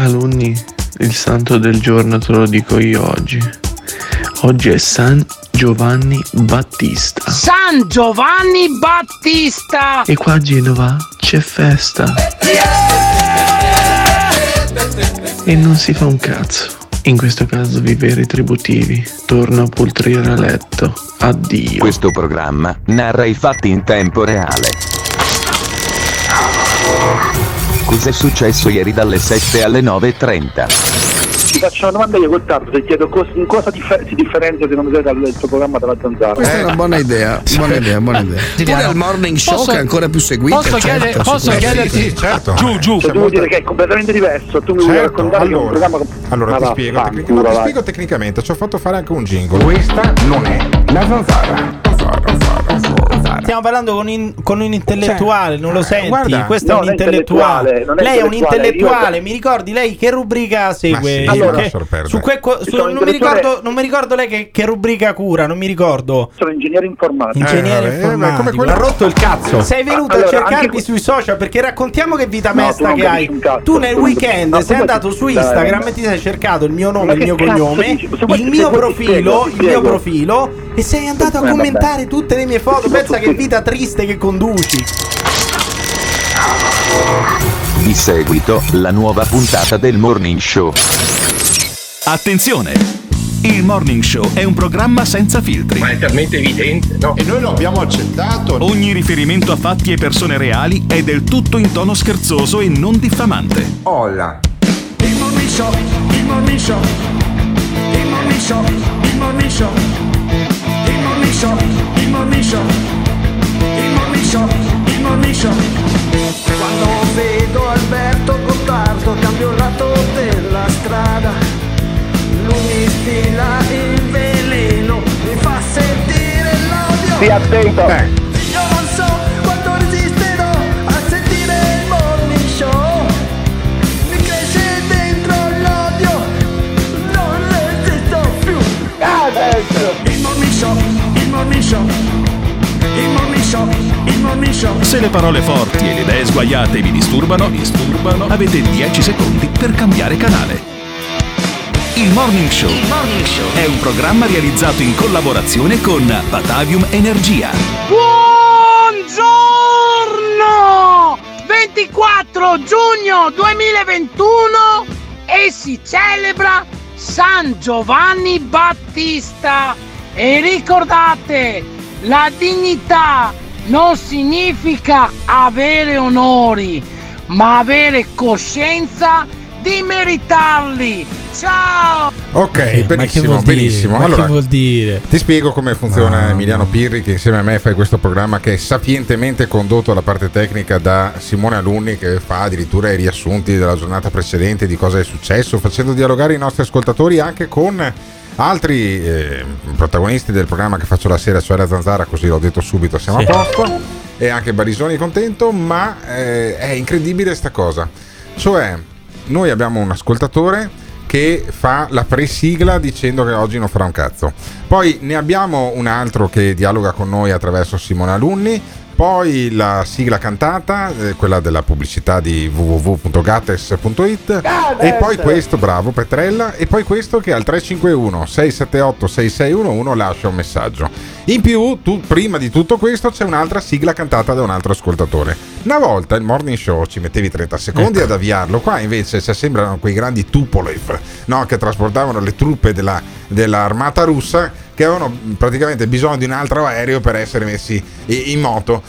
Alunni, il santo del giorno te lo dico io oggi. Oggi è San Giovanni Battista. San Giovanni Battista! E qua a Genova c'è festa. E non si fa un cazzo. In questo caso vive retributivi. Torno a poltrire a letto. Addio. Questo programma narra i fatti in tempo reale. Cos'è successo ieri dalle 7 alle 9.30? Ti faccio una domanda io col tardo, ti chiedo cos- in cosa differ- si differenzia secondo te dal tuo programma della zanzara? Questa è una buona idea, buona idea, buona idea. Pure al morning show Posso- che è ancora più seguito. Posso, certo, chiedere- posso chiederti? certo. Giù, giù. Cioè, tu vuoi dire che è completamente diverso, tu mi vuoi Certo, raccontare che è un allora, programma allora ti va, spiego, no, ti spiego tecnicamente, ci ho fatto fare anche un jingle. Questa non è la zanzara. Stiamo parlando con, in- con un intellettuale, non lo senti? guarda, Questo no, è un intellettuale. è lei è un intellettuale, io- mi ricordi lei che rubrica segue? sì, allora, perdere. su que- su- non, mi ricordo, non mi ricordo lei che, che rubrica cura, non mi ricordo. Sono ingegnere informatico. Ingegnere eh, informatico. ma come quello- Ha rotto il cazzo. Sei venuto Allora, a cercarmi sui social perché raccontiamo che vita No, mesta che hai. Tu nel weekend sei andato su Instagram e ti sei cercato il mio nome, il che mio cognome, il mio profilo, il mio profilo e sei andato a Eh, commentare tutte le mie foto. Pensa che vita triste che conduci. Di seguito, la nuova puntata del Morning Show. Attenzione! Il Morning Show è un programma senza filtri. Ma è talmente evidente, no? E noi lo abbiamo accettato. Ogni riferimento a fatti e persone reali è del tutto in tono scherzoso e non diffamante. Olla. Il morning show, il morning show, il morning show, il morning show, il morning show, il morning show, il il morning show. Quando vedo Alberto Gottardo cambio lato della strada, lui mi stila il veleno, mi fa sentire l'odio. Stia attento. Io non so quanto resisterò a sentire il show. Mi cresce dentro l'odio, non resisto più. Il show, il morning Se le parole forti e le idee sguaiate vi disturbano, disturbano, avete 10 secondi per cambiare canale. Il Morning Show, è un programma realizzato in collaborazione con Batavium Energia. Buongiorno! 24 giugno 2021 e si celebra San Giovanni Battista. E ricordate, la dignità non significa avere onori, ma avere coscienza di meritarli. Ciao! Ok, Eh, benissimo, dire? benissimo. Ma allora, che vuol dire? ti spiego come funziona No, Emiliano no. Pirri, che insieme a me fa questo programma che è sapientemente condotto alla parte tecnica da Simone Alunni, che fa addirittura i riassunti della giornata precedente di cosa è successo, facendo dialogare i nostri ascoltatori anche con altri eh, protagonisti del programma che faccio la sera, cioè la Zanzara, così l'ho detto subito, siamo Sì. a posto. E anche Barisoni è contento, ma eh, è incredibile sta cosa. Cioè, noi abbiamo un ascoltatore che fa la pre-sigla dicendo che oggi non farà un cazzo. Poi ne abbiamo un altro che dialoga con noi attraverso Simone Alunni. Poi la sigla cantata, eh, quella della pubblicità di www.gates.it e poi questo, bravo Petrella, e poi questo che al 351 678 6611 lascia un messaggio. In più, tu, prima di tutto questo c'è un'altra sigla cantata da un altro ascoltatore. Una volta il morning show ci mettevi 30 secondi ad avviarlo, qua invece ci sembrano quei grandi Tupolev no, che trasportavano le truppe della, dell'armata russa che avevano praticamente bisogno di un altro aereo per essere messi in moto.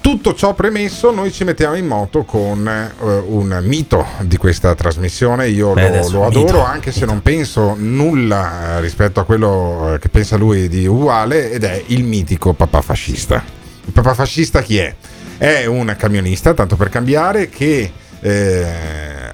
Tutto ciò premesso, noi ci mettiamo in moto con eh, un mito di questa trasmissione. Io Beh, lo, lo adoro, mito, anche se non penso nulla rispetto a quello eh, che pensa lui di uguale, ed è il mitico papà fascista. Il papà fascista chi è? È un camionista, tanto per cambiare, che eh,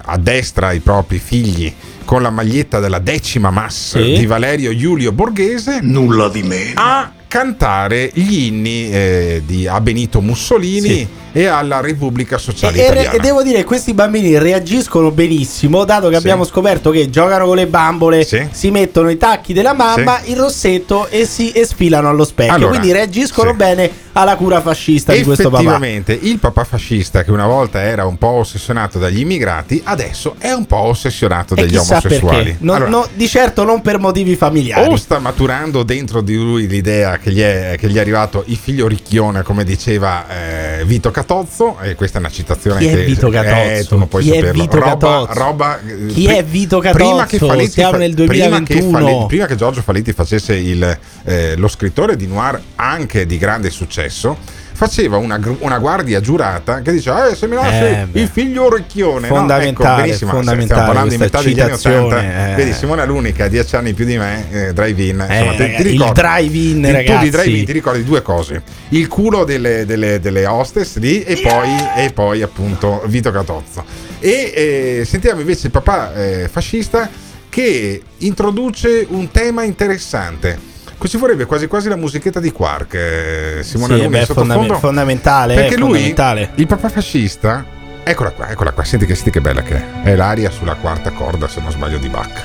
addestra i propri figli con la maglietta della decima massa Sì. di Valerio Giulio Borghese Nulla di meno. a cantare gli inni eh, di, a Benito Mussolini Sì. E alla Repubblica Sociale E, Italiana. e devo dire che questi bambini reagiscono benissimo, dato che Sì. abbiamo scoperto che giocano con le bambole, Sì. si mettono i tacchi della mamma, il rossetto e si sfilano allo specchio. Allora, Quindi reagiscono sì. bene alla cura fascista di questo papà. Effettivamente, il papà fascista che una volta era un po' ossessionato dagli immigrati, adesso è un po' ossessionato dagli omosessuali. Non- Allora, no, di certo non per motivi familiari. o sta maturando dentro di lui l'idea che gli è, che gli è arrivato il figlio ricchione, come diceva eh, Vito Catozzo, e questa è una citazione Chi è che Vito Catozzo? eh, tu non puoi Chi è saperlo. Vito roba, Catozzo? roba, eh, Chi pri- è Vito Prima che Catozzo? Faletti Siamo nel Prima che, 2021. Faletti- prima che Giorgio Faletti facesse il, eh, lo scrittore di noir anche di grande successo. Faceva una, gru- una guardia giurata che diceva: eh, Se mi lasci Eh, il figlio orecchione, no? Fondamentale, ecco, benissimo. fondamentale Stiamo parlando di metà degli anni citazione, 80. eh. Vedi, Simona Lunica, 10 anni più di me, eh, drive-in. Insomma, Eh, ti, ti il ricordi- drive-in, tu ragazzi. di drive-in ti ricordi due cose: il culo delle, delle, delle hostess lì e poi, e poi appunto Vito Catozzo. E eh, sentiamo invece il papà eh, fascista che introduce un tema interessante. Qui ci vorrebbe quasi quasi la musichetta di Quark, eh, Simone Sì, Luna beh, fondam- fondamentale, Perché è lui, fondamentale. il papà fascista, eccola qua, eccola qua, senti che, senti che bella che è. È l'aria sulla quarta corda, se non sbaglio, di Bach.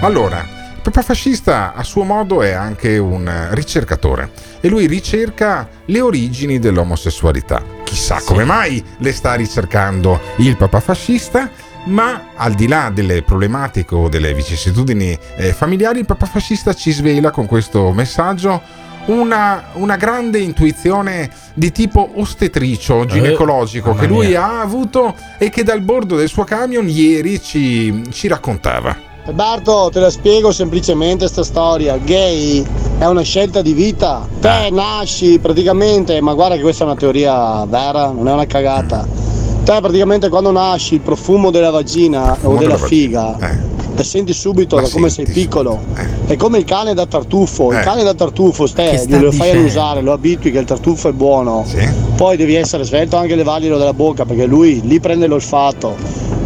Allora, il papà fascista a suo modo è anche un eh, ricercatore e lui ricerca le origini dell'omosessualità. Chissà come mai le sta ricercando il papà fascista, ma al di là delle problematiche o delle vicissitudini eh, familiari, il papà fascista ci svela con questo messaggio una, una grande intuizione di tipo ostetricio ginecologico mamma che lui mia. ha avuto e che dal bordo del suo camion ieri ci, ci raccontava. Alberto, te la spiego semplicemente sta storia. Gay è una scelta di vita. Te nasci praticamente, ma guarda che questa è una teoria vera, non è una cagata. Te praticamente quando nasci il profumo della vagina o della, figa la senti subito da come sei piccolo. È come il cane da tartufo. Il Eh. cane da tartufo, Che ste, sta lo fai usare, lo abitui che il tartufo è buono. Poi devi essere svelto anche levarglielo dalla bocca perché lui lì prende l'olfatto.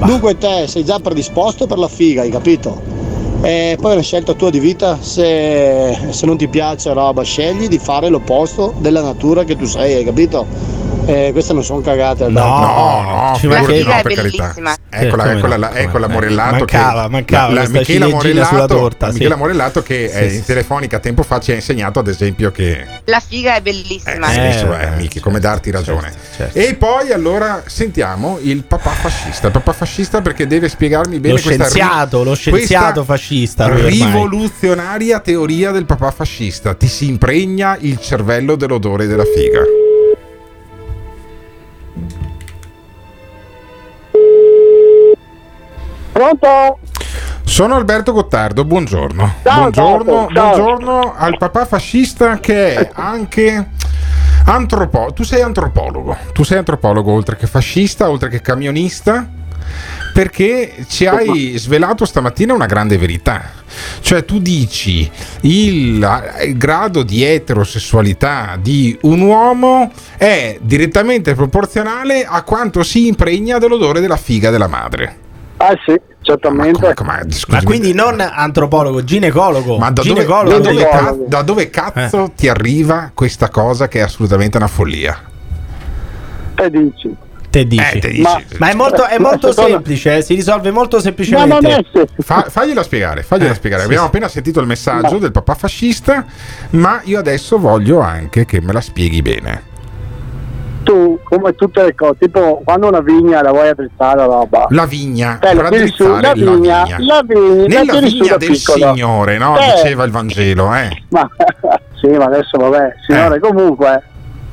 Dunque te sei già predisposto per la figa, hai capito? E poi è una scelta tua di vita, se, se non ti piace roba, scegli di fare l'opposto della natura che tu sei, hai capito? E queste non sono cagate. Alberto. No, no, Ci figurati, mancherebbe. no, È per carità. bellissima. Eccola, Eh, eccola, no, la- eccola no. Morellato. Mancava, che, mancava la, questa Michela Morellato, sulla torta, sì. Michela Morellato che Sì, eh, sì. in telefonica tempo fa ci ha insegnato ad esempio che La figa è bellissima. eh, Eh, insomma, eh, Michi, come darti ragione. certo. E poi allora sentiamo il papà fascista. Il papà fascista perché deve spiegarmi bene Lo questa ri- scienziato, lo scienziato fascista. rivoluzionaria teoria del papà fascista. Ti si impregna il cervello dell'odore della figa. Pronto? Sono Alberto Gottardo, buongiorno. Ciao, buongiorno, ciao. buongiorno al papà fascista che è anche antropologo. Tu sei antropologo, tu sei antropologo oltre che fascista, oltre che camionista, perché ci hai svelato stamattina una grande verità. Cioè tu dici il, il grado di eterosessualità di un uomo è direttamente proporzionale a quanto si impregna dell'odore della figa della madre. Ah sì, certamente. Ma quindi non antropologo, ginecologo. Ma da dove, ginecologo. da dove ca- da dove cazzo ti arriva questa cosa che è assolutamente una follia? Te dici. Te dici. Eh, te dici. Ma, ma è molto, è Ma molto semplice, eh, si risolve molto semplicemente. Ma Fa- fagliela spiegare, fagliela Eh, spiegare. sì, Abbiamo sì. appena sentito il messaggio Ma- del papà fascista, ma io adesso voglio anche che me la spieghi bene. Tu, come tutte le cose, tipo quando una vigna la vuoi addrizzare la roba. La vigna, Eh, la per tiri su, la la vigna, vigna. la vigna, la Nella vigna del piccola. Signore, no? Eh. Diceva il Vangelo, eh. Ma sì, ma adesso vabbè, signore, comunque.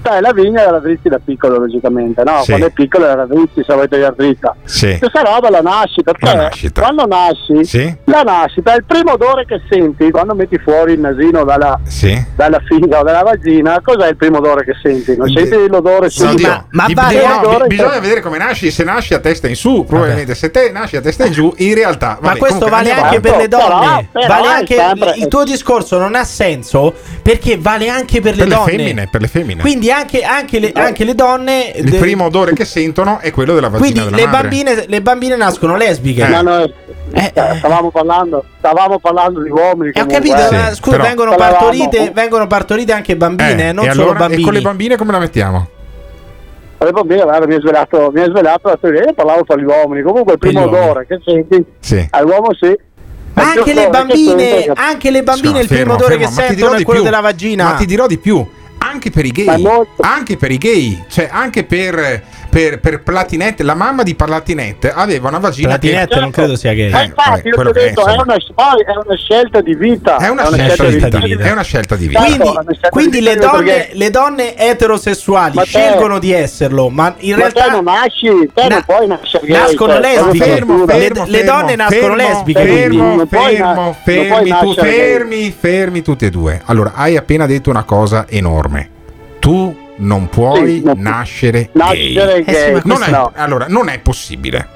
Sai, la vigna la drizzi da piccolo, logicamente, no? Sì. Quando è piccola la drizzi se avete la dritta. Sì. Questa roba la nascita, La te, nascita. quando nasci, Sì. la nascita, il primo odore che senti quando metti fuori il nasino dalla, Sì. dalla figa o dalla vagina, cos'è il primo odore che senti? Non senti l'odore No, subito? Dio, di- vale di- no, bi- bisogna vedere come nasci. Se nasci a testa in su, probabilmente. Se te nasci a testa in giù, in realtà. Ma vabbè, questo comunque vale anche per le donne. però vale è anche sempre- il tuo discorso non ha senso perché vale anche per le Per le donne. femmine, per le femmine. Quindi anche, anche le, anche le donne. Il de- primo odore che sentono è quello della vagina Quindi della le madre. bambine, le bambine nascono lesbiche. Ma noi- stavamo, parlando, stavamo parlando di uomini. Eh, ho capito, eh. ma scusa, però- vengono, partorite, vengono partorite anche bambine, Eh, non e solo allora, bambini. E con le bambine come la mettiamo? Le bambine, guarda, mi ha svelato, mi ha svelato la teoria, io parlavo per gli uomini, comunque il primo gli uomini. odore che senti, Sì. all'uomo sì. Ma anche le odore che bambine, senti- anche le bambine, il Fermo, primo odore fermo, che sentono è quello più. della vagina. Ma ti dirò di più. Anche per i gay, molto- anche per i gay, cioè anche per, per, per Platinette, la mamma di Platinette aveva una vagina Platinette che non credo sia gay. Ma Eh, infatti, vabbè, io ti ho che è, detto, è, insomma. una, poi è una scelta di vita. è una, scelta, di vita. È una scelta di vita. Certo, Quindi, è una scelta quindi di le, vita donne, perché- le donne eterosessuali Ma te- scelgono di esserlo, ma in Ma realtà te non nasci, te Na- non puoi nascere gay, nascono cioè, lesbiche. fermo, Le- fermo, le donne nascono fermo, lesbiche, Fermo, na- fermo, puoi fermi, tu, fermi, fermi tutti e due. Allora, hai appena detto una cosa enorme. Tu non puoi Sì, non- nascere, Nascere gay. gay, non questo è, no. Allora, non è possibile.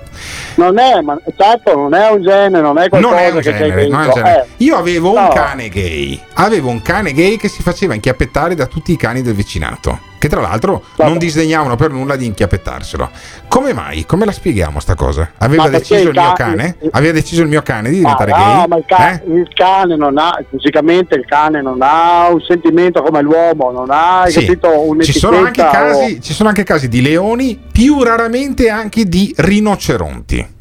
Non è, ma certo, non è un genere, non è qualcosa Non è un che c'è genere, non è un. Eh, Io avevo un no. cane gay. Avevo un cane gay che si faceva inchiappettare da tutti i cani del vicinato. Che tra l'altro non disdegnavano per nulla di inchiappettarselo. Come mai? Come la spieghiamo sta cosa? Aveva Ma deciso il il mio cane-? Aveva deciso il mio cane di diventare no, gay? ma il, ca- Eh? il cane non ha, fisicamente il cane non ha un sentimento come l'uomo, non ha, hai Sì. capito, Ci sono, un'etichetta o- casi, ci sono anche casi di leoni, più raramente anche di rinoceronti.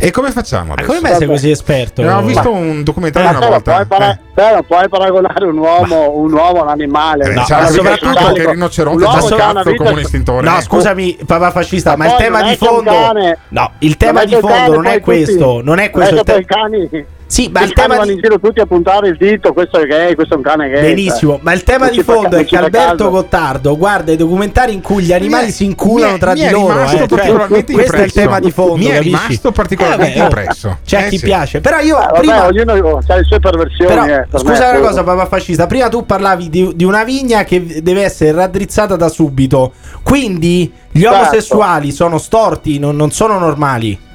E come facciamo Ma adesso? come mai sei così esperto? Ho visto un documentario Ma una volta. puoi, para- eh. te non puoi paragonare un uomo, un uomo a un animale. Eh, No, ma soprattutto- il rinoceronte un un che ha una cazzo come un estintore. No, scusami, papà fascista, ma, Ma il tema di che un fondo. cane- No, il Ma tema di che fondo non è questo. Non è questo. Eh, il te- poi i cani. Sì, ma il tema di- in giro tutti a puntare il dito, questo è gay, questo è un cane gay. Benissimo, cioè. ma il tema Non di fondo è che Alberto. Gottardo guarda i documentari in cui gli animali Mi si inculano mi è- tra mi di loro. eh, cioè, particolarmente questo è il tema di fondo. Mi è capisci? rimasto particolarmente Eh, vabbè, oh, impresso. C'è Eh, chi sì. piace. Però io Eh, vabbè, prima. ognuno ha le sue perversioni. Però, eh, per scusa me, una cosa, papà fascista. Prima tu parlavi di, di una vigna che deve essere raddrizzata da subito. Quindi gli Certo. omosessuali sono storti, non, non sono normali.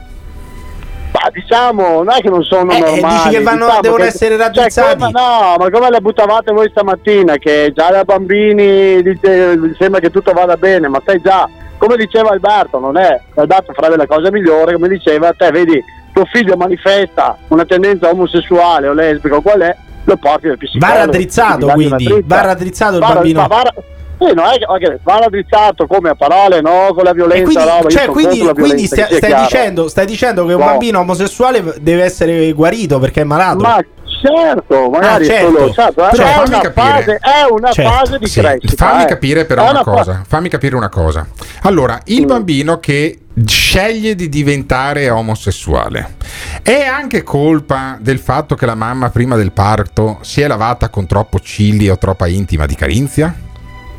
Ma diciamo, non è che non sono Eh, eh, normali. dici che vanno- diciamo devono che- essere cioè, raddrizzati? come- no, ma come le buttavate voi stamattina? Che già da bambini vi sembra che tutto vada bene, ma sai già, come diceva Alberto, non è. Alberto farebbe la cosa migliore, come diceva, te vedi, tuo figlio manifesta una tendenza omosessuale o lesbica o qual è, lo porti dal psicologo. Va raddrizzato, quindi. Va raddrizzato il Va- bambino. va- va- sì, no, è che- va raddrizzato come a parole, no? Con la violenza, quindi, roba, io cioè, quindi, quindi stia- stai, dicendo, stai dicendo che un No. bambino omosessuale deve essere guarito perché è malato. Ma certo, magari Ah, certo. solo, certo, Però è, fammi una fase, è una Certo, fase di Sì, crescita. fammi eh. capire però È una fa- cosa. Fammi capire una cosa. Allora, il Mm. bambino che sceglie di diventare omosessuale è anche colpa del fatto che la mamma prima del parto si è lavata con troppo chili o troppa intima di carinzia?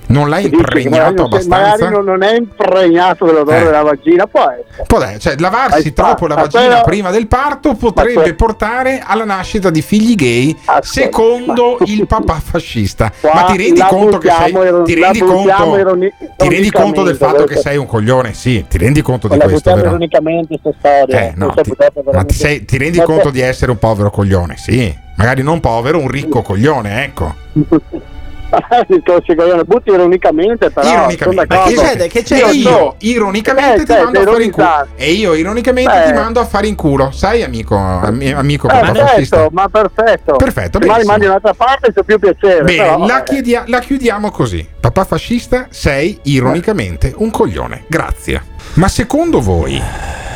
Non l'ha Dici che magari impregnato si- abbastanza? magari non, è impregnato dell'odore Eh. della vagina, può essere. Può dare- cioè, lavarsi Hai troppo la vagina però- prima del parto potrebbe que- portare alla nascita di figli gay, Ascolta, secondo il papà fascista. Ma ti rendi la conto che sei. iron- Ti rendi conto, ironi- ti rendi conto del fatto che sei un coglione? Sì, ti rendi conto di questo, vero? ironicamente questa storia. Eh, no, ti, ma ti, sei- ti rendi conto di essere un povero coglione? Sì, magari non povero, un ricco coglione, ecco. Il coglione, butti ironicamente, però. ironicamente, ma che c'è? Che c'è? Io io ironicamente Eh, ti cioè, mando a fare in culo e io ironicamente Eh. ti mando a fare in culo sai amico ami- amico Eh, perfetto, ma perfetto. Perfetto, benissimo. mandi un'altra parte c'è più piacere. Bene, però, la, eh. chiedia- la chiudiamo così. Papà fascista, sei ironicamente un coglione. Grazie. Ma secondo voi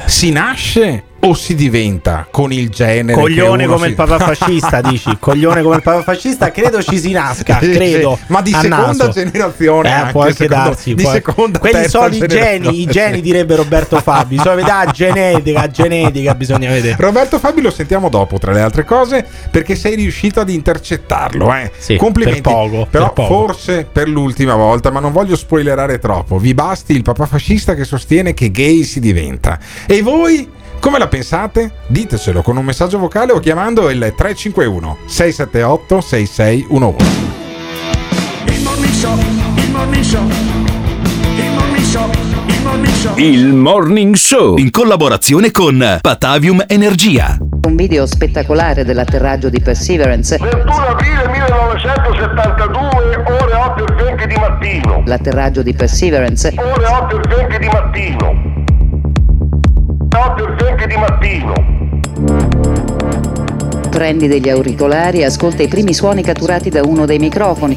si nasce o si diventa con il genere? Coglione come si- il papà fascista, dici? Coglione come il papà fascista, credo ci si nasca, credo. ma di seconda naso. generazione Eh, anche, può anche secondo- darsi. di può- seconda, Quelli sono i geni, i geni direbbe Roberto Fabi. Bisogna vedere, ah, genetica, genetica, bisogna vedere. Roberto Fabi lo sentiamo dopo, tra le altre cose, perché sei riuscito ad intercettarlo. Eh. Sì, Complimenti. per poco, Però per poco. forse per l'ultima volta, ma non voglio spoilerare troppo. Vi basti il papà fascista che sostiene che gay si diventa. E voi? Come la pensate? Ditecelo con un messaggio vocale o chiamando il 351 678 6611. Il morning show, il morning show, il morning show, il morning show. Il Morning Show in collaborazione con Patavium Energia. Un video spettacolare dell'atterraggio di Perseverance 21 aprile 1972 ore 8 e 20 di mattino. L'atterraggio di Perseverance. Ore 8 e 20 di mattino. 8 e 20 di mattino. Prendi degli auricolari e ascolta i primi suoni catturati da uno dei microfoni.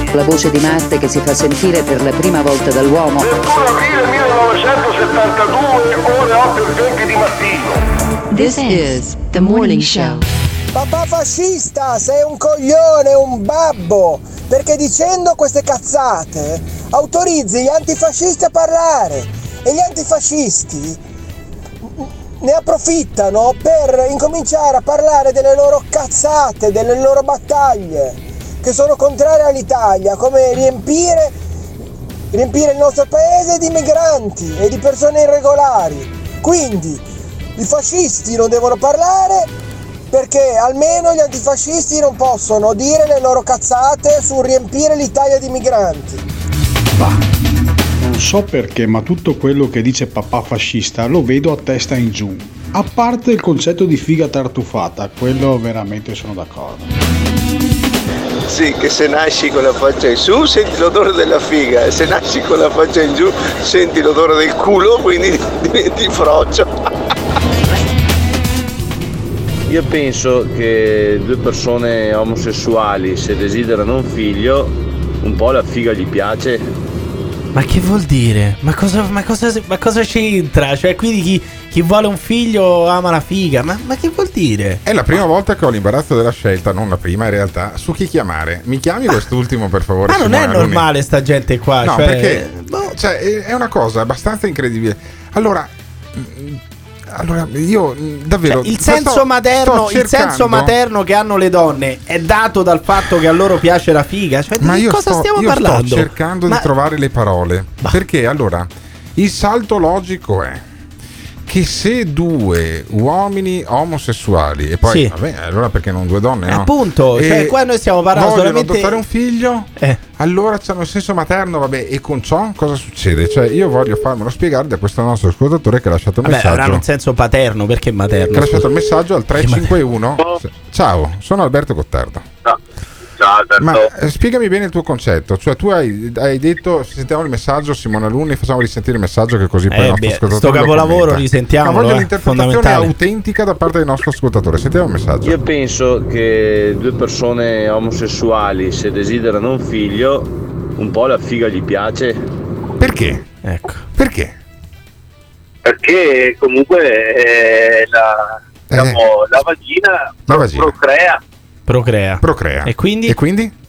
La voce di Marte che si fa sentire per la prima volta dall'uomo. 21 aprile 1972, ore 8 e 20 di mattino. This is the morning show. Papà fascista, sei un coglione, un babbo, perché dicendo queste cazzate autorizzi gli antifascisti a parlare e gli antifascisti ne approfittano per incominciare a parlare delle loro cazzate, delle loro battaglie, che sono contrarie all'Italia, come riempire, riempire il nostro paese di migranti e di persone irregolari. Quindi i fascisti non devono parlare perché almeno gli antifascisti non possono dire le loro cazzate su riempire l'Italia di migranti. Non so perché, ma tutto quello che dice papà fascista lo vedo a testa in giù. A parte il concetto di figa tartufata, quello veramente sono d'accordo. Sì, che se nasci con la faccia in su senti l'odore della figa, e se nasci con la faccia in giù senti l'odore del culo, quindi diventi frocio. Io penso che due persone omosessuali, se desiderano un figlio, un po' la figa gli piace. Ma che vuol dire? Ma cosa, ma cosa, ma cosa c'entra? Cioè, quindi chi, chi vuole un figlio ama la figa? Ma, ma che vuol dire? È la prima volta che ho l'imbarazzo della scelta, non la prima in realtà, su chi chiamare. Mi chiami quest'ultimo per favore. Ma non è Simona Luni? normale sta gente qua. No, cioè- perché cioè, è- è una cosa abbastanza incredibile. Allora, allora io davvero Cioè, il, senso sto materno, il senso materno che hanno le donne è dato dal fatto che a loro piace la figa. Cioè, Ma di io, cosa sto, stiamo io parlando? sto cercando Ma- di trovare le parole. Perché allora il salto logico è che se due uomini omosessuali e poi Sì. vabbè, allora perché non due donne? no? Appunto, E cioè, qua noi stiamo parlando solamente- adottare un figlio, Eh. allora c'hanno il senso materno, vabbè, e con ciò cosa succede? Cioè, io voglio farmelo spiegare da questo nostro ascoltatore che ha lasciato il Vabbè, avranno messaggio. un senso paterno, perché materno? Che ha lasciato il messaggio al 351. Ciao, sono Alberto Gottardo. Ciao Alberto. Ma eh, spiegami bene il tuo concetto. Cioè, tu hai, hai detto: se sentiamo il messaggio, Simona Luni, facciamo risentire il messaggio che così poi Eh, il nostro beh, ascoltatore. sto capolavoro commenta. risentiamolo, Ma voglio eh, l'interpretazione autentica da parte del nostro ascoltatore. Sentiamo il messaggio. Io penso che due persone omosessuali, se desiderano un figlio, un po' la figa gli piace. Perché? Ecco. Perché? Perché comunque eh, la, diciamo, la vagina, La vagina. procrea Procrea. Procrea. E quindi? E quindi?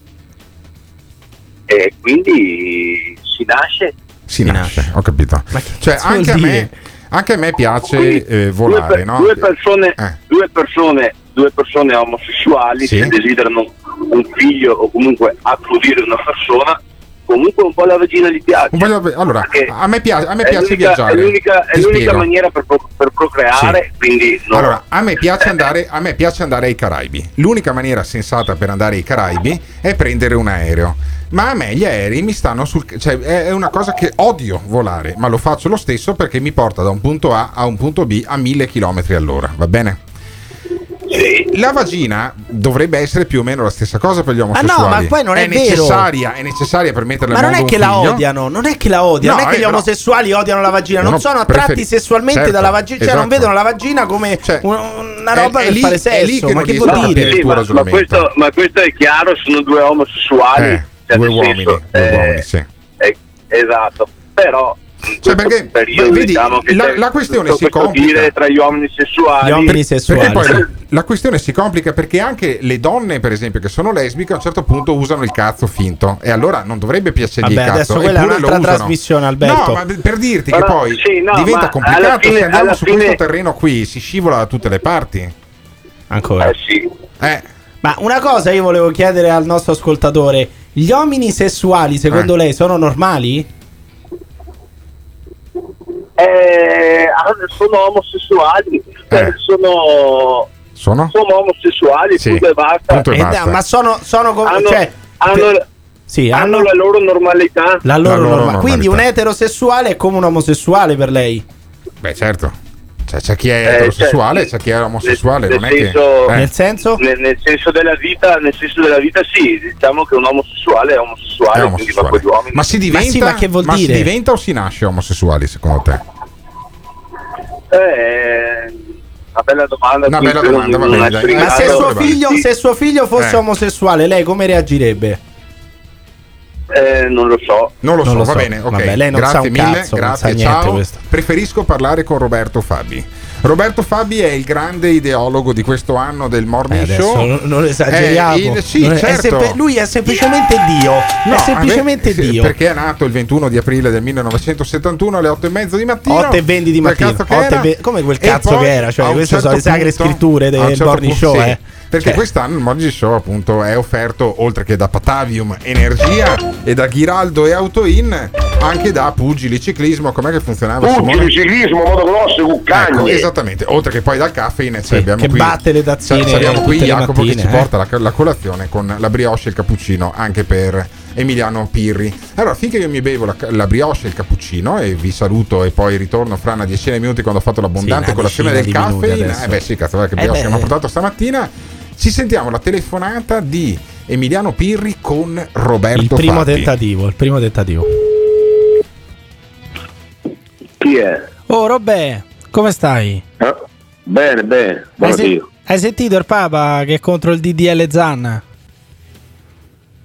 e quindi si nasce. Si nasce, ho capito. Cioè, anche a, me, anche a me piace Quindi, eh, due, volare, per- no? due persone, Eh. due persone, due persone omosessuali Sì. se desiderano un figlio o comunque accudire una persona, comunque un po' la vagina gli piace. La- Allora, a me piace, a me piace viaggiare. È l'unica, è l'unica maniera per, pro- per procreare, quindi no. Allora, a me, piace andare, a me piace andare ai Caraibi. L'unica maniera sensata per andare ai Caraibi è prendere un aereo. Ma a me gli aerei mi stanno sul. cioè, è è una cosa che odio volare, ma lo faccio lo stesso perché mi porta da un punto A a un punto B a 1000 km all'ora, va bene? La vagina dovrebbe essere più o meno la stessa cosa per gli omosessuali. ma poi non è vero. necessaria, è necessaria per metterla Ma al non è che la figlio. odiano, non è che la odiano, No, non è che eh, gli però- omosessuali odiano la vagina, non Uno sono attratti preferi- sessualmente certo, dalla vagina, cioè non esatto. vedono la vagina come un- una roba è per lì- fare è lì sesso. che ma non che vuol dire? tuo ma, ma questo, ma questo è chiaro, sono due omosessuali. Eh, cioè, due uomini, senso, due eh, uomini, sì. eh, esatto, però in Cioè, perché, periodo, vedi, diciamo che la- la questione si complica. dire tra gli uomini sessuali. Perché poi la, la questione si complica perché anche le donne, per esempio, che sono lesbiche, a un certo punto usano il cazzo finto. E allora non dovrebbe piacergli Vabbè, il cazzo. adesso quella è eppure lo un'altra usano. trasmissione, Alberto. No, ma per dirti che Però, poi sì, no, diventa ma complicato. alla fine- se andiamo alla su fine- questo terreno qui, si scivola da tutte le parti. Ancora. Eh sì. Eh. Ma una cosa io volevo chiedere al nostro ascoltatore: gli uomini sessuali, secondo Eh. lei, sono normali? Eh, sono omosessuali, Eh. sono, Sono? sono omosessuali, Sì, punto e basta. punto e Eh, basta. ma sono, sono come. Hanno, cioè, hanno- per- sì, hanno hanno la loro normalità. la loro la loro norma- Quindi un normalità. eterosessuale è come un omosessuale per lei. Beh, certo. Cioè, c'è chi è Eh, eterosessuale, cioè, c'è chi è omosessuale. nel non è senso- che. eh. Nel senso? Nel, nel senso della vita, nel senso della vita sì, diciamo che un omosessuale è omosessuale, È quindi va omosessuale. con gli uomini. Ma si diventa, sì, ma che vuol ma si dire? diventa o si nasce omosessuali secondo te? Eh, una bella domanda. Una bella domanda, non bene, Ma se suo, figlio, se suo figlio fosse Eh. omosessuale, lei come reagirebbe? eh, non lo so. Non lo Non so, lo va so. bene. Ok, Vabbè, lei non sa grazie un mille, cazzo, non grazie, sa ciao. questo. Preferisco parlare con Roberto Fabi. Roberto Fabi è il grande ideologo di questo anno del Morning Eh, Show. non- non esageriamo. Eh, il- sì, Non è- è certo. sempre- lui è semplicemente Dio. No, è semplicemente sì, Dio. Perché è nato il 21 di aprile del 1971 alle 8 e mezza di mattino. 8 e 20 di mattina. cazzo che 8 era. ve- come quel cazzo che era, cioè, queste sono le certo sacre punto- scritture del certo Morning punto- Show, sì, eh. Perché Cioè. quest'anno il Morning Show appunto è offerto oltre che da Patavium Energia e da Ghiraldo e Autoin anche da Pugili Ciclismo. Com'è che funzionava? Pugili, ciclismo, motocross, cuccagni. Ecco, esattamente, oltre che poi dal caffeine cioè abbiamo che qui, batte le tazzine cioè, abbiamo qui Jacopo che mattine, ci eh. porta la, la colazione con la brioche e il cappuccino anche per Emiliano Pirri. Allora, finché io mi bevo la, la brioche e il cappuccino e vi saluto e poi ritorno fra una decina di minuti quando ho fatto l'abbondante Sì, colazione del caffè. Eh beh sì, cazzo, che Eh brioche beh. mi ha portato stamattina. Ci sentiamo la telefonata di Emiliano Pirri con Roberto Il primo Fabbi. tentativo, il primo tentativo. Chi è? Oh, Robè, come stai? Eh? Bene, bene, Hai, buon se- Dio. hai sentito il Papa che è contro il DDL Zan?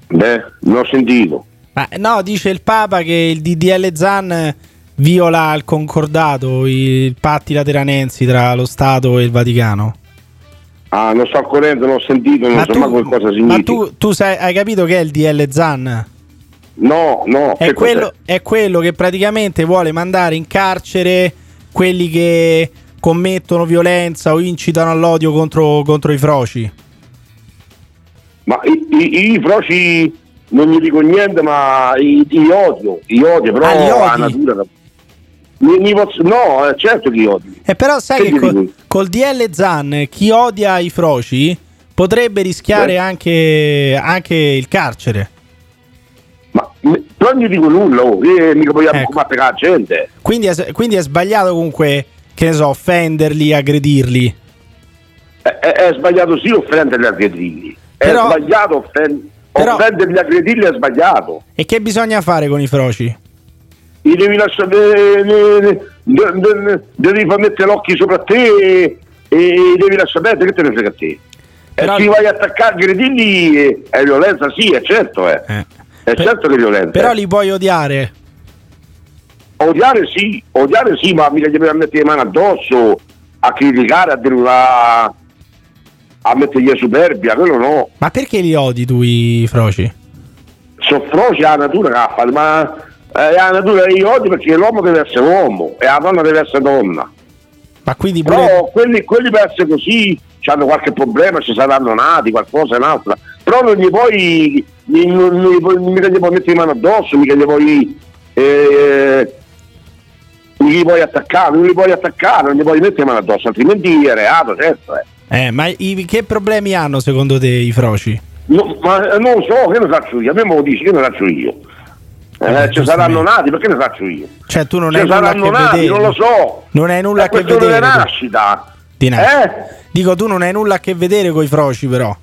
Beh, non ho sentito. Ma no, dice il Papa che il DDL Zan viola il concordato, i patti lateranensi tra lo Stato e il Vaticano. Ah, non al corrente, non ho sentito, non Ma so tu- Ma significa. tu, tu sai- hai capito che è il DL Zan? No, no, È quello, è quello che praticamente vuole mandare in carcere quelli che commettono violenza o incitano all'odio contro, contro i froci. Ma i, i, i froci non gli dico niente, ma i, i odio, i odio, però Ah, la natura. Mi- mi posso- no, eh, certo che odio. E però sai Che che col, col DL Zan chi odia i froci potrebbe rischiare anche, anche il carcere. Però non gli dico nulla, oh, che mica vogliamo Ecco. combattere la gente. Quindi è, quindi è sbagliato comunque, che ne so, offenderli, aggredirli. È, è- è sbagliato sì offenderli e aggredirli. È Però- sbagliato offen- però- offenderli e aggredirli è sbagliato. E che bisogna fare con i froci? Gli devi lasciare. ne- Devi far mettere l'occhio sopra te e, devi lasciare perdere, che te ne frega a te. Però- e se vai a attaccare, aggredirli è, è violenza, sì, è certo, eh. È certo che è violenza. Però li puoi odiare. Odiare sì, odiare sì, ma mica gli devi mettere le mani addosso, a criticare, a denunare, a mettergli superbia, quello no. Ma perché li odi tu i froci? Soffroci la natura caffa, ma eh, la natura io odio perché l'uomo deve essere uomo e la donna deve essere donna. Ma quindi Però quelli, quelli per essere così hanno qualche problema, ci saranno nati, qualcosa e un'altra. Però non gli puoi, gli- non, non gli mica gli puoi mettere in mano addosso, mica gli puoi, eh, non gli puoi attaccare, non li puoi attaccare, non gli puoi mettere in mano addosso, altrimenti è reato, certo. Eh. Eh, ma i- che problemi hanno secondo te i froci? No, ma eh, non lo so, che ne faccio io? A me me lo dici, che ne faccio io? Eh, ci saranno nati, perché ne faccio io? Cioè, tu non Ci hai nulla a saranno che nati, vedere. non lo so. Non hai nulla È a che questione vedere. di tu. nascita. Di. Eh? Dico, tu non hai nulla a che vedere con i froci, però.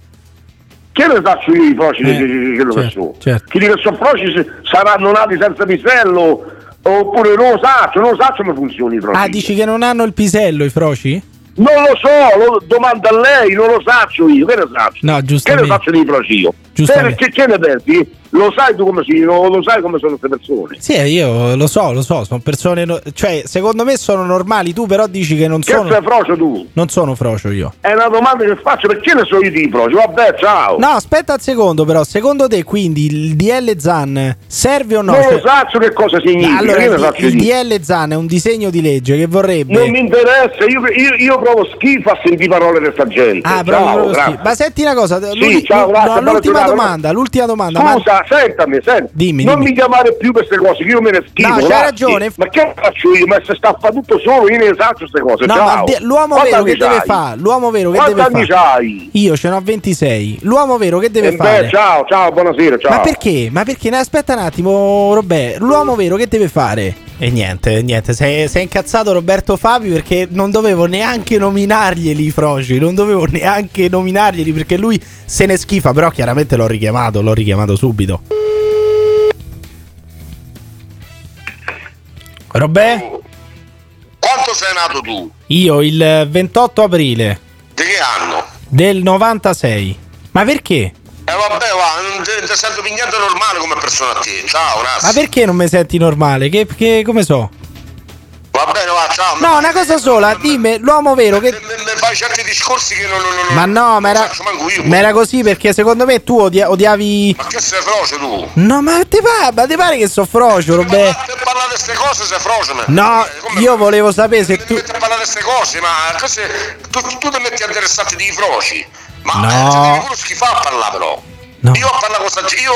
Che ne faccio io i froci Eh, che, che, lo certo, certo. Chi dice che sono froci se- saranno nati senza pisello oppure non lo saccio, non lo saccio come funziona i froci. Ah, dici che non hanno il pisello i froci? Non lo so, lo domanda a lei, non lo saccio io, che ne saccio? No, Che ne giustamente. faccio dei froci io? Che, che ne pensi? Lo sai tu come si, lo, lo sai come sono queste persone? Sì, io lo so, lo so, sono persone. no- cioè, secondo me sono normali. Tu, però, dici che non Che sono. sei frocio tu? Non sono frocio io. È una domanda che faccio perché ne so io di frocio? Vabbè, ciao. No, aspetta un secondo, però. Secondo te, quindi il DL Zan serve o no? Non lo so che cosa significa. Allora, che il, il? DL Zan è un disegno di legge che vorrebbe. Non mi interessa, io, io, io provo schifo a sentire parole di questa gente. Ah, ciao, schifo. Ma senti una cosa, Sì, ciao, grazie, no, buona l'ultima domanda, l'ultima domanda. ma- Scusa, sentami, senti. Dimmi, non dimmi. mi chiamare più per queste cose, che io me ne schifo. No, c'hai grazie. ragione. Ma che faccio io? Ma se sta a fare tutto solo, io ne faccio queste cose. No, ciao. ma de- l'uomo Quanti vero che deve fare? L'uomo vero che Quanti deve fare? c'hai? Io ce ne ho 26. L'uomo vero che deve Eh beh, fare? ciao, ciao, buonasera, ciao. Ma perché? Ma perché? Aspetta un attimo, Robè. L'uomo vero che deve fare? E niente, niente. Sei, sei incazzato Roberto Fabi perché non dovevo neanche nominarglieli i froci. Non dovevo neanche nominarglieli perché lui se ne schifa. Però chiaramente l'ho richiamato, l'ho richiamato subito. Robè? Quanto sei nato tu? Io il 28 aprile Di che anno? del 96. Ma perché? Eh vabbè, va, non ti, ti sento più niente normale come persona a te. Ciao, grazie. Ma perché non mi senti normale? Che, che- come so? Va bene, va, ciao. No, una cosa sola, dimmi, l'uomo vero che... Mi fai certi discorsi che non... non, non Ma no, ma era, ma era così perché secondo me tu odia- odiavi... Ma che sei froce tu? No, ma ti pare, ma ti pare che so frocio, Robè? Per parlare di queste cose sei froce, me. No, io volevo sapere se Ti tu... metti a parlare di queste cose, ma che se- tu, tu ti metti a interessarti di froci. Ma No. devi pure schifare a parlare però. Io con sta gente- io,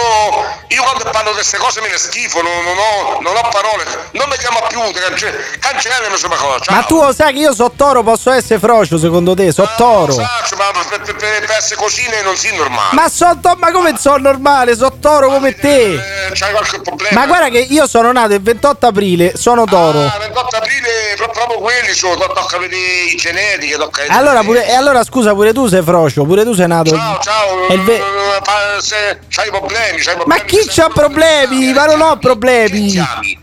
io quando parlo di queste cose me ne schifo, non, non ho, non ho parole, non mi chiama più, cance- cancellami insomma cosa. Ma tu lo sai che io so toro, posso essere frocio secondo te? So toro. Saccio, ma per, per, per, essere così non si normale. Ma so to- ma come sono normale? So toro come te. Eh, c'hai qualche problema? Ma guarda che io sono nato il 28 aprile, sono toro. Ah, 28 aprile, pro- proprio quelli sono, to- tocca vedere i vedere- Allora, pure, e allora scusa, pure tu sei frocio, pure tu sei nato. Ciao, ciao, il ve- se- c'hai problemi, c'hai Ma problemi. chi c'ha problemi? Ma non ho problemi.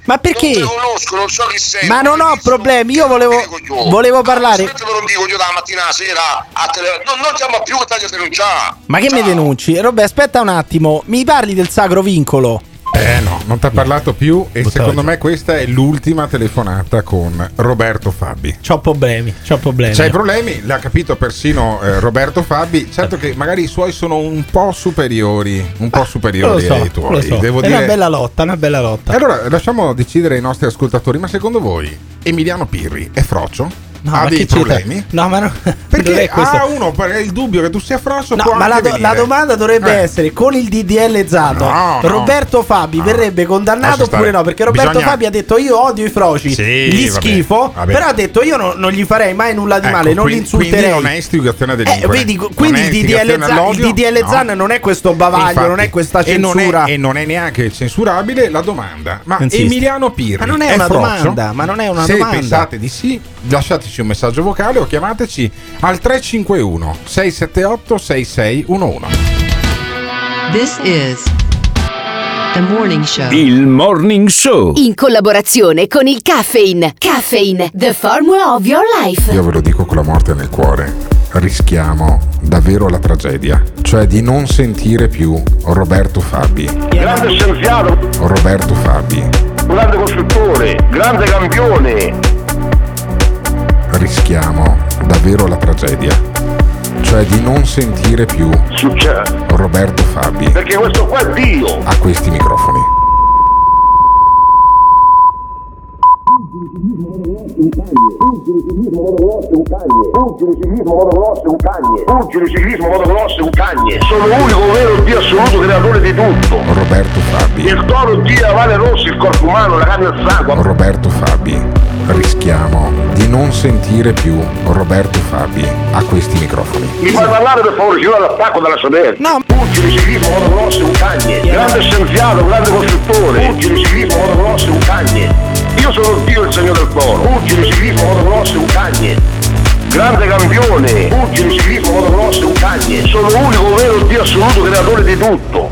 Ma perché? Non ti conosco, non so chi sei. Ma non ho problemi, io volevo, volevo parlare. Non dico io dalla mattina sera a tele... non, non chiamo più che taglio denunciare. Ma che mi denunci? Robè, aspetta un attimo, mi parli del sacro vincolo? Eh no, non ti ha parlato più e secondo me questa è l'ultima telefonata con Roberto Fabi. C'ho problemi, c'ho problemi. C'hai problemi? L'ha capito persino eh, Roberto Fabi. Certo che magari i suoi sono un po' superiori, un po' superiori so, ai tuoi. lo so. Devo è dire. una bella lotta, una bella lotta. Allora lasciamo decidere ai nostri ascoltatori, ma secondo voi Emiliano Pirri è frocio? No, ha ma dei problemi? No, ma no, Perché ha uno il dubbio che tu sia frocio No, può ma la, do- la domanda dovrebbe Eh. essere con il DDL Zato No, no. Roberto Fabi verrebbe condannato oppure no? Perché Roberto Bisogna- Fabi ha detto io odio i froci, Sì, gli vabbè, schifo, vabbè. però ha detto io no- non gli farei mai nulla di Ecco, male, non li quindi- Quindi insulterei. non è istigazione a Eh, vedi, quindi il DDL, Zan, il? DDL. Zan non è questo bavaglio, Infatti. non è questa censura. E non è, neanche censurabile la domanda. Ma. Emiliano Pirri Ma non è una domanda, ma non è una Se domanda. pensate di sì, lasciateci un messaggio vocale o chiamateci al 351 678 6611. This is the morning show. Il Morning Show. In collaborazione con il Caffeine. Caffeine, the formula of your life. Io ve lo dico con la morte nel cuore. Rischiamo davvero la tragedia, cioè di non sentire più Roberto Fabi. Grande scienziato, Roberto Fabi. grande costruttore, grande campione. Rischiamo davvero la tragedia, cioè di non sentire più Roberto Fabi Perché questo qua è Dio. a questi microfoni. Pugili ciclismo motocross è un cagne. Pugili ciclismo motocross è un cagne. Sono l'unico vero Dio assoluto creatore di tutto. Roberto Fabi. Il toro Dio Vale Rossi, il corpo umano, la carne e il sangue. Roberto Fabi. Rischiamo di non sentire più Roberto Fabi a questi microfoni. Mi fai parlare per favore, ci vuole l'attacco dalla sodera. No. Pugili ciclismo motocross è un cagne. Grande scienziato, grande costruttore. Pugili ciclismo motocross è un cagne. Io sono Dio il segno del toro. Pugili ciclismo motocross è un cagne. Grande campione. Pugili ciclismo motocross è un cagne. Sono l'unico vero Dio assoluto creatore di tutto.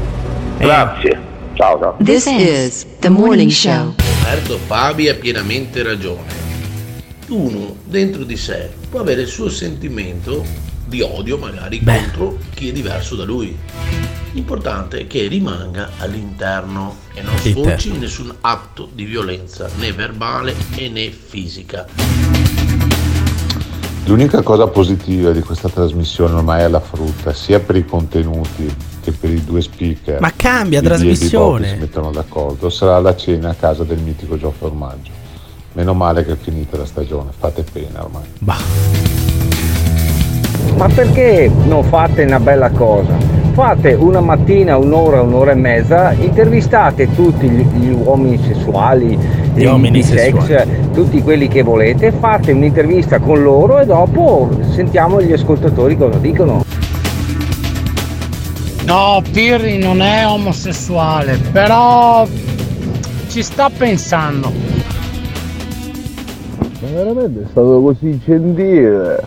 Grazie. Ciao ciao. This is the morning show. Roberto Fabi ha pienamente ragione. Uno dentro di sé può avere il suo sentimento di odio magari contro chi è diverso da lui. L'importante è che rimanga all'interno e non sfoci in nessun atto di violenza né verbale e né fisica. L'unica cosa positiva di questa trasmissione ormai è la frutta, sia per i contenuti che per i due speaker. Ma cambia trasmissione. che si mettono d'accordo. Sarà la cena a casa del mitico Gio Formaggio. Meno male che è finita la stagione, fate pena ormai. Ma perché non fate una bella cosa? Fate una mattina, un'ora, un'ora e mezza, intervistate tutti gli, gli uomini sessuali, Gli uomini bisex, sessuali. tutti quelli che volete, fate un'intervista con loro e dopo sentiamo gli ascoltatori cosa dicono. No, Pirri non è omosessuale, però ci sta pensando. Ma veramente è stato così gentile.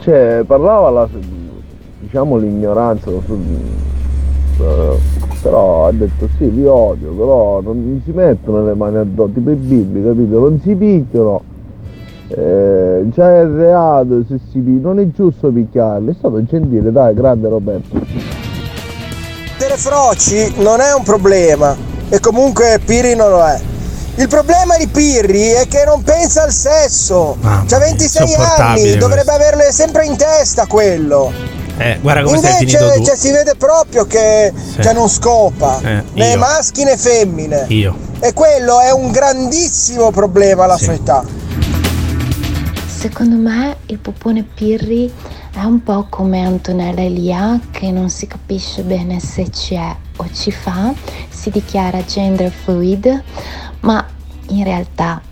Cioè, parlava la, diciamo l'ignoranza, però ha detto sì, li odio, però non si mettono le mani addosso, tipo i bimbi, capito? Non si picchiano. Eh, già è reato se si pi- non è giusto picchiarli, è stato gentile, dai, grande Roberto. Delle froci non è un problema e comunque Pirri non lo è. Il problema di Pirri è che non pensa al sesso. C'ha 26 insopportabile anni, dovrebbe averle sempre in testa quello. Eh, guarda come sei Invece finito tu. cioè, si vede proprio che, Sì. che non scopa Eh, né io. maschi né femmine. Io. E quello è un grandissimo problema alla Sì. sua età. Secondo me il popone Pirri è un po' come Antonella Elia che non si capisce bene se ci è o ci fa, si dichiara gender fluid, ma in realtà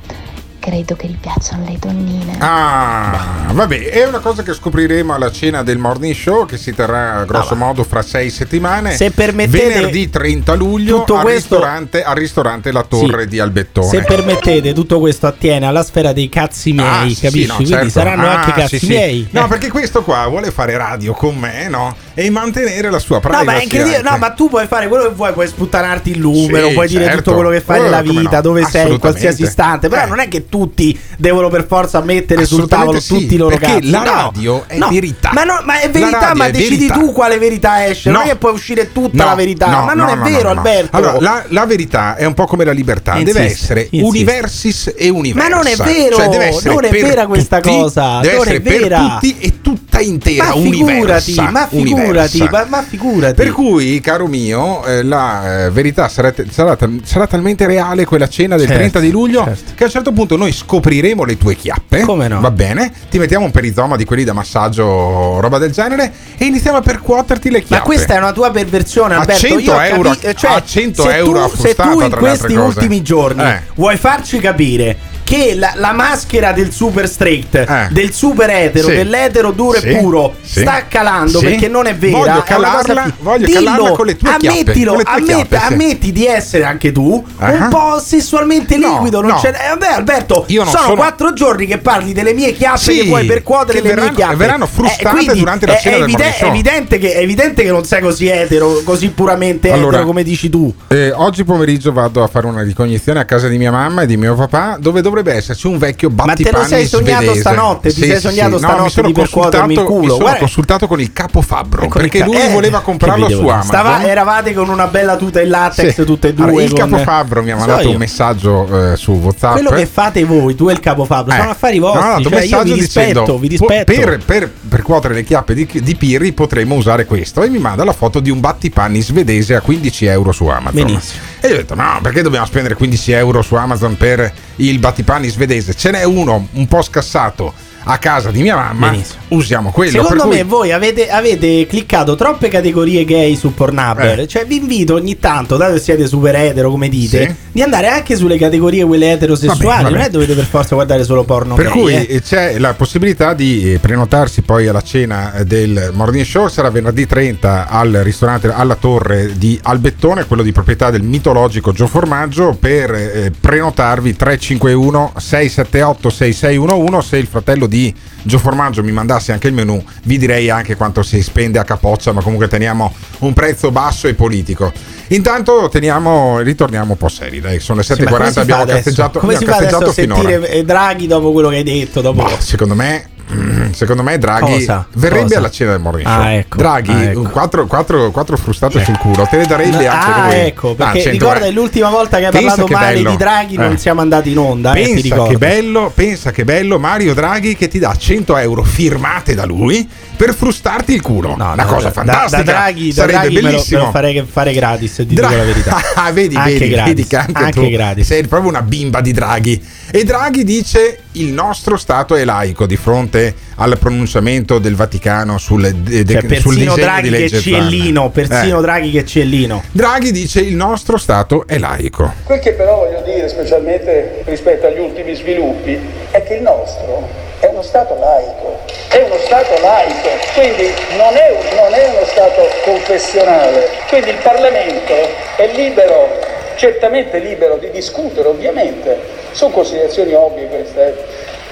credo che gli piacciono le donnine. Ah, vabbè, è una cosa che scopriremo alla cena del morning show che si terrà grosso modo fra sei settimane. Se permettete, venerdì 30 luglio tutto al, questo- ristorante, al ristorante La Torre Sì. di Albettone. Se permettete, tutto questo attiene alla sfera dei cazzi miei, Ah, capisci? sì, no, Quindi certo. saranno Ah, anche cazzi sì, sì. miei. No, perché questo qua vuole fare radio con me, no? E mantenere la sua No, privacy. ma è incredibile. anche. No, ma tu puoi fare quello che vuoi, puoi sputtanarti il numero, Sì, puoi dire certo. tutto quello che fai Oh, nella come vita, no. dove sei, in qualsiasi istante. Però Eh. non è che tutti devono per forza mettere sul tavolo sì, tutti i loro perché cazzi. la No, radio è no. verità. Ma, no, ma è verità, ma è decidi verità. tu quale verità esce. Non No. è che puoi uscire tutta No, la verità. no, ma non no, è no, vero, no, no. Alberto. Allora, la, la verità è un po' come la libertà, deve essere insiste. universis e universa. Ma non è vero, Cioè, non è per vera questa tutti, cosa, Deve non essere è per vera. tutti e tutta intera, Ma figurati, universa, ma figurati, universa. ma, ma figurati. Per cui, caro mio, eh, la eh, verità sarà, sarà sarà talmente reale quella cena del Certo, 30 di luglio che a un certo punto noi scopriremo le tue chiappe. Come no? Va bene? Ti mettiamo un perizoma di quelli da massaggio, roba del genere, e iniziamo a percuoterti le chiappe. Ma questa è una tua perversione, A Alberto. 100 Io ho euro- capi- cioè, a 100 se euro tu, a se tu in questi ultimi giorni Eh. vuoi farci capire che la, la maschera del super straight, Eh. del super etero, Sì. dell'etero duro Sì. e puro Sì. sta calando perché non è vera. Voglio calarla- cosa voglio Dillo, calarla con le tue ammettilo, chiappe, sì. ammetti di essere anche tu Ah. un po' sessualmente No, liquido. non no. c'è- eh, vabbè, Alberto, Io non sono, sono- quattro giorni che parli delle mie chiappe che puoi percuotere le verranno- mie chiappe. verranno frustate quindi durante la è- cena è evide-. È evidente, che, è evidente che non sei così etero, così puramente Allora, etero come dici tu. Eh, oggi pomeriggio vado a fare una ricognizione a casa di mia mamma e di mio papà, dove dovrebbe esserci un vecchio Ma te lo battipanni sei sognato svedese. stanotte? Ti sei sognato No, stanotte mi sono di percuotermi il consultato- culo? Mi sono Guarda- consultato con il capo Fabbro il perché ca- lui eh, voleva comprarlo su? Amazon. Stava- eravate con una bella tuta in latex Sì. tutte e due. Allora, il con- capo Fabbro mi ha So mandato io. un messaggio eh, su WhatsApp. Quello che fate voi, tu e il capo sono Eh, affari mi ha vostri. mandato un cioè, io vi rispetto, vi "Po- rispetto. Per, per, per cuotere le chiappe di, di Pirri potremmo usare questo e mi manda la foto di un battipanni svedese a 15 euro su Amazon. Benissimo. E io ho detto: no, perché dobbiamo spendere 15 euro su Amazon per il battipanni svedese? Ce n'è uno un po' scassato a casa di mia mamma. Benissimo. Usiamo quello. Secondo per cui- me voi avete, avete cliccato troppe categorie gay su Pornhub. Eh. Cioè, vi invito ogni tanto, dato che siete super etero, come dite, Sì. di andare anche sulle categorie quelle eterosessuali. Vabbè, vabbè. Non è dovete per forza guardare solo porno. Per gay, cui eh. eh, c'è la possibilità di eh, prenotarsi poi alla cena eh, del Morning Show, sarà venerdì 30 al ristorante alla Torre di Albettone, quello di proprietà del mitologico Gio Formaggio, per eh, prenotarvi 351 678 6611 se il fratello di Gio Formaggio mi mandasse anche il menù, vi direi anche quanto si spende a capoccia, ma comunque teniamo un prezzo basso e politico. Intanto teniamo, ritorniamo un po' seri, dai, sono le Sì, ma come 7.40, si fa abbiamo cazzeggiato, Come si abbiamo fa adesso a cazzeggiato finora. sentire eh, Draghi dopo quello che hai detto? Dopo... Boh, secondo me secondo me Draghi Cosa? verrebbe Cosa? alla cena del morning show. Ah, ecco. Draghi, Ah, ecco. quattro, quattro- quattro frustate sul culo, te le darebbe anche ah, lui. ecco, perché Ah, 100 ricorda eh. l'ultima volta che hai parlato che male bello. di Draghi non Eh. siamo andati in onda, eh, Pensa ricordo. che, bello, pensa che bello Mario Draghi che ti dà 100 euro firmate da lui per frustarti il culo. Una No, cosa da- fantastica. Da, Draghi, da Sarebbe Draghi me lo- bellissimo. Me lo, farei fare gratis, ti Dra- dico la verità. Ah, vedi, Anche vedi, gratis, vedi che anche, anche tu gratis. sei proprio una bimba di Draghi. E Draghi dice il nostro Stato è laico di fronte al pronunciamento del Vaticano sul, de- de- Cioè, sul persino disegno Draghi di che legge ciellino, persino Eh. Draghi che ciellino. Draghi dice il nostro Stato è laico. Quel che però voglio dire, specialmente rispetto agli ultimi sviluppi, è che il nostro è uno Stato laico, è uno Stato laico, quindi non è, non è uno Stato confessionale, quindi il Parlamento è libero, certamente libero di discutere, ovviamente, sono considerazioni ovvie queste,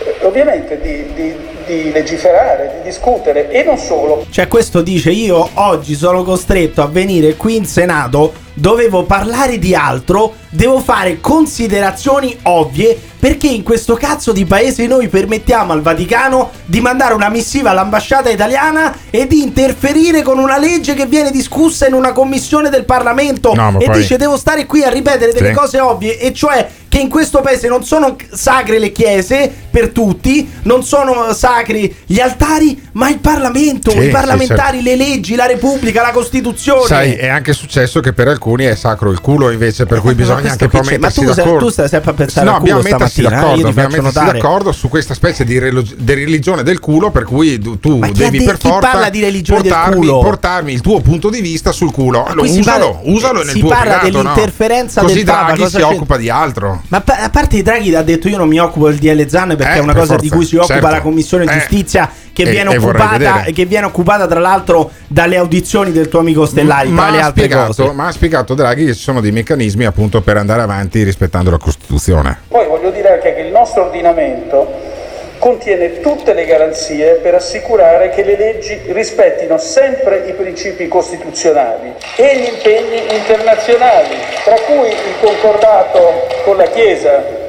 eh, ovviamente di, di- di legiferare, di discutere e non solo. Cioè, questo dice: Io oggi sono costretto a venire qui in Senato. Dovevo parlare di altro. Devo fare considerazioni ovvie. Perché in questo cazzo di paese noi permettiamo al Vaticano di mandare una missiva all'ambasciata italiana e di interferire con una legge che viene discussa in una commissione del Parlamento. No, e poi- dice: Devo stare qui a ripetere delle Sì. cose ovvie. E cioè che in questo paese non sono sacre le chiese per tutti, non sono sacri gli altari, ma il Parlamento, Sì, i sì, parlamentari, le leggi, la Repubblica, la Costituzione. Sai, è anche successo che per alcuni è sacro il culo, invece, per cui Eh, ma bisogna anche c'è- ma tu d'accordo. tu stai sempre a pensare no, al culo stamattina, eh, d'accordo, ti dobbiamo mettersi notare. d'accordo su questa specie di, relo- di religione del culo, per cui tu, Ma devi de- per forza parla di religione del portarmi, portarmi il tuo punto di vista sul culo. Allora, usalo, parla- usalo nel si tuo parla privato, no? dell'interferenza Così del Papa, Draghi si occupa di altro. Ma a parte Draghi ha detto io non mi occupo del DL Zan perché Eh, è una cosa di cui si occupa certo. la Commissione Eh, Giustizia che, e- viene e occupata, che viene occupata tra l'altro dalle audizioni del tuo amico Stellari, tra ma, le ha altre spiegato, cose. ma ha spiegato Draghi che ci sono dei meccanismi appunto per andare avanti rispettando la Costituzione. Poi voglio dire anche che il nostro ordinamento contiene tutte le garanzie per assicurare che le leggi rispettino sempre i principi costituzionali e gli impegni internazionali, tra cui il concordato con la Chiesa.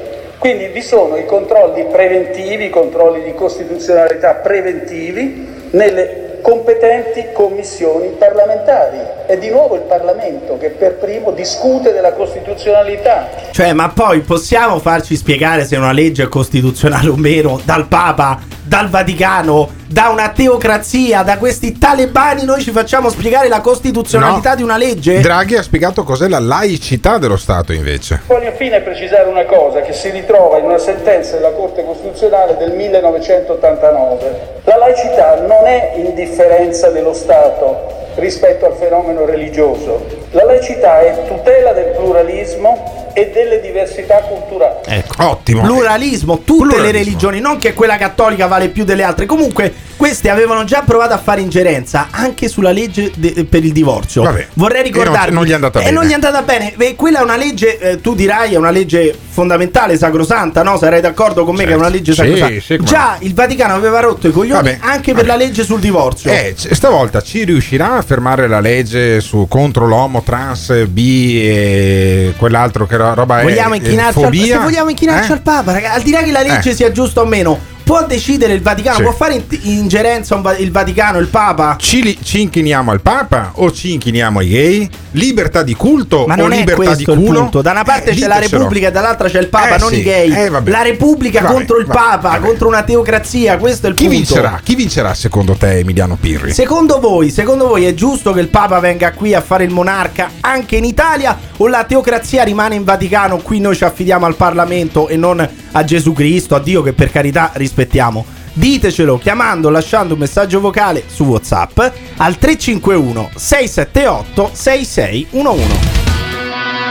Quindi vi sono i controlli preventivi, i controlli di costituzionalità preventivi nelle competenti commissioni parlamentari. È di nuovo il Parlamento che per primo discute della costituzionalità. Cioè, ma poi possiamo farci spiegare se una legge è costituzionale o meno dal Papa, dal Vaticano, da una teocrazia, da questi talebani? Noi ci facciamo spiegare la costituzionalità No. di una legge? Draghi ha spiegato cos'è la laicità dello Stato invece. Voglio infine precisare una cosa che si ritrova in una sentenza della Corte Costituzionale del 1989. La laicità non è indifferenza dello Stato rispetto al fenomeno religioso. La laicità è tutela del pluralismo e delle diversità culturali. Ecco. Ottimo. Pluralismo, tutte le religioni, non che quella cattolica vale più delle altre. Comunque, queste avevano già provato a fare ingerenza anche sulla legge de- per il divorzio. Vabbè. Vorrei E non- non gli è andata E bene. non gli è andata bene. Eh, Quella è una legge, eh, tu dirai, è una legge fondamentale, sacrosanta, no? Sarai d'accordo con me che è una legge Sì, sacrosanta. sì, come già il Vaticano aveva rotto i coglioni Vabbè, anche per la legge sul divorzio. Eh, stavolta ci riuscirà a fermare la legge su contro l'homo, trans, bi e quell'altro che ro- roba è Vogliamo eh, inchinarci, al, se vogliamo inchinarci Eh? al Papa, raga, al di là che la legge Eh. sia giusta o meno, può decidere il Vaticano, Sì. può fare in- ingerenza il Vaticano, il Papa. Ci, ci inchiniamo al Papa o ci inchiniamo ai gay? Libertà di culto Ma o libertà di culo? punto. Da una parte Eh, c'è la. Repubblica e dall'altra c'è il Papa, Eh, non sì. i gay. Eh, la Repubblica Vabbè, contro il vabbè, Papa, vabbè. contro una teocrazia. Questo è il Chi punto. vincerà? Chi vincerà secondo te Emiliano Pirri? Secondo voi, secondo voi è giusto che il Papa venga qui a fare il monarca anche in Italia o la teocrazia rimane in Vaticano? Qui noi ci affidiamo al Parlamento e non a Gesù Cristo, a Dio che per carità rispettiamo. Ditecelo chiamando, lasciando un messaggio vocale su WhatsApp al 351 678 6611.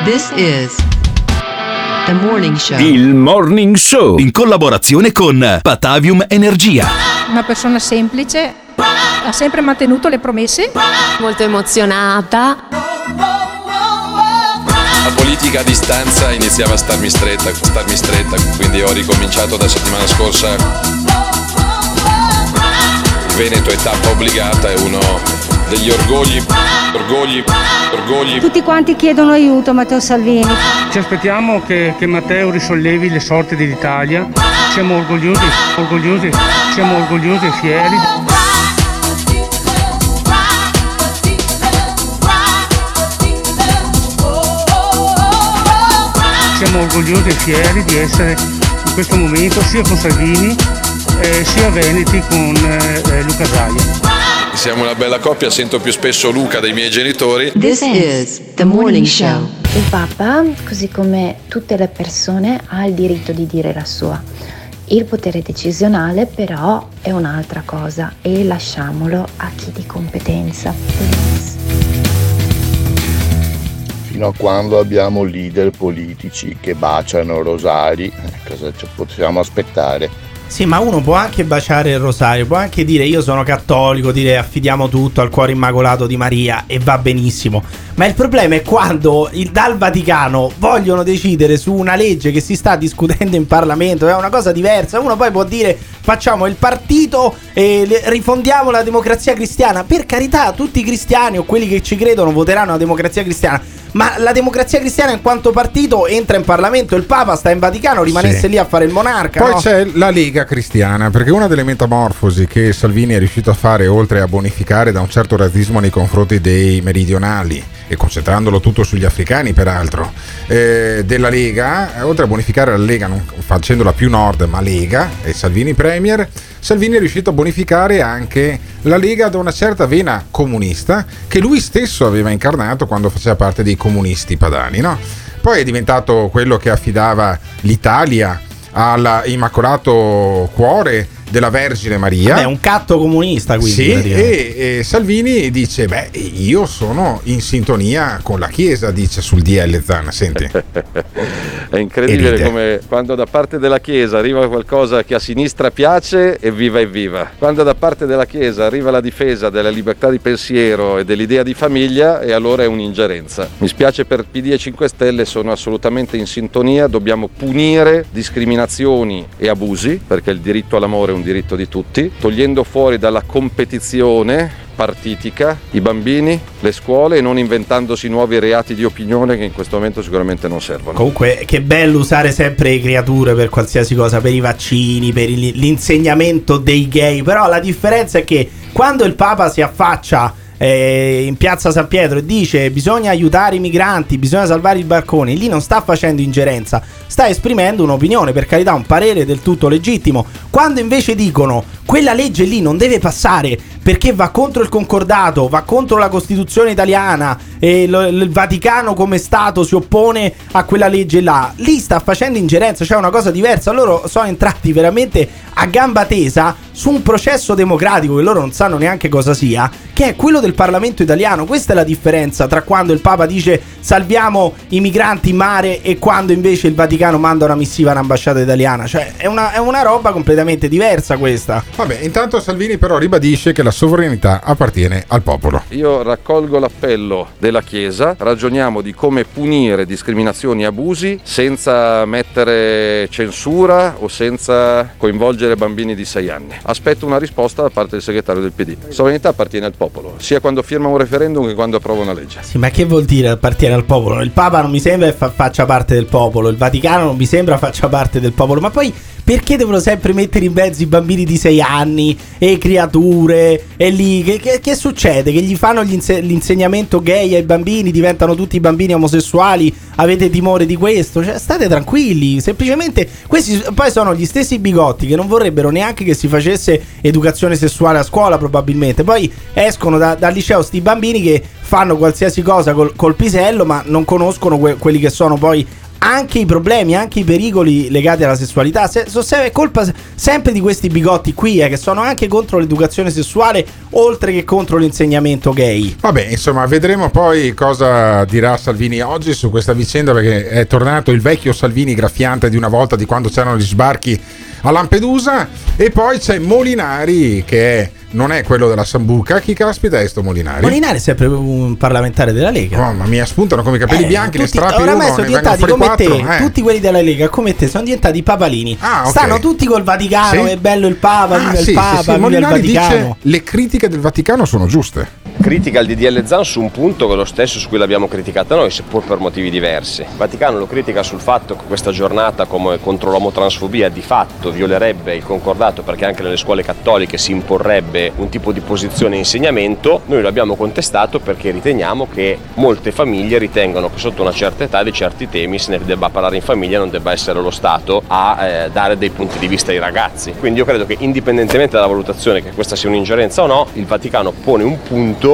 This is the morning show. Il Morning Show in collaborazione con Patavium Energia. Una persona semplice, ha sempre mantenuto le promesse. Molto emozionata. La politica a distanza iniziava a starmi stretta, starmi stretta, quindi ho ricominciato da settimana scorsa. Il Veneto è tappa obbligata, è uno degli orgogli, orgogli, orgogli. Tutti quanti chiedono aiuto, Matteo Salvini. Ci aspettiamo che, che Matteo risollevi le sorti dell'Italia. Siamo orgogliosi, orgogliosi, siamo orgogliosi e fieri. Siamo orgogliosi e fieri di essere in questo momento sia con Salvini eh, sia Veneti con eh, eh, Luca Zaia. Siamo una bella coppia, sento più spesso Luca dei miei genitori. This is the morning show. Il Papa, così come tutte le persone, ha il diritto di dire la sua. Il potere decisionale però è un'altra cosa e lasciamolo a chi di competenza. Fino a quando abbiamo leader politici che baciano rosari, eh, cosa ci possiamo aspettare? Sì, ma uno può anche baciare il rosario, può anche dire io sono cattolico, dire affidiamo tutto al cuore immacolato di Maria e va benissimo. Ma il problema è quando il, dal Vaticano vogliono decidere su una legge che si sta discutendo in Parlamento, è una cosa diversa. Uno poi può dire facciamo il partito e le, rifondiamo la democrazia cristiana. Per carità, tutti i cristiani o quelli che ci credono voteranno la democrazia cristiana. Ma la democrazia cristiana in quanto partito entra in Parlamento, il Papa sta in Vaticano, rimanesse Sì. lì a fare il monarca. Poi no? c'è la Lega Cristiana, perché una delle metamorfosi che Salvini è riuscito a fare, oltre a bonificare da un certo razzismo nei confronti dei meridionali, e concentrandolo tutto sugli africani peraltro, eh, della Lega, eh, oltre a bonificare la Lega, non facendola più nord ma Lega, e Salvini Premier, Salvini è riuscito a bonificare anche la Lega da una certa vena comunista che lui stesso aveva incarnato quando faceva parte dei comunisti padani. No? Poi è diventato quello che affidava l'Italia all'immacolato cuore della Vergine Maria. È un catto comunista quindi. Sì, e, e Salvini dice: Beh, io sono in sintonia con la Chiesa, dice sul DL Zan. Senti. È incredibile come quando da parte della Chiesa arriva qualcosa che a sinistra piace, evviva evviva. Quando da parte della Chiesa arriva la difesa della libertà di pensiero e dell'idea di famiglia, e allora è un'ingerenza. Mi spiace per PD e 5 Stelle, sono assolutamente in sintonia, dobbiamo punire discriminazioni e abusi, perché il diritto all'amore è un diritto di tutti, togliendo fuori dalla competizione partitica i bambini, le scuole e non inventandosi nuovi reati di opinione che in questo momento sicuramente non servono. Comunque, che bello usare sempre le creature per qualsiasi cosa, per i vaccini, per l'insegnamento dei gay. Però la differenza è che quando il Papa si affaccia eh, in piazza San Pietro e dice bisogna aiutare i migranti, bisogna salvare i barconi, lì non sta facendo ingerenza, sta esprimendo un'opinione, per carità, un parere del tutto legittimo. Quando invece dicono quella legge lì non deve passare perché va contro il concordato, va contro la Costituzione italiana e lo- il Vaticano come Stato si oppone a quella legge là, lì sta facendo ingerenza, cioè una cosa diversa. Loro sono entrati veramente a gamba tesa su un processo democratico che loro non sanno neanche cosa sia, che è quello del Parlamento italiano. Questa è la differenza tra quando il Papa dice salviamo i migranti in mare e quando invece il Vaticano manda una missiva all'ambasciata italiana. Cioè è una, è una roba completamente diversa questa. Vabbè, intanto Salvini però ribadisce che la sovranità appartiene al popolo. Io raccolgo l'appello della Chiesa, ragioniamo di come punire discriminazioni e abusi senza mettere censura o senza coinvolgere bambini di 6 anni. Aspetto una risposta da parte del segretario del PD. Sovranità appartiene al popolo, sia quando firma un referendum che quando approva una legge. Sì, ma che vuol dire appartiene al popolo? Il Papa non mi sembra che fa- faccia parte del popolo, il Vaticano non mi sembra faccia parte del popolo, ma poi perché devono sempre mettere in mezzo i bambini di 6 anni e creature? E lì che, che- che succede? Che gli fanno gli inse- l'insegnamento gay ai bambini, diventano tutti bambini omosessuali? Avete timore di questo? Cioè, state tranquilli, semplicemente questi poi sono gli stessi bigotti che non vorrebbero neanche che si facesse educazione sessuale a scuola probabilmente. Poi escono da- dal liceo sti bambini che fanno qualsiasi cosa col, col pisello ma non conoscono que- quelli che sono poi anche i problemi, anche i pericoli legati alla sessualità. Se, so- se- è colpa se- sempre di questi bigotti qui, eh, che sono anche contro l'educazione sessuale, oltre che contro l'insegnamento gay. Vabbè, insomma, vedremo poi cosa dirà Salvini oggi su questa vicenda perché è tornato il vecchio Salvini graffiante di una volta di quando c'erano gli sbarchi a Lampedusa e poi c'è Molinari che è- non è quello della Sambuca. Chi caspita è sto Molinari? Molinari è sempre un parlamentare della Lega. Mamma mia, spuntano come i capelli Eh, bianchi, le tutti- strappi oramai uno, sono diventati come te, eh. tutti quelli della Lega come te sono diventati papalini. Ah, ok. Stanno tutti col Vaticano, Sì. è bello il Papa, Ah, viva sì, il sì, Papa, sì, viva il Molinari Vaticano. dice le critiche del Vaticano sono giuste. Critica il DDL Zan su un punto che è lo stesso su cui l'abbiamo criticata noi, seppur per motivi diversi. Il Vaticano lo critica sul fatto che questa giornata come contro l'omotransfobia di fatto violerebbe il concordato perché anche nelle scuole cattoliche si imporrebbe un tipo di posizione e insegnamento. Noi lo abbiamo contestato perché riteniamo che molte famiglie ritengono che sotto una certa età di certi temi se ne debba parlare in famiglia, non debba essere lo Stato a eh, dare dei punti di vista ai ragazzi. Quindi io credo che indipendentemente dalla valutazione che questa sia un'ingerenza o no, il Vaticano pone un punto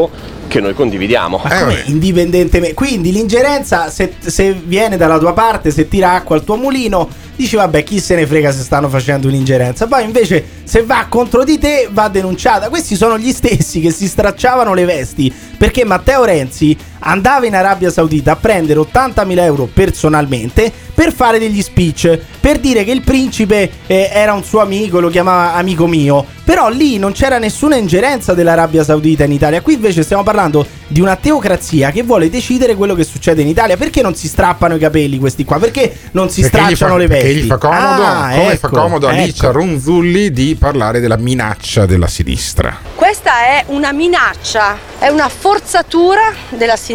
che noi condividiamo. Ma come indipendentemente. Quindi l'ingerenza, se, se viene dalla tua parte, se tira acqua al tuo mulino, dici vabbè, chi se ne frega se stanno facendo un'ingerenza. Poi invece, se va contro di te, va denunciata. Questi sono gli stessi che si stracciavano le vesti perché Matteo Renzi andava in Arabia Saudita a prendere 80.000 euro personalmente per fare degli speech, per dire che il principe eh, era un suo amico, lo chiamava amico mio. Però lì non c'era nessuna ingerenza dell'Arabia Saudita in Italia. Qui invece stiamo parlando di una teocrazia che vuole decidere quello che succede in Italia. Perché non si strappano i capelli questi qua? Perché non si Perché stracciano fa- le perché vesti? gli fa comodo, Ah, come ecco, fa comodo a Licia ecco. Ronzulli di parlare della minaccia della sinistra. Questa è una minaccia, è una forzatura della sinistra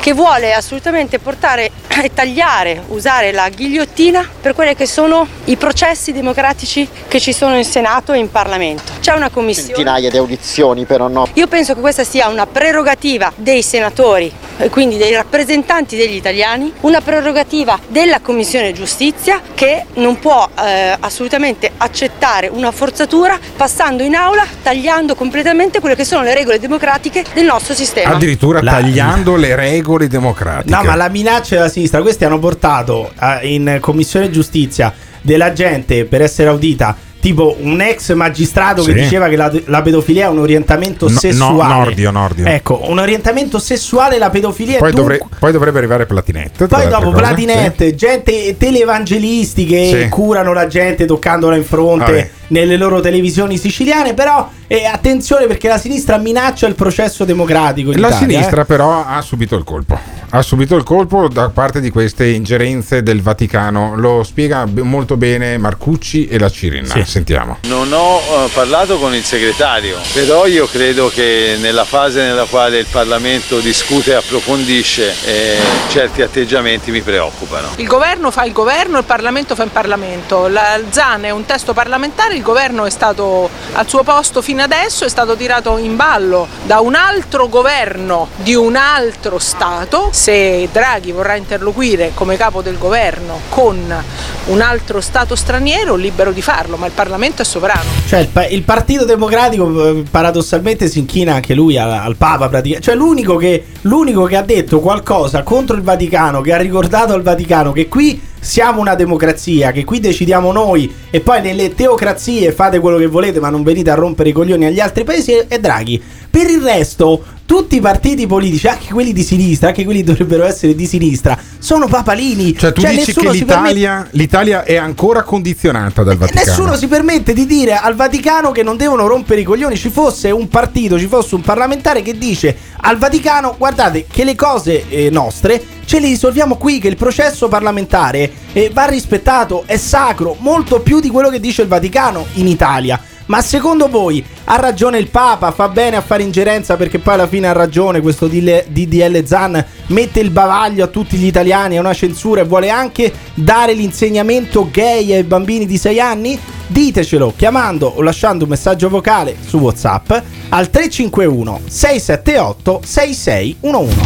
che vuole assolutamente portare e tagliare, usare la ghigliottina per quelli che sono i processi democratici che ci sono in Senato e in Parlamento. C'è una commissione. centinaia di audizioni, però no. Io penso che questa sia una prerogativa dei senatori e quindi dei rappresentanti degli italiani, una prerogativa della Commissione Giustizia che non può eh, assolutamente accettare una forzatura passando in aula tagliando completamente quelle che sono le regole democratiche del nostro sistema. Addirittura tagliando le regole democratiche. No, ma la minaccia della sinistra, questi hanno portato eh, in commissione giustizia della gente per essere audita. Tipo un ex magistrato che Sì. diceva che la, la pedofilia è un orientamento No- no- sessuale. Nordio, Nordio. Ecco, un orientamento sessuale la pedofilia Poi, dunque- dovre- poi dovrebbe arrivare Platinette. Poi dopo. Platinette, gente teleevangelisti che Sì. curano la gente toccandola in fronte Vabbè. Nelle loro televisioni siciliane, però eh, attenzione perché la sinistra minaccia il processo democratico in La Italia, sinistra eh. però ha subito il colpo. Ha subito il colpo da parte di queste ingerenze del Vaticano. Lo spiega molto bene Marcucci e la Cirinna. Sì. Sentiamo. Non ho eh, parlato con il segretario, però io credo che nella fase nella quale il Parlamento discute e approfondisce eh, certi atteggiamenti mi preoccupano. Il governo fa il governo, il Parlamento fa il Parlamento. La ZAN è un testo parlamentare, il governo è stato al suo posto fino adesso, è stato tirato in ballo da un altro governo di un altro Stato. Se Draghi vorrà interloquire come capo del governo con un altro Stato straniero, libero di farlo, ma il Parlamento è sovrano. Cioè, il, pa- il Partito Democratico eh, paradossalmente si inchina anche lui al, al Papa, praticamente. Cioè, l'unico che, l'unico che ha detto qualcosa contro il Vaticano, che ha ricordato al Vaticano che qui siamo una democrazia, che qui decidiamo noi e poi nelle teocrazie fate quello che volete, ma non venite a rompere i coglioni agli altri paesi, è Draghi. Per il resto, tutti i partiti politici, anche quelli di sinistra, anche quelli che dovrebbero essere di sinistra, sono papalini. Cioè, tu dici che si permette- l'Italia, l'Italia è ancora condizionata dal Vaticano. Nessuno si permette di dire al Vaticano che non devono rompere i coglioni. Ci fosse un partito, ci fosse un parlamentare che dice al Vaticano: guardate che le cose eh, nostre ce le risolviamo qui. Che il processo parlamentare eh, va rispettato, è sacro, molto più di quello che dice il Vaticano in Italia. Ma secondo voi ha ragione il Papa? Fa bene a fare ingerenza perché poi alla fine ha ragione questo DL DDL Zan mette il bavaglio a tutti gli italiani, è una censura e vuole anche dare l'insegnamento gay ai bambini di 6 anni? Ditecelo chiamando o lasciando un messaggio vocale su WhatsApp al 351 678 6611.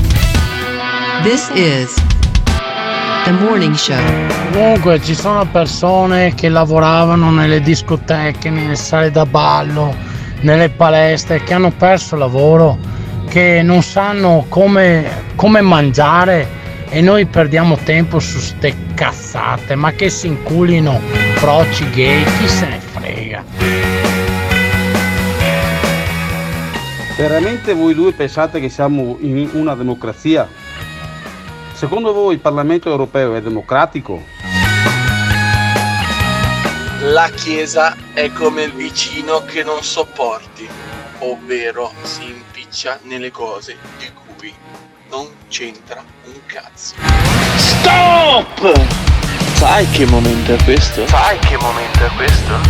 This is. Comunque ci sono persone che lavoravano nelle discoteche, nelle sale da ballo, nelle palestre, che hanno perso lavoro, che non sanno come, come mangiare e noi perdiamo tempo su ste cazzate, ma che si inculino froci gay, chi se ne frega. Veramente voi due pensate che siamo in una democrazia? Secondo voi il Parlamento europeo è democratico? La Chiesa è come il vicino che non sopporti, ovvero si impiccia nelle cose di cui non c'entra un cazzo. Stop! Sai che momento è questo? Sai che momento è questo?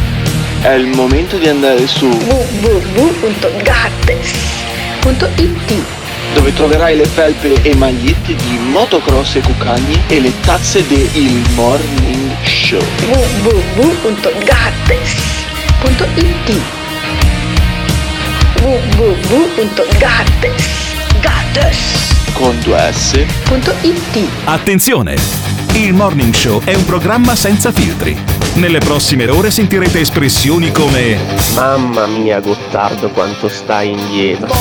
È il momento di andare su www.it dove troverai le felpe e magliette di motocross e cucagni e le tazze de Il Morning Show. www.gattes.it www.gattes Con due S. .it Attenzione! Il Morning Show è un programma senza filtri. Nelle prossime ore sentirete espressioni come Mamma mia Gottardo quanto stai indietro.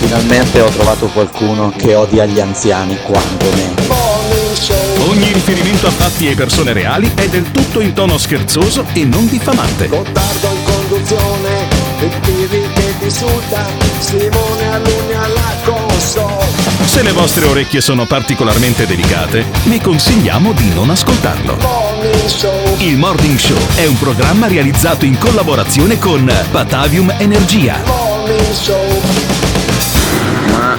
Finalmente ho trovato qualcuno che odia gli anziani quanto me. Ogni riferimento a fatti e persone reali è del tutto in tono scherzoso e non diffamante. Gottardo in conduzione, il che ti insulta, Simone Alunni alla console. Se le vostre orecchie sono particolarmente delicate, vi consigliamo di non ascoltarlo. Il Morning Show è un programma realizzato in collaborazione con Batavium Energia. Ma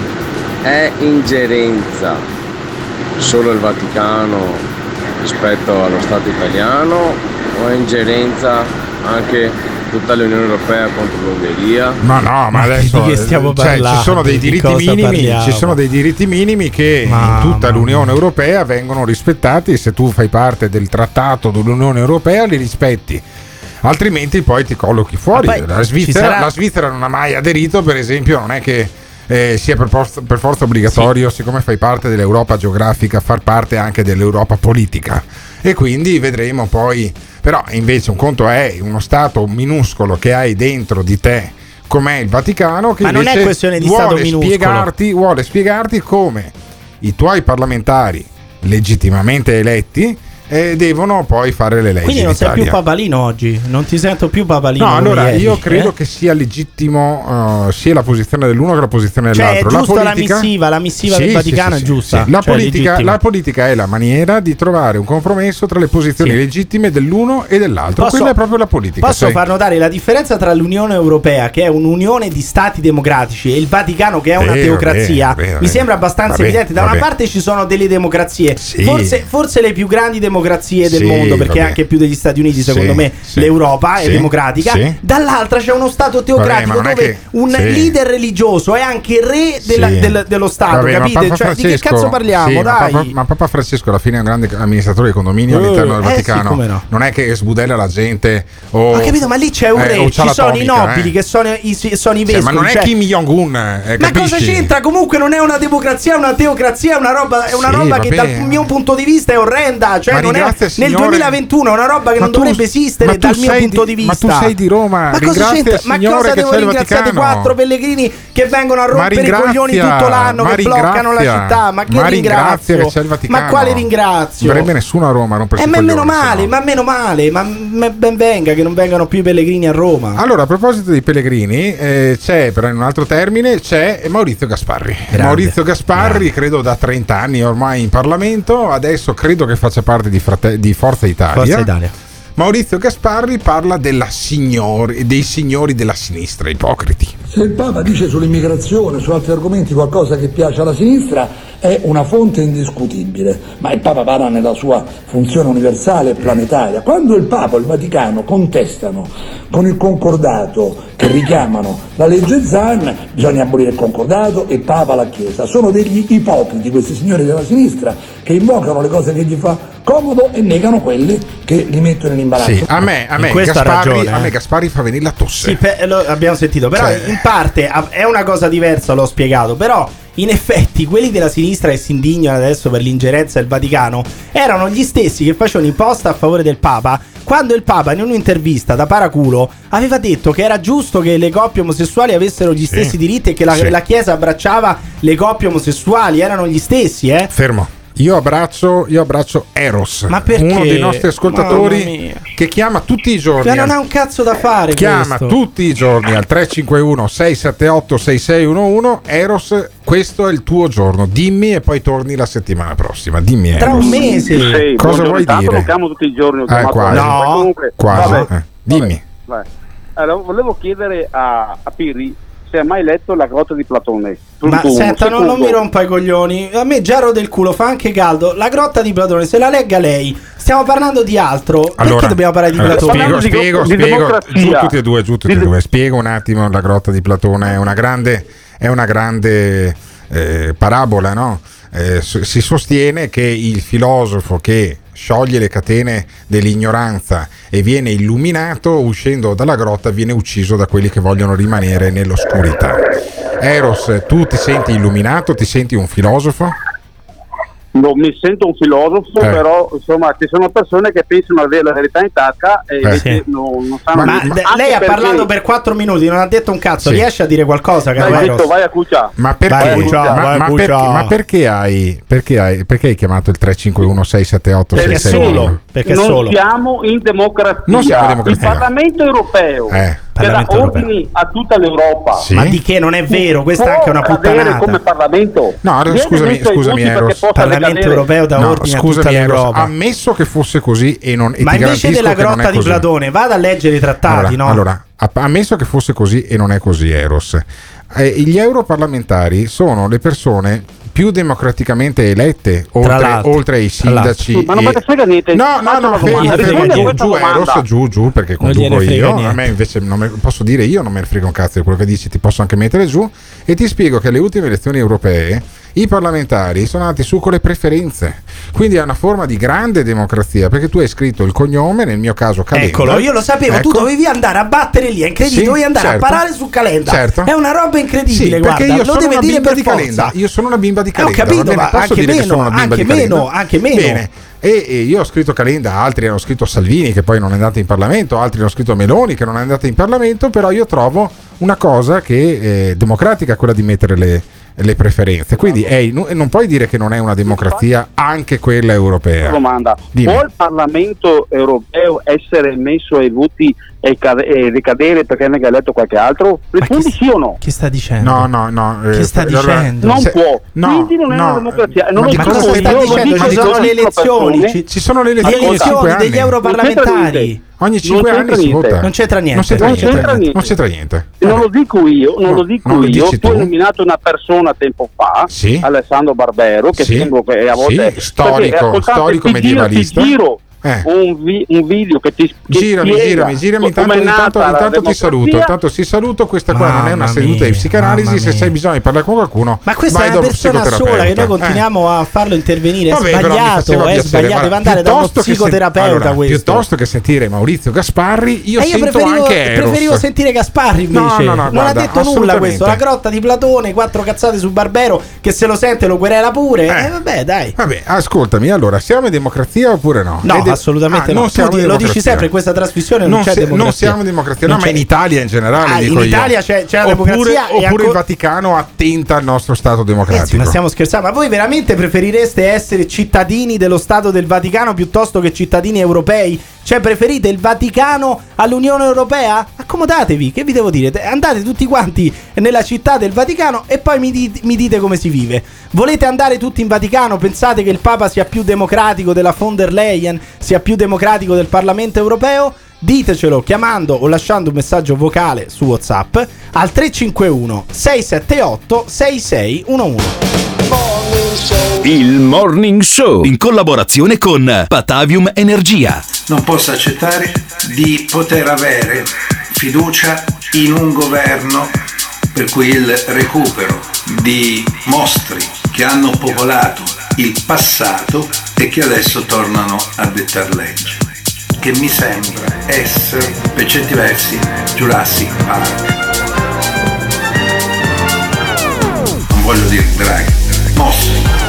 è ingerenza solo il Vaticano rispetto allo Stato italiano o è ingerenza anche tutta l'Unione Europea contro l'Ungheria? Ma no, ma adesso di che stiamo cioè, ci parlando? sono dei Di diritti minimi, parliamo? ci sono dei diritti minimi che Mamma in tutta l'Unione Europea vengono rispettati. Se tu fai parte del trattato dell'Unione Europea, li rispetti. Altrimenti poi ti collochi fuori. Ma poi La ci Svizzera, sarà- la Svizzera non ha mai aderito, per esempio, non è che eh, sia per, forza- per forza obbligatorio, siccome fai parte dell'Europa geografica, far parte anche dell'Europa politica. E quindi vedremo poi. Però invece un conto è uno Stato minuscolo che hai dentro di te. Com'è il Vaticano che Ma non è questione di vuole Stato minuscolo. spiegarti, vuole spiegarti come i tuoi parlamentari legittimamente eletti eh, devono poi fare le leggi. Quindi in non sei più papalino oggi. Non ti sento più papalino. No, allora ieri, io credo eh? che sia legittimo uh, sia la posizione dell'uno che la posizione Cioè, è dell'altro. giusta la missiva, la missiva del Vaticano è giusta, La, cioè, politica, la politica è la maniera di trovare un compromesso tra le posizioni Sì. legittime dell'uno e dell'altro. Posso- Quella è proprio la politica. Posso sai? far notare la differenza tra l'Unione Europea, che è un'unione di stati democratici, e il Vaticano, che è una Vero, teocrazia? vero, vero, Mi sembra abbastanza evidente. Da una parte ci sono delle democrazie, Sì. forse, forse le più grandi democrazie del Sì, mondo, perché vabbè. anche più degli Stati Uniti, secondo Sì, me, sì. l'Europa è democratica. Dall'altra c'è uno Stato teocratico Vabbè, ma non dove che- un leader religioso è anche re della- del- dello Stato, Vabbè, ma capite? Cioè, di che cazzo parliamo? ma. Papa, ma Papa Francesco alla fine è un grande amministratore di condominio Eh, all'interno del eh Vaticano. no. Non è che sbudella la gente o Ho capito, ma lì c'è un eh, re, ci sono i l'atomica, nobili eh. che sono i, sono i vescovi. ma non è cioè- Kim Jong-un, eh, Ma cosa c'entra? Comunque non è una democrazia, è una teocrazia, è una roba, è una Sì, roba che dal mio punto di vista è orrenda. Cioè, Ma non è, nel Signore. 2021 è una roba che Ma non tu- dovrebbe esistere ma dal mio punto di- di ma vista. tu sei di Roma, Ma cosa c'entra? Ma cosa devo ringraziare quattro pellegrini che vengono a Ma rompere i coglioni tutto l'anno, ma che bloccano la città? Ma che ma ringrazio? Ma quale ringrazio? Non dovrebbe nessuno a Roma rompersi Eh, i ma meno coglioni, male, ma meno male, ma ma ben venga che non vengano più i pellegrini a Roma. Allora, a proposito dei pellegrini, eh, c'è però in un altro termine c'è Maurizio Gasparri. Grande, Maurizio Gasparri, credo da 30 anni ormai in Parlamento, adesso credo che faccia parte di, Frate- di Forza Italia. Forza Italia. Maurizio Gasparri parla della signori, dei signori della sinistra, ipocriti. Se il Papa dice sull'immigrazione, su altri argomenti qualcosa che piace alla sinistra, è una fonte indiscutibile, ma il Papa parla nella sua funzione universale e planetaria. Quando il Papa e il Vaticano contestano con il concordato che richiamano la legge Zan, bisogna abolire il concordato e Papa la Chiesa. Sono degli ipocriti questi signori della sinistra che invocano le cose che gli fa comodo e negano quelle che li mettono in imbarazzo. Sì, a me, a me, Gasparri, ragione, a me eh. Gasparri fa venire la tosse. Sì, pe- lo abbiamo sentito, però Cioè- in parte a- è una cosa diversa, l'ho spiegato, però in effetti quelli della sinistra che si indignano adesso per l'ingerenza del Vaticano erano gli stessi che facevano i post a favore del Papa quando il Papa in un'intervista da paraculo aveva detto che era giusto che le coppie omosessuali avessero gli stessi diritti e che la, Sì. la Chiesa abbracciava le coppie omosessuali, erano gli stessi, eh? Fermo. Io abbraccio, io abbraccio Eros, uno dei nostri ascoltatori che chiama tutti i giorni. Cioè, non ha un cazzo da fare chiama questo. tutti i giorni al 351 678 6611 Eros questo è il tuo giorno dimmi e poi torni la settimana prossima dimmi Tra Eros. un mese. Sì, cosa vuoi dire lo chiamo tutti i giorni. Eh, quasi. No. comunque- Quasi, vabbè, eh. dimmi vabbè. Allora, volevo chiedere a, a Pirri se ha mai letto La grotta di Platone. Ma uno. senta, non, non mi rompa i coglioni. A me già rode il culo, fa anche caldo. La grotta di Platone, se la legga lei. Stiamo parlando di altro. Perché dobbiamo parlare di allora, Platone? spiego, spiego, spiego giù tutti e due, giù tutti e due. Spiego un attimo la grotta di Platone, è una grande, è una grande eh, parabola, no? Eh, si sostiene che il filosofo che scioglie le catene dell'ignoranza e viene illuminato, uscendo dalla grotta viene ucciso da quelli che vogliono rimanere nell'oscurità. Eros, tu ti senti illuminato? Ti senti un filosofo? Non mi sento un filosofo, Eh. però insomma ci sono persone che pensano di avere la verità in tasca e invece sì. non, non sanno Ma Anche lei ha perché- parlato per 4 minuti, non ha detto un cazzo. Sì. Riesce a dire qualcosa, Hai Eros? detto vai a cuccia. Ma perché, Vai, Cuccia, ma, vai, ma perché, ma perché hai, perché hai perché hai chiamato il 351 678 Perché661? Perché non solo. siamo in democrazia. Non siamo in democrazia. Il Parlamento europeo Eh. Che dà ordini a tutta l'Europa. Sì. Ma di che non è vero? Questa è anche una puttanata. come Parlamento. No, allora, scusami, scusami, Eros. possa Parlamento decadere. europeo da No, ordine a scusami, tutta Eros, l'Europa. ammesso che fosse così e non e Ma invece della grotta di così. Platone, vada a leggere i trattati, allora, no? allora, a- ammesso che fosse così e non è così, Eros. eh, gli europarlamentari sono le persone più democraticamente elette oltre, oltre ai sindaci Ma non me ne frega niente. No, no, no, fermo, domanda. fermo, a giù, giù. Eros, giù, giù, perché conduco io. A niente. me invece non me- posso dire io, non me ne frega un cazzo di quello che dici, ti posso anche mettere giù. E ti spiego che alle ultime elezioni europee i parlamentari sono andati su con le preferenze. Quindi è una forma di grande democrazia, perché tu hai scritto il cognome, nel mio caso Calenda. Eccolo, io lo sapevo, tu Ecco. dovevi andare a battere lì, è incredibile, Sì, dovevi andare certo. a parare su Calenda. Certo. È una roba Sì, incredibile, perché guarda, io lo sono deve una dire bimba per di. Calenda. Io sono una bimba di Eh, ho Calenda. capito, va bene? ma anche meno, anche di Calenda? meno, anche meno. E, e io ho scritto Calenda, altri hanno scritto Salvini che poi non è andato in Parlamento, altri hanno scritto Meloni che non è andata in Parlamento, però io trovo una cosa che è democratica, quella di mettere le, le preferenze. Quindi in- non puoi dire che non è una democrazia anche quella europea. domanda. Dimmi. Può il Parlamento europeo essere messo ai voti e, cade- e ricadere perché ne ha eletto qualche altro? Rispondi sì o no? Che sta dicendo? No, no, no. Che eh, sta allora- dicendo? Non se- può. no, Quindi non è no, una democrazia. E non ma lo cosa io, stai lo dicendo? Ci io, sono le elezioni, ci- Ci sono le Le elezioni ogni elezioni 5 degli europarlamentari. Ogni Non 5 c'entra anni si vota. Non c'entra niente. Non c'entra Non niente. c'entra niente. Non c'entra niente. Non lo dico io, non No, lo dico non io. Tu hai nominato una persona tempo fa, Sì. Alessandro Barbero, che Sì. sembra che a volte Sì, storico- ascoltate, storico ti giro- medievalista. Ti giro Eh. un, vi- un video che ti che Girami, spiega girami, girami. Intanto, intanto, intanto ti saluto. Intanto ti saluto. Questa qua non è una Mamma seduta di psicanalisi. mamma Se hai bisogno di parlare con qualcuno, Ma questa vai è una persona sola che noi psicoterapeuta. continuiamo a farlo intervenire. È Vabbè, sbagliato, è piacere, sbagliato. Deve andare da uno piuttosto che sen- psicoterapeuta allora, questo. Piuttosto che sentire Maurizio Gasparri, io Eh, io sento preferivo, anche Eros. preferivo sentire Gasparri invece. No, no, no, non guarda, ha detto nulla questo. La grotta di Platone, quattro cazzate su Barbero. Che se lo sente lo querela pure. Eh, vabbè, dai. Vabbè, ascoltami, allora, siamo in democrazia oppure no? No, Assolutamente Ah, no. siamo lo dici sempre in questa trasmissione. Non, Non, c'è si- democrazia. non siamo democrazia, no, ma in Italia in generale. Ah, in io. Italia c'è, c'è la oppure, democrazia. oppure ancora- il Vaticano attenta al nostro Stato Ragazzi, democratico. ma stiamo scherzando? Ma voi veramente preferireste essere cittadini dello Stato del Vaticano piuttosto che cittadini europei? Cioè, preferite il Vaticano all'Unione Europea? Accomodatevi, che vi devo dire? Te- Andate tutti quanti nella città del Vaticano e poi mi, di- mi dite come si vive. Volete andare tutti in Vaticano? Pensate che il Papa sia più democratico della von der Leyen, sia più democratico del Parlamento Europeo? Ditecelo chiamando o lasciando un messaggio vocale su WhatsApp al 351 678 6611. Il Morning Show in collaborazione con Patavium Energia. Non posso accettare di poter avere fiducia in un governo per cui il recupero di mostri che hanno popolato il passato e che adesso tornano a dettar legge. Che mi sembra essere, per certi versi, Jurassic Park. Non voglio dire draghi. Mostri.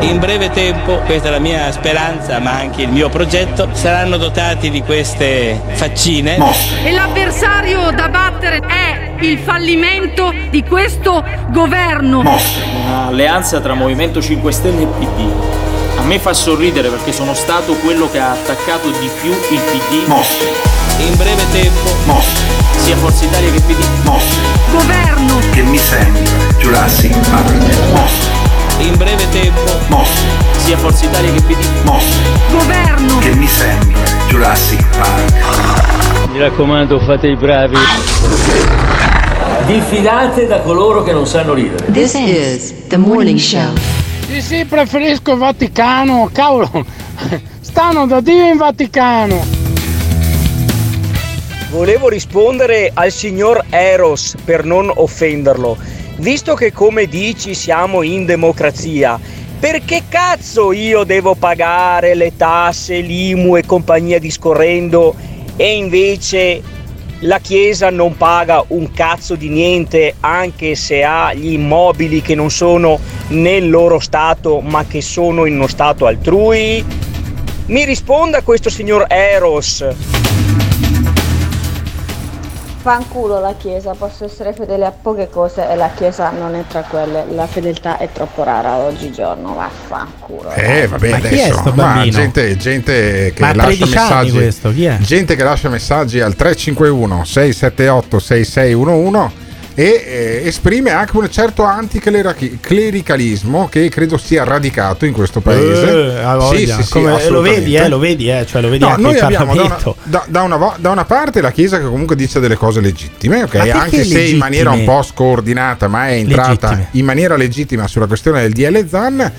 In breve tempo, questa è la mia speranza, ma anche il mio progetto, saranno dotati di queste faccine. E l'avversario da battere è il fallimento di questo governo. Un'alleanza tra Movimento 5 Stelle e PD. A me fa sorridere perché sono stato quello che ha attaccato di più il PD. In breve tempo, sia Forza Italia che PD. Governo. Che mi sembra Jurassic Park. Mostri. in breve tempo, Mostri. sia Forza Italia che PD. Mostri. Governo. Che mi sembra Jurassic Park. Mi raccomando, fate i bravi. Diffidate da coloro che non sanno ridere. This is the morning show. Sì, sì, preferisco il Vaticano. Cavolo, stanno da Dio in Vaticano. Volevo rispondere al signor Eros per non offenderlo. Visto che come dici siamo in democrazia, perché cazzo io devo pagare le tasse, l'IMU e compagnia discorrendo e invece la Chiesa non paga un cazzo di niente anche se ha gli immobili che non sono nel loro stato ma che sono in uno stato altrui? Mi risponda questo signor Eros. Fanculo la Chiesa, posso essere fedele a poche cose e la Chiesa non è tra quelle. La fedeltà è troppo rara oggigiorno, vaffanculo. Eh, vabbè, Ma chi è adesso sto ma gente, gente che Ma lascia 13 anni messaggi. questo, chi è? Gente che lascia messaggi al 351 678 6611 e eh, esprime anche un certo anticlericalismo che credo sia radicato in questo paese. Eh, ha voglia. Come- lo assolutamente. vedi, eh, lo vedi, eh, cioè lo vedi No, anche noi abbiamo da una, da- da una da una parte la Chiesa che comunque dice delle cose legittime, ok? Ma perché anche se in legittime? maniera un po' scordinata, ma è entrata Legittime. in maniera legittima sulla questione del DL Zan.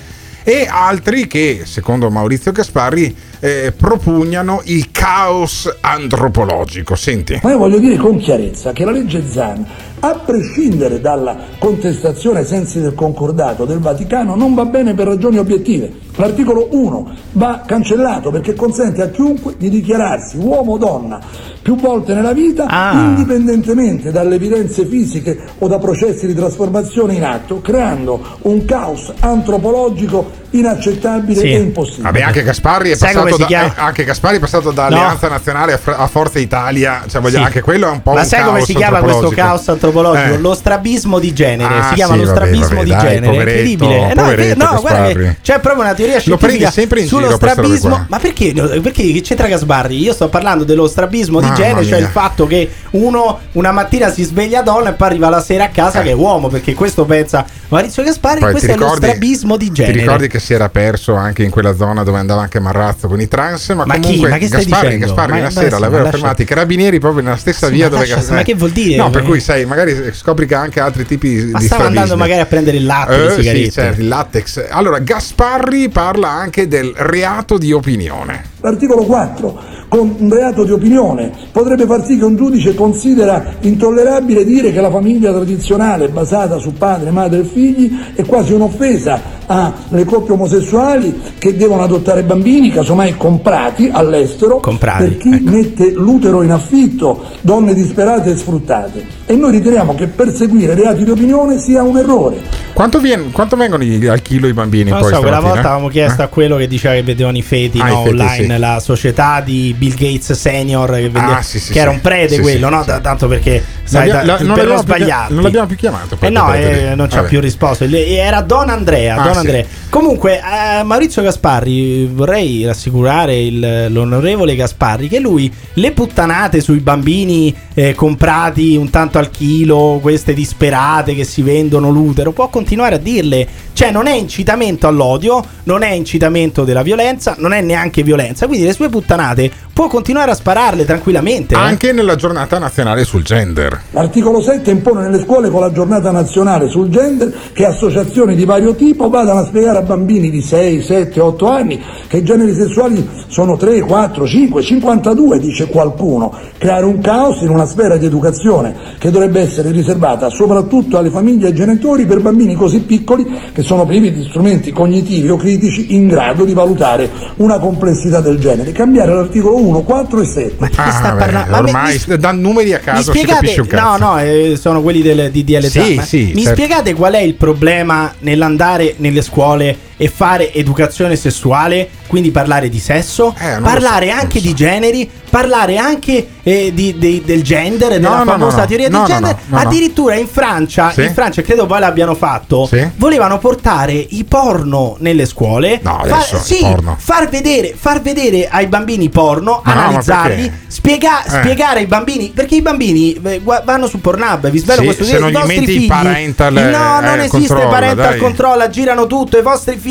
E altri che, secondo Maurizio Gasparri, eh, propugnano il caos antropologico. Senti. Ma io voglio dire con chiarezza che la legge Zan, a prescindere dalla contestazione ai sensi del concordato del Vaticano, non va bene per ragioni obiettive. L'articolo 1 va cancellato perché consente a chiunque di dichiararsi uomo o donna più volte nella vita, indipendentemente dalle evidenze fisiche o da processi di trasformazione in atto, creando un caos antropologico inaccettabile Sì. e impossibile. Vabbè, anche Gasparri è Sai come passato, da, chiama? eh, anche Gasparri è passato da Alleanza Nazionale a, Forza Italia. Cioè, voglio- Sì. Anche quello è un po' Ma un sai come si chiama questo caos antropologico? Eh. Lo strabismo di genere. Ah, si chiama sì, lo strabismo vabbè, di dai, genere. poveretto, incredibile. Eh, no, poveretto no, guarda che Gasparri. c'è proprio una teoria scientifica sullo strabismo. Ma perché, perché c'entra Gasparri? Io sto parlando dello strabismo di genere, cioè il fatto che uno una mattina si sveglia donna e poi arriva la sera a casa che è uomo, perché questo pensa Maurizio Gasparri, Eh. Poi questo ti è lo strabismo di Ti genere. ricordi che si era perso anche in quella zona dove andava anche Marrazzo con i trans? Ma, Ma chi? comunque Ma che stai Gasparri, dicendo? Gasparri Ma una sera ma l'aveva lascia- fermato i carabinieri proprio nella stessa Sì, via ma dove lascia- Gasparri. ma che vuol dire? No, per cui sai, magari scopri che ha anche altri tipi di Ma stava strabismi. andando magari a prendere il latte, Eh, sì, certo, il latex. Allora, Gasparri parla anche del reato di opinione. L'articolo 4 con un reato di opinione potrebbe far sì che un giudice considera intollerabile dire che la famiglia tradizionale basata su padre, madre e figli è quasi un'offesa alle coppie omosessuali che devono adottare bambini, casomai comprati all'estero, per chi ecco. mette l'utero in affitto, donne disperate e sfruttate. E noi riteniamo che perseguire reati di opinione sia un errore. Quanto, vien- quanto vengono al chilo i bambini Non poi so, quella volta avevamo chiesto Eh? a quello che diceva che vedevano i feti, Ah, no, i feti, online, sì. La società di Bill Gates senior che, vende- Ah, sì, sì, che era un prete Sì, quello, no? tanto perché sai, da- la- non l'abbiamo più non l'abbiamo più chiamato, Eh no, eh, non ci ha più risposto. Era Don Andrea. Ah, Don sì. Andrea. Comunque, eh, Maurizio Gasparri, vorrei rassicurare il- l'onorevole Gasparri che lui le puttanate sui bambini eh, comprati un tanto al chilo, queste disperate che si vendono l'utero, può continuare a dirle. Cioè, non è incitamento all'odio, non è incitamento della violenza, non è neanche violenza. Quindi le sue puttanate può continuare a spararle tranquillamente. eh. Anche nella giornata nazionale sul gender. L'articolo 7 impone nelle scuole con la giornata nazionale sul gender che associazioni di vario tipo vadano a spiegare a bambini di 6, 7, 8 anni che i generi sessuali sono 3, 4, 5, 52, dice qualcuno. Creare un caos in una sfera di educazione che dovrebbe essere riservata soprattutto alle famiglie e ai genitori per bambini così piccoli che sono privi di strumenti cognitivi o critici in grado di valutare una complessità del genere. Cambiare l'articolo 1, 4 e 7. Ah, beh, ormai da numeri a Mi caso si capisce. No, no, eh, sono quelli del DDL Sì, Zan, ma sì, Mi certo. spiegate qual è il problema nell'andare nelle scuole e fare educazione sessuale, quindi parlare di sesso, Eh, parlare so, anche di generi, parlare anche eh, di- di- del gender, No, della no, famosa no. teoria del gender. Addirittura in Francia, Sì. in Francia credo poi l'abbiano fatto, Sì. volevano portare i porno nelle scuole, No, far- adesso sì, far vedere, far vedere ai bambini porno, analizzarli, spiega- Eh. spiegare ai bambini perché i bambini eh, vanno su Pornhub vi svelo questo se i non gli metti figli parental, no eh, non esiste controllo, parental dai. control girano tutto i vostri figli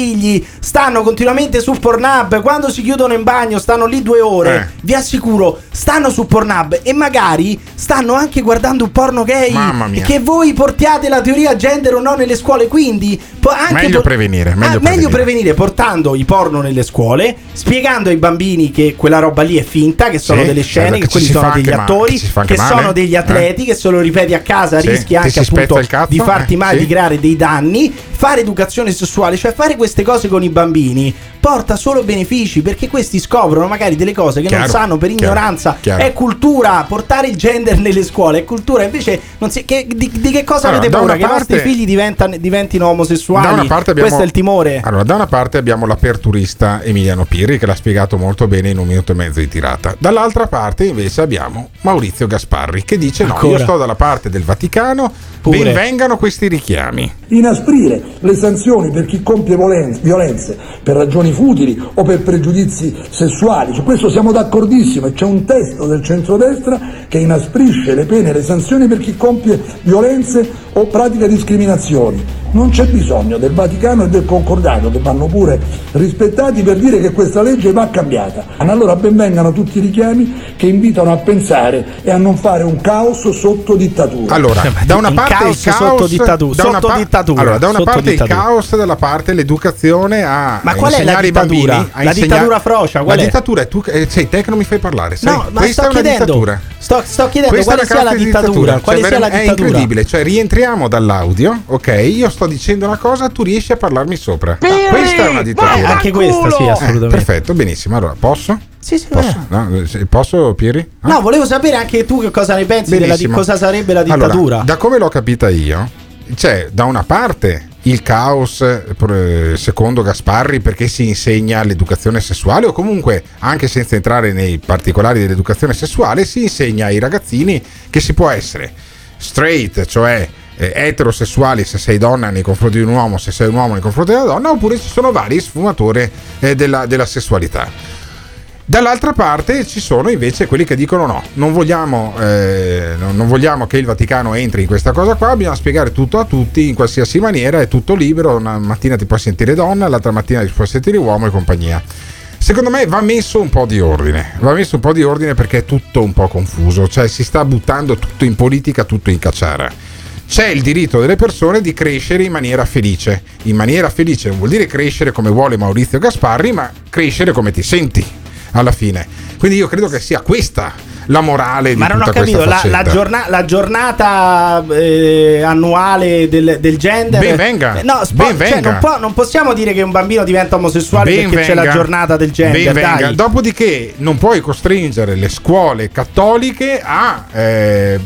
stanno continuamente su Pornhub quando si chiudono in bagno, stanno lì due ore. Eh. Vi assicuro, stanno su Pornhub e magari stanno anche guardando un porno gay. Mamma mia. Che voi portiate la teoria gender o no nelle scuole. Quindi, anche Meglio por- prevenire, Ah, meglio meglio prevenire. prevenire portando i porno nelle scuole, spiegando ai bambini che quella roba lì è finta, che sono Sì, delle scene, esatto, che quelli sono degli ma- attori, che che sono degli eh. atleti, che se lo ripeti a casa Sì, rischi anche appunto di farti eh, male, sì. di creare dei danni. Fare educazione sessuale, cioè fare queste cose con i bambini, porta solo benefici perché questi scoprono magari delle cose che non Chiaro, sanno per chiaro, ignoranza. chiaro. È cultura, portare il gender nelle scuole è cultura. Invece, non si- che- di, di che cosa Allora, avete paura? Che i vostri parte- figli diventano- diventino omosessuali? Parte abbiamo, Questo è il timore. Allora, da una parte abbiamo l'aperturista Emiliano Pirri che l'ha spiegato molto bene in un minuto e mezzo di tirata. Dall'altra parte invece abbiamo Maurizio Gasparri che dice no, Ancora. io sto dalla parte del Vaticano, Pure. benvengano questi richiami. Inasprire le sanzioni per chi compie violenze per ragioni futili o per pregiudizi sessuali, su questo siamo d'accordissimo e c'è un testo del centrodestra che inasprisce le pene e le sanzioni per chi compie violenze o pratica discriminazioni. Non c'è bisogno del Vaticano e del concordato che vanno pure rispettati per dire che questa legge va cambiata. Allora benvengano tutti i richiami che invitano a pensare e a non fare un caos sotto dittatura. Allora, da una un parte caos il caos sotto dittatu- da una sotto pa- dittatura, Allora, da una sotto parte dittatura. il caos, dalla parte l'educazione a Ma qual è la dittatura? bambini La insegna- dittatura frocia, qual la è? dittatura è tu eh, sei te che non mi fai parlare, sai? No, ma Questa sto è una chiedendo, dittatura. sto, sto chiedendo Questa quale sia la dittatura. Quale Cioè, sia la dittatura? È incredibile, cioè rientriamo dall'audio, ok? Io sto dicendo una cosa, tu riesci a parlarmi sopra. Pirri, questa è una dittatura. vai, Anche questa, sì, Eh, assolutamente. perfetto, benissimo. Allora, posso? Sì, sì, Posso? No, eh, posso Pieri? No, volevo sapere anche tu che cosa ne pensi della di cosa sarebbe la Allora, dittatura. da come l'ho capita io, c'è da una parte il caos eh, secondo Gasparri perché si insegna l'educazione sessuale o comunque anche senza entrare nei particolari dell'educazione sessuale si insegna ai ragazzini che si può essere straight, cioè eh, eterosessuali se sei donna nei confronti di un uomo, se sei un uomo nei confronti della donna, oppure ci sono vari sfumature eh, della, della sessualità. Dall'altra parte ci sono invece quelli che dicono no, non vogliamo, eh, non vogliamo che il Vaticano entri in questa cosa qua, bisogna spiegare tutto a tutti in qualsiasi maniera, è tutto libero, una mattina ti puoi sentire donna, l'altra mattina ti puoi sentire uomo e compagnia. Secondo me va messo un po' di ordine, va messo un po' di ordine perché è tutto un po' confuso, cioè si sta buttando tutto in politica, tutto in cacciara. C'è il diritto delle persone di crescere in maniera felice. In maniera felice non vuol dire crescere come vuole Maurizio Gasparri, ma crescere come ti senti alla fine. Quindi io credo che sia questa la morale di Ma non ho capito, la, la giorna- la giornata eh, annuale del, del gender. Ben venga, No, spo- ben cioè, venga. non, può- non possiamo dire che un bambino diventa omosessuale Ben perché c'è la venga. giornata del gender. Ben venga. Dopodiché non puoi costringere le scuole cattoliche a eh,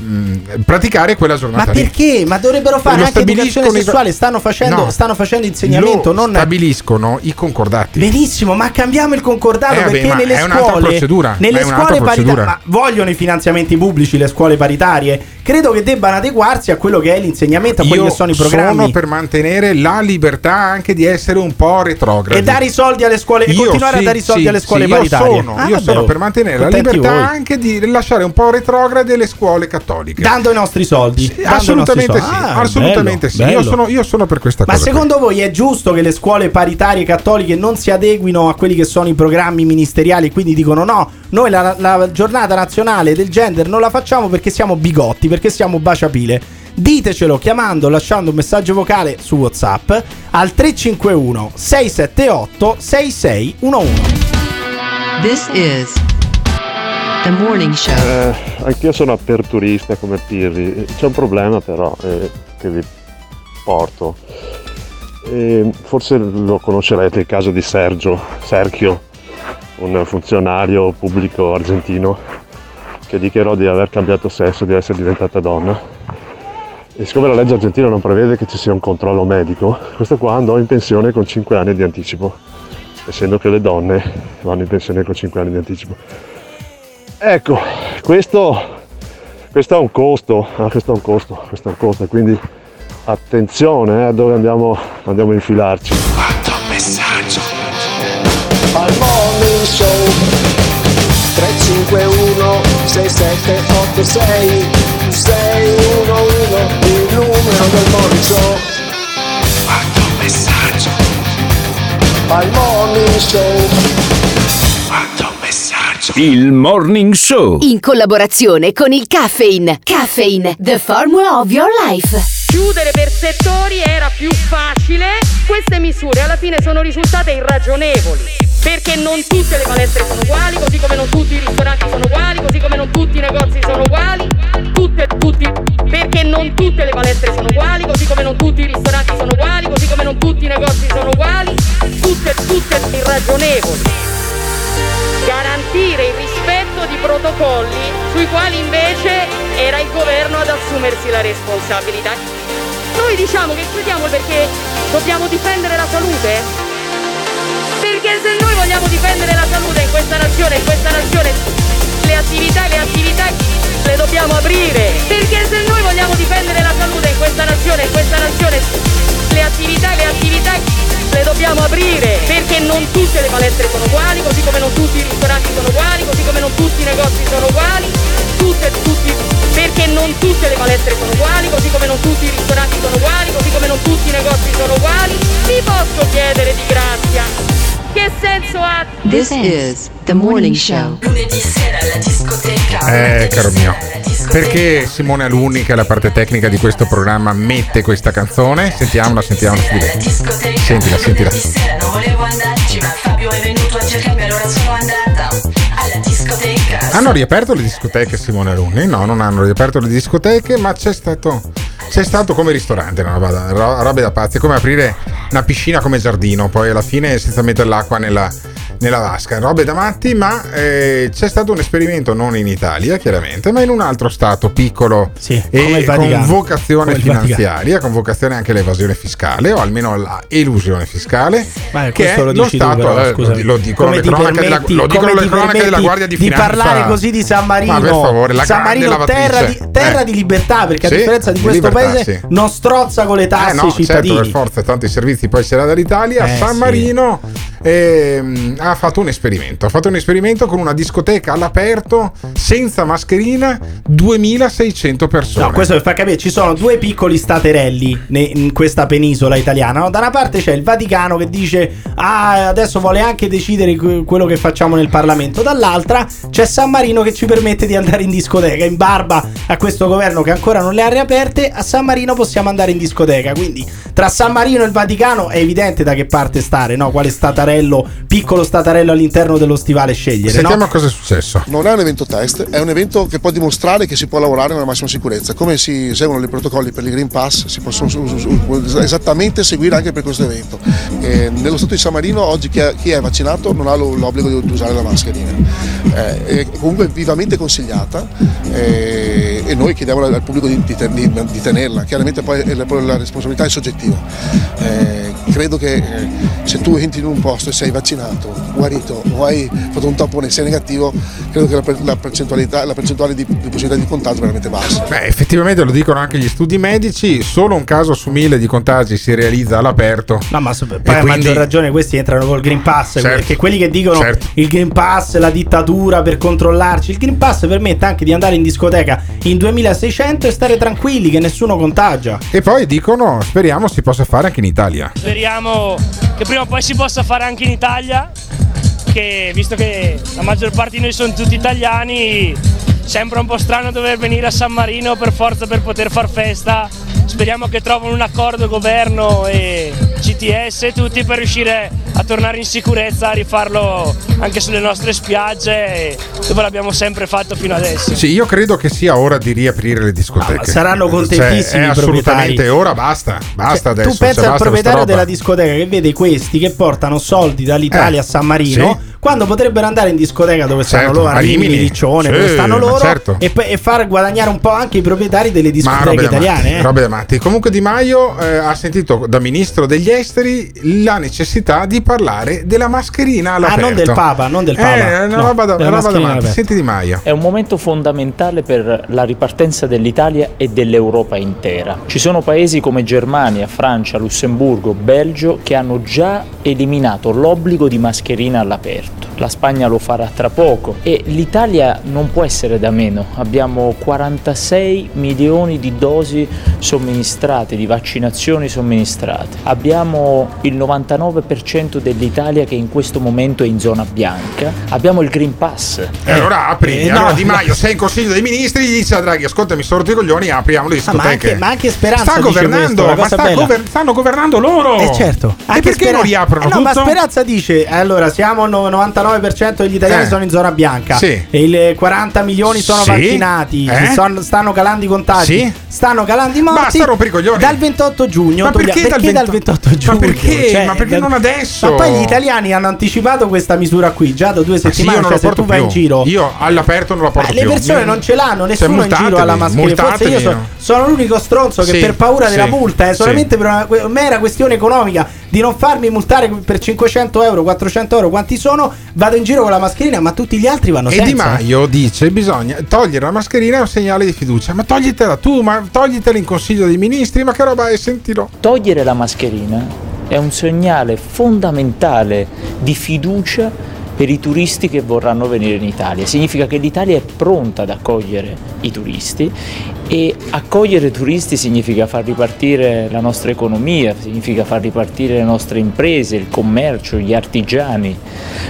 praticare quella Ma giornata lì. perché? Ma dovrebbero fare Lo anche educazione i- sessuale. Stanno facendo, No. stanno facendo insegnamento. Lo Non... stabiliscono i concordati. Benissimo, ma cambiamo il concordato Eh, vabbè, perché ma nelle è un'altra scuole, procedura, ma nelle scuole procedura. paritarie, ma vogliono i finanziamenti pubblici le scuole paritarie. Credo che debbano adeguarsi a quello che è l'insegnamento, a quelli Io che sono i programmi. sono per mantenere la libertà anche di essere un po' retrogradi. E dare i soldi alle scuole e Io continuare sì, a dare i soldi sì, alle scuole sì, paritarie. Io sono, Ah, io vabbè, sono oh. per mantenere la libertà voi. anche di lasciare un po' retrograde le scuole cattoliche. Dando i nostri soldi. dando i nostri assolutamente soldi. sì, Ah, assolutamente bello, sì. Io bello. sono, io sono per questa Ma cosa. qui. secondo voi è giusto che le scuole paritarie cattoliche non si adeguino a quelli che sono i programmi ministeriali e quindi dicono no, noi la, la giornata nazionale del gender non la facciamo perché siamo bigotti, perché siamo baciapile? Ditecelo chiamando, lasciando un messaggio vocale su WhatsApp al 351 678 6611. This is the morning show. Eh, anch'io sono aperturista come Pirri. C'è un problema però eh, che vi porto. Eh, forse lo conoscerete il caso di Sergio, Sergio, un funzionario pubblico argentino che dichiarò di aver cambiato sesso, di essere diventata donna. E siccome la legge argentina non prevede che ci sia un controllo medico, questo qua andò in pensione con 5 anni di anticipo, essendo che le donne vanno in pensione con 5 anni di anticipo. Ecco, questo, questo ha un costo, ah, questo ha un costo, questo ha un costo, quindi attenzione eh, a dove andiamo, andiamo a infilarci. messaggio al morning show 351 6786 611 il numero del morning show messaggio al morning show cazzo. Il Morning Show. In collaborazione con il Caffeine. Caffeine, the formula of your life. Chiudere per settori era più facile. Queste misure alla fine sono risultate irragionevoli. Perché non tutte le palestre sono uguali, così come non tutti i ristoranti sono uguali, così come non tutti i negozi sono uguali. Tutte, tutti. Perché non tutte le palestre sono uguali, così come non tutti i ristoranti sono uguali, così come non tutti i negozi sono uguali. Tutte, tutte irragionevoli garantire il rispetto di protocolli sui quali invece era il governo ad assumersi la responsabilità. Noi diciamo che chiudiamo perché dobbiamo difendere la salute? Perché se noi vogliamo difendere la salute in questa nazione, in questa nazione le attività, le attività le dobbiamo aprire. Perché se noi vogliamo difendere la salute in questa nazione, in questa nazione le attività, le attività le dobbiamo aprire perché non tutte le palestre sono uguali, così come non tutti i ristoranti sono uguali, così come non tutti i negozi sono uguali, tutte, tutti, perché non tutte le palestre sono uguali, così come non tutti i ristoranti sono uguali, così come non tutti i negozi sono uguali. Vi posso chiedere di grazia, che senso ha? This is the morning show. Lunedì sera alla discoteca. Eh, caro mio. Perché Simone Alunni, che è la parte tecnica di questo programma, mette questa canzone? Sentiamola, sentiamola. Sentila, sentila. Sera non volevo andarci, ma Fabio è venuto a cercarmi, allora sono andata. Hanno riaperto le discoteche Simone Alunni? No, non hanno riaperto le discoteche, ma c'è stato. C'è stato come ristorante, una roba, da- ro- robe da pazzi, è come aprire una piscina come giardino, poi alla fine senza mettere l'acqua nella, nella vasca, robe da matti, ma eh, c'è stato un esperimento non in Italia, chiaramente, ma in un altro stato piccolo come e con vocazione Come finanziaria, con vocazione anche all'evasione fiscale, o almeno alla elusione fiscale, Ma che è lo lo stato, però, eh, lo, di- dicono le cronache della, lo dicono le cronache della Guardia di di Finanza. parlare così di San Marino? Ma per favore, la San Marino terra di, terra Eh. di libertà, perché a Sì, differenza di di questo libertà, paese sì. non strozza con le Eh tasse no, i cittadini. certo, per forza, tanti servizi poi ce l'ha dall'Italia. Eh, San sì. Marino ehm, ha fatto un esperimento. Ha fatto un esperimento con una discoteca all'aperto, senza mascherina, 2600 persone. No, questo per far capire, ci sono due piccoli staterelli in questa penisola italiana. no? Da una parte c'è il Vaticano che dice: Ah, adesso vuole anche decidere que- quello che facciamo nel Parlamento. Dall'altra c'è San Marino che ci permette di andare in discoteca. In barba a questo governo che ancora non le ha riaperte, a San Marino possiamo andare in discoteca. Quindi tra San Marino e il Vaticano è evidente da che parte stare, no? Quale statarello, piccolo statarello all'interno dello stivale scegliere. Sentiamo no? cosa è successo. Non è un evento test, è un evento che può dimostrare che si può lavorare nella massima sicurezza. Come si eseguono i protocolli per il Green Pass, si possono su- su- su- esattamente seguire anche per questo evento. Eh, nello Stato di San Marino oggi chi è, chi è vaccinato non ha lo- l'obbligo di, usare la mascherina. Eh, è comunque vivamente consigliata eh, e noi chiediamo al pubblico di, di ten- di- di tenerla. Chiaramente poi la, la responsabilità è soggettiva. Eh, credo che eh, se tu entri in un posto e sei vaccinato, guarito o hai fatto un tampone e sei negativo, credo che la, la percentualità- la percentuale di, di possibilità di contagio è veramente bassa. Beh, effettivamente lo dicono anche gli studi medici, solo un caso su mille di contagi si realizza all'aperto. No, ma poi E a quindi- maggior ragione questi entrano col Green Pass. Certo, Perché quelli che dicono certo. il Green Pass, la dittatura per controllarci. Il Green Pass permette anche di andare in discoteca in 2600 e stare tranquilli che nessuno contagia. E poi dicono, speriamo si possa fare anche in Italia. Speriamo che prima o poi si possa fare anche in Italia, che visto che la maggior parte di noi sono tutti italiani, sembra un po' strano dover venire a San Marino per forza per poter far festa. Speriamo che trovino un accordo governo e CTS e tutti per riuscire a tornare in sicurezza, a rifarlo anche sulle nostre spiagge dove l'abbiamo sempre fatto fino adesso. Sì, io credo che sia ora di riaprire le discoteche. ma saranno contentissimi Cioè, è i assolutamente proprietari. ora, basta. Basta Cioè, adesso. tu pensa cioè, al proprietario della discoteca che vede questi che portano soldi dall'Italia Eh, a San Marino. sì. Quando potrebbero andare in discoteca dove stanno Certo, loro, a Rimini. Riccione, Sì, dove stanno ma loro, certo. e, e far guadagnare un po' anche i proprietari delle Ma discoteche robe da matti, italiane. eh. robe da matti. Comunque Di Maio eh, ha sentito da ministro degli esteri la necessità di parlare della mascherina all'aperto. Ah, non del Papa, non del Eh, Papa. è una No, roba da, roba. Senti Di Maio. È un momento fondamentale per la ripartenza dell'Italia e dell'Europa intera. Ci sono paesi come Germania, Francia, Lussemburgo, Belgio che hanno già eliminato l'obbligo di mascherina all'aperto. la Spagna lo farà tra poco e l'Italia non può essere da meno. Abbiamo 46 milioni di dosi somministrate, di vaccinazioni somministrate. Abbiamo il 99% dell'Italia che in questo momento è in zona bianca. Abbiamo il Green Pass. E allora apri, eh, allora no, Di Maio, sei in consiglio dei ministri, gli dice a Draghi, ascoltami, sorti i coglioni, apriamo le Ah, ma, discoteche. anche, ma anche Speranza sta governando, questo, ma sta gover- stanno governando loro. Eh certo. E Anche perché Spera- non riaprono Eh no, tutto? ma Speranza dice allora siamo no- 99% degli italiani Eh. sono in zona bianca Sì. e il 40 milioni sono Sì. vaccinati, Eh. son- stanno calando i contagi, Sì. Stanno calando i morti. Basta rompere i coglioni. Dal 28 giugno Ma toglia- perché dal dal 20 28 giugno? Ma perché? Cioè, Ma perché dal- non adesso? Ma poi gli italiani hanno anticipato questa misura qui già da due Ma sì, settimane, io non cioè la se porto tu vai più. in giro Io all'aperto non la porto eh, le più. persone non ce l'hanno, Cioè, nessuno in giro ha la mascherina. Forse io multatemi. so- sono l'unico stronzo che Sì, per paura della sì, multa, è sì. solamente per una mera questione economica di non farmi multare per 500 euro, 400 euro, quanti sono, vado in giro con la mascherina, ma tutti gli altri vanno E senza. Di Maio dice bisogna togliere la mascherina è un segnale di fiducia. Ma toglitela tu, ma toglitela in consiglio dei ministri, ma che roba è? Sentilo. Togliere la mascherina è un segnale fondamentale di fiducia per i turisti che vorranno venire in Italia. Significa che l'Italia è pronta ad accogliere i turisti e accogliere turisti significa far ripartire la nostra economia, significa far ripartire le nostre imprese, il commercio, gli artigiani.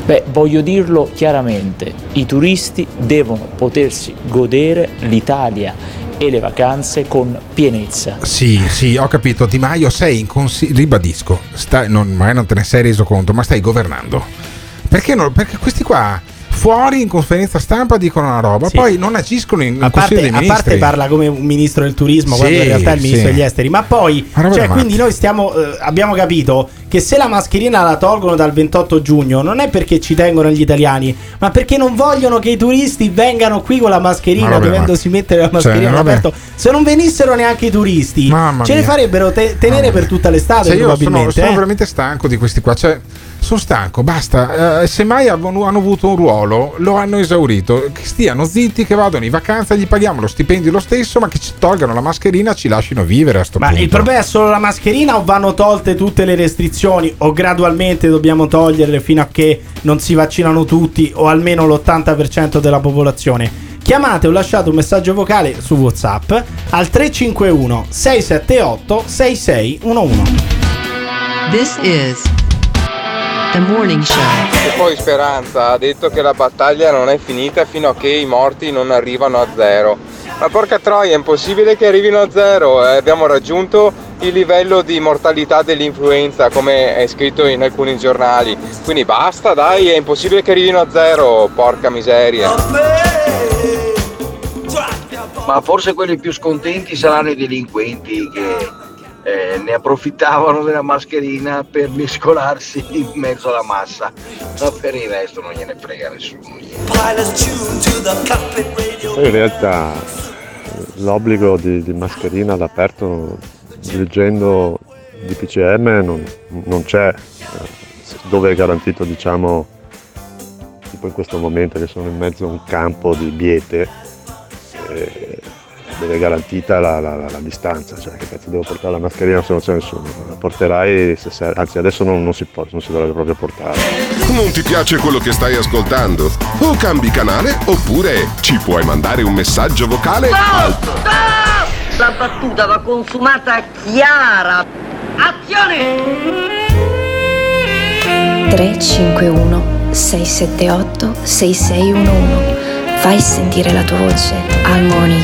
Beh, voglio dirlo chiaramente, i turisti devono potersi godere l'Italia e le vacanze con pienezza. Sì, sì, ho capito. Di Maio sei in consiglio. Ribadisco, stai, non, magari non te ne sei reso conto, ma stai governando. Perché, non- perché questi qua fuori in conferenza stampa dicono una roba, Sì. poi non agiscono in, A parte, a parte parla come un ministro del turismo, Sì, quando in realtà è il ministro sì. degli esteri. Ma poi, cioè, quindi noi stiamo, eh, abbiamo capito che se la mascherina la tolgono dal 28 giugno, non è perché ci tengono gli italiani, ma perché non vogliono che i turisti vengano qui con la Ma mascherina, da dovendosi mettere la Cioè, mascherina vabbè. all'aperto. Se non venissero neanche i turisti, Mamma ce ne mia. farebbero te- tenere per tutta l'estate. Cioè, io sono, sono eh. veramente stanco di questi qua. Cioè, sono stanco, basta. Eh, semmai hanno, hanno avuto un ruolo, lo hanno esaurito. Che stiano zitti, che vadano in vacanza, gli paghiamo lo stipendio lo stesso, ma che ci tolgano la mascherina, ci lasciano vivere a sto Ma punto. il problema è solo la mascherina o vanno tolte tutte le restrizioni o gradualmente dobbiamo toglierle fino a che non si vaccinano tutti o almeno l'80% della popolazione? Chiamate o lasciate un messaggio vocale su WhatsApp al 351 678 6611. This is the morning show. E poi Speranza ha detto che la battaglia non è finita fino a che i morti non arrivano a zero. Ma porca troia, è impossibile che arrivino a zero. eh, abbiamo raggiunto il livello di mortalità dell'influenza, come è scritto in alcuni giornali. Quindi basta, dai, è impossibile che arrivino a zero, porca miseria. Ma forse quelli più scontenti saranno i delinquenti che eh, ne approfittavano della mascherina per mescolarsi in mezzo alla massa. Ma per il resto non gliene frega nessuno. Poi in realtà l'obbligo di, di mascherina all'aperto leggendo di PCM non, non c'è, eh, dove è garantito diciamo tipo in questo momento che sono in mezzo a un campo di biete eh, dove è garantita la, la- la- la distanza, cioè che cazzo devo portare la mascherina se non c'è nessuno, la porterai, se serve- anzi adesso non, non si può, non si dovrebbe proprio portare. Non ti piace quello che stai ascoltando? O cambi canale oppure ci puoi mandare un messaggio vocale al La battuta va consumata chiara. Azione! 351 678 6611 Fai sentire la tua voce al Morning.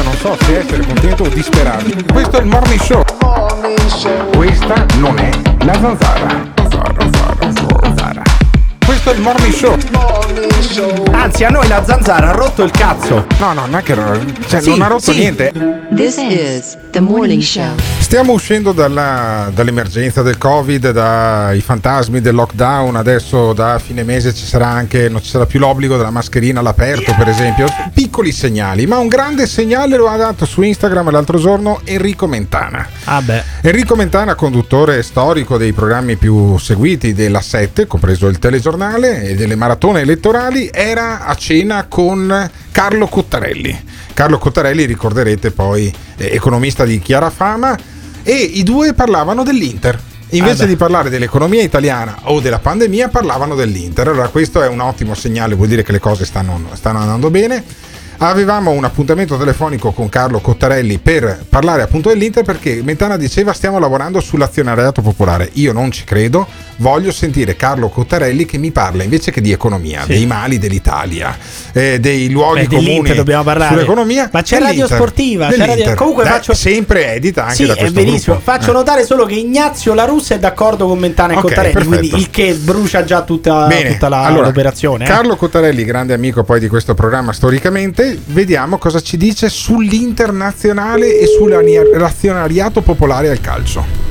Io non so se essere contento o disperato. Questo è il morning show. Questa non è la. Zanzara, zanzara, zanzara. Questo è il morning show. Anzi, a noi la zanzara ha rotto il cazzo. No, no, non è che cioè, Sì, non ha rotto sì. niente. This is the morning show. Stiamo uscendo dalla- dall'emergenza del Covid, dai fantasmi del lockdown. Adesso da fine mese ci sarà anche, non ci sarà più l'obbligo della mascherina all'aperto, per esempio. Piccoli segnali, ma un grande segnale lo ha dato su Instagram l'altro giorno Enrico Mentana. Ah beh. Enrico Mentana, conduttore storico dei programmi più seguiti della 7, compreso il telegiornale e delle maratone elettorali, era a cena con Carlo Cottarelli. Carlo Cottarelli, ricorderete poi, eh, economista di chiara fama, e i due parlavano dell'Inter. Invece Ah, di parlare dell'economia italiana o della pandemia, parlavano dell'Inter. Allora, questo è un ottimo segnale, vuol dire che le cose stanno, stanno andando bene. Avevamo un appuntamento telefonico con Carlo Cottarelli per parlare appunto dell'Inter perché Mentana diceva stiamo lavorando sull'azionariato popolare. Io non ci credo, voglio sentire Carlo Cottarelli che mi parla invece che di economia, dei mali dell'Italia, eh, dei luoghi Beh, comuni dobbiamo parlare. sull'economia. Ma c'è Radio. Sportiva, c'è. Radio- comunque Dai, faccio- sempre edita anche Sì, da è questo benissimo. gruppo. Faccio Eh. notare solo che Ignazio La Russa è d'accordo con Mentana e Ok, Cottarelli, perfetto. quindi il che brucia già tutta, Bene, tutta la- allora, l'operazione. eh. Carlo Cottarelli, grande amico poi di questo programma storicamente, vediamo cosa ci dice sull'internazionale e sull'azionariato popolare al calcio.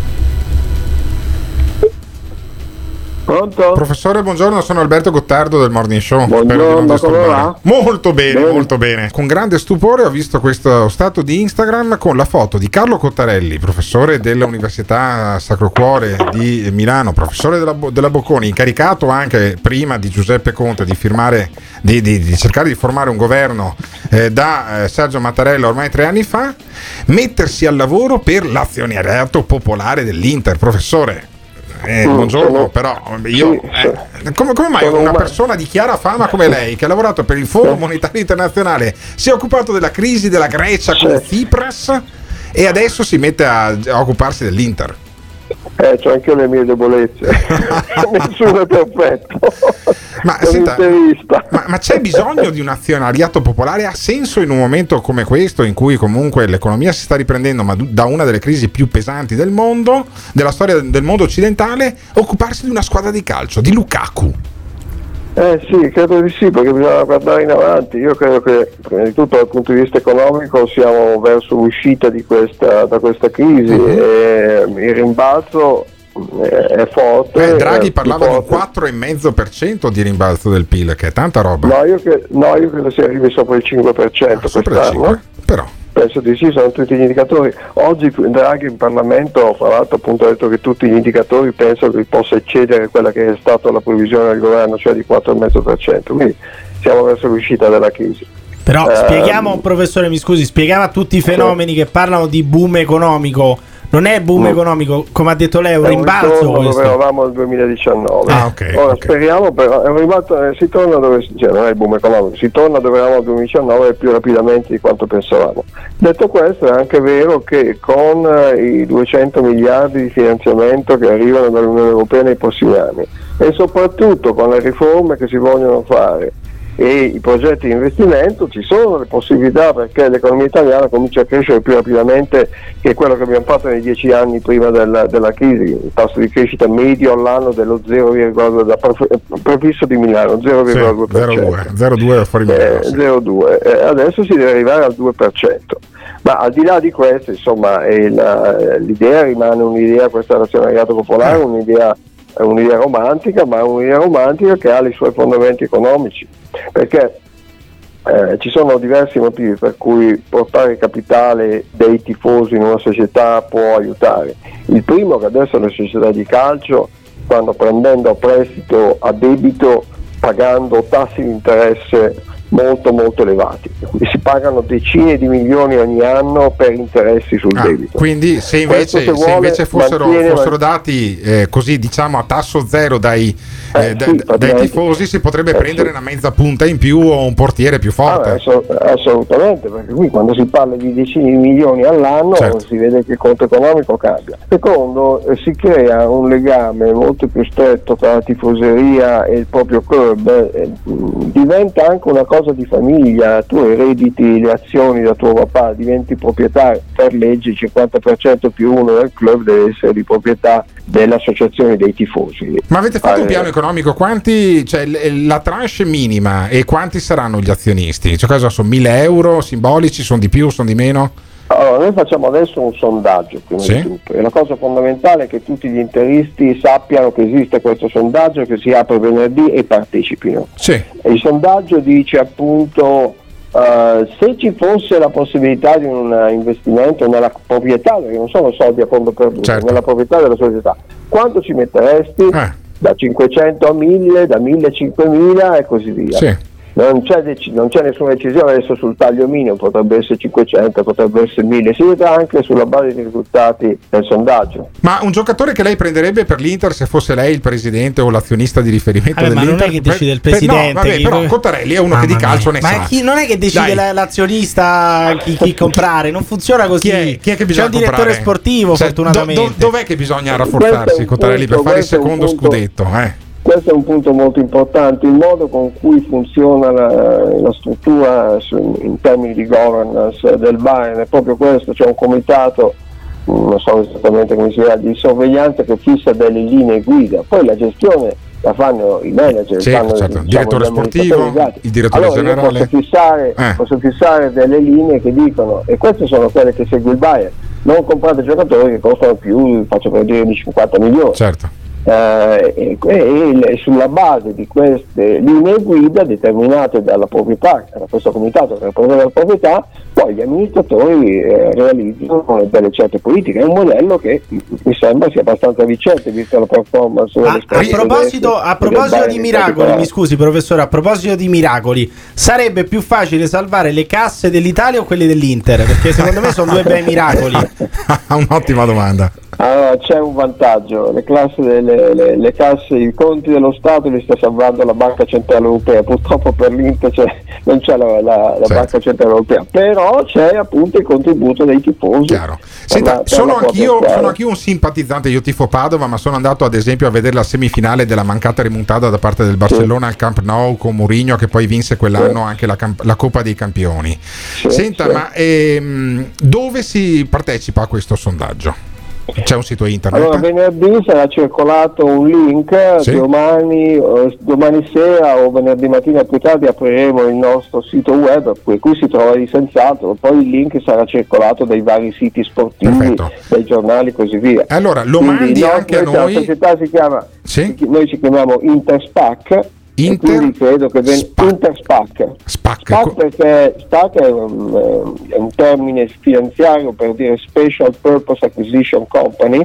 Pronto? Professore, buongiorno, sono Alberto Gottardo del Morning Show. Buongiorno, come va? Molto bene, molto bene. Con grande stupore ho visto questo stato di Instagram con la foto di Carlo Cottarelli, professore dell'Università Sacro Cuore di Milano, professore della, della Bocconi, incaricato anche prima di Giuseppe Conte di firmare, di, di- di cercare di formare un governo eh, da eh, Sergio Mattarella ormai tre anni fa, mettersi al lavoro per l'azionariato popolare dell'Inter, professore. Eh, Mm, buongiorno, però io eh, come, come mai una persona di chiara fama come lei, che ha lavorato per il Fondo Monetario Internazionale, si è occupato della crisi della Grecia con Tsipras e adesso si mette a, a occuparsi dell'Inter? Eh, c'ho anche io le mie debolezze. Nessuno è perfetto. Ma, senta, ma- ma c'è bisogno di un azionariato popolare? Ha senso in un momento come questo, in cui comunque l'economia si sta riprendendo, ma da una delle crisi più pesanti del mondo, della storia del mondo occidentale, occuparsi di una squadra di calcio, di Lukaku? Eh sì, credo di sì, perché bisogna guardare in avanti. Io credo che prima di tutto dal punto di vista economico siamo verso l'uscita di questa, da questa crisi Mhm. e il rimbalzo eh, è forte. Beh, Draghi eh, parlava di un forte. 4,5% di rimbalzo del PIL, che è tanta roba. No io, che- no, io credo si arrivi sopra il 5% Ah, sopra il quest'anno. 5, però. Penso di sì, sono tutti gli indicatori. Oggi Draghi in Parlamento, fra l'altro, appunto, ha detto che tutti gli indicatori pensano che possa eccedere quella che è stata la previsione del governo, cioè di 4,5%. Quindi siamo verso l'uscita della crisi. Però Ehm, spieghiamo, professore, mi scusi, spieghiamo a tutti i fenomeni che parlano di boom economico. Non è boom No. economico, come ha detto lei, è un È un rimbalzo ritorno dove eravamo nel 2019. Ah, ok, Ora ok. speriamo però, è un rimbalzo, eh, si torna dove cioè, non è il boom economico, si torna dove eravamo nel 2019 più rapidamente di quanto pensavamo. Detto questo è anche vero che con eh, i 200 miliardi di finanziamento che arrivano dall'Unione Europea nei prossimi anni e soprattutto con le riforme che si vogliono fare e i progetti di investimento ci sono le possibilità perché l'economia italiana comincia a crescere più rapidamente che quello che abbiamo fatto nei dieci anni prima della, della crisi, il tasso di crescita medio all'anno dello 0,2 da pre- prefisso di Milano, 0,2%. 0,2 fuori Milano. Eh, 0,2. Eh, adesso si deve arrivare al 2%. Ma al di là di questo, insomma, eh, la- l'idea rimane un'idea, questa razionariato popolare, un'idea, è un'idea romantica, ma è un'idea romantica che ha i suoi fondamenti economici. Perché eh, ci sono diversi motivi per cui portare capitale dei tifosi in una società può aiutare. Il primo è che adesso le società di calcio stanno prendendo prestito a debito pagando tassi di interesse molto molto elevati. Quindi si pagano decine di milioni ogni anno per interessi sul Ah, debito. quindi se Questo, invece, se se vuole, invece fossero, mantiene- fossero dati eh, così diciamo a tasso zero dai, eh, da- sì, dai tifosi si potrebbe Eh, prendere sì. una mezza punta in più o un portiere più Ah, forte. asso- assolutamente, perché qui quando si parla di decine di milioni all'anno Certo. si vede che il conto economico cambia. Secondo, eh, si crea un legame molto più stretto tra la tifoseria e il proprio club, eh, mh, diventa anche una cosa cosa di famiglia, tu erediti le azioni da tuo papà, diventi proprietario, per legge il 50% più uno del club deve essere di proprietà dell'associazione dei tifosi. Ma avete fatto un Eh, piano economico? Quanti, cioè, la tranche minima e quanti saranno gli azionisti? Cioè, cosa sono? 1000 euro simbolici? Sono di più? Sono di meno? Allora, noi facciamo adesso un sondaggio prima Sì. di tutto e la cosa fondamentale è che tutti gli interisti sappiano che esiste questo sondaggio che si apre venerdì e partecipino. Sì. E il sondaggio dice appunto eh, se ci fosse la possibilità di un investimento nella proprietà, perché non sono soldi a fondo perduto, Certo. nella proprietà della società, quanto ci metteresti? Eh. Da 500 a 1000, da 1000 a 5000 e così via. Sì. Non c'è, dec- non c'è nessuna decisione adesso sul taglio minimo, potrebbe essere 500, potrebbe essere 1000, si vedrà anche sulla base dei risultati del sondaggio. Ma un giocatore che lei prenderebbe per l'Inter se fosse lei il presidente o l'azionista di riferimento Vabbè, ma dell'Inter? non è che decide il Per- per- presidente. no, vabbè, però Cottarelli è uno Mamma che di mia. calcio ne ma sa. chi- non è che decide Dai. la- l'azionista chi, chi comprare, non funziona così. Chi è, chi è che C'è bisogna un direttore comprare? sportivo, Cioè, fortunatamente. do- do- dov'è che bisogna rafforzarsi Cottarelli per fare il secondo scudetto? Eh? Questo è un punto molto importante, il modo con cui funziona la, la struttura in termini di governance del Bayern è proprio questo, c'è un comitato, mh, non so esattamente come si chiama, di sorveglianza che fissa delle linee guida, poi la gestione la fanno i manager, Sì, fanno, certo. diciamo, Direttore gli amministratori sportivo, delegati. il direttore allora, generale. Posso fissare, Eh. posso fissare delle linee che dicono, e queste sono quelle che segue il Bayern, non comprate giocatori che costano più, faccio per dire, di 50 milioni. Certo. Eh, e, e sulla base di queste linee guida determinate dalla proprietà, da questo comitato che rappresenta la proprietà, poi gli amministratori eh, realizzano delle certe politiche. È un modello che mi sembra sia abbastanza vincente vista la performance A, a proposito, a proposito di miracoli, particolare. mi scusi professore, a proposito di miracoli, sarebbe più facile salvare le casse dell'Italia o quelle dell'Inter? Perché secondo me sono due bei miracoli. Un'ottima domanda. Allora, c'è un vantaggio, le, classi delle, le, le casse, i conti dello Stato li sta salvando la Banca Centrale Europea, purtroppo per l'Inter c'è- non c'è la, la- la Banca Centrale Europea, però c'è appunto il contributo dei tifosi. Chiaro. Senta, la- sono anch'io, sono anch'io un simpatizzante, io tifo Padova, ma sono andato ad esempio a vedere la semifinale della mancata rimontata da parte del Barcellona al Camp Nou con Mourinho che poi vinse quell'anno anche la, la Coppa dei Campioni. Senta, sì. ma ehm, dove si partecipa a questo sondaggio? C'è un sito internet? Allora, venerdì sarà circolato un link, Sì. domani, eh, domani sera o venerdì mattina più tardi apriremo il nostro sito web, qui, si trova senz'altro, poi il link sarà circolato dai vari siti sportivi, dai giornali e così via. Allora, lo Quindi mandi no- anche a noi- La società si chiama, chi- noi ci chiamiamo Interspac, e quindi credo che ven- Interspac. SPAC perché SPAC è un, eh, è un termine finanziario per dire Special Purpose Acquisition Company,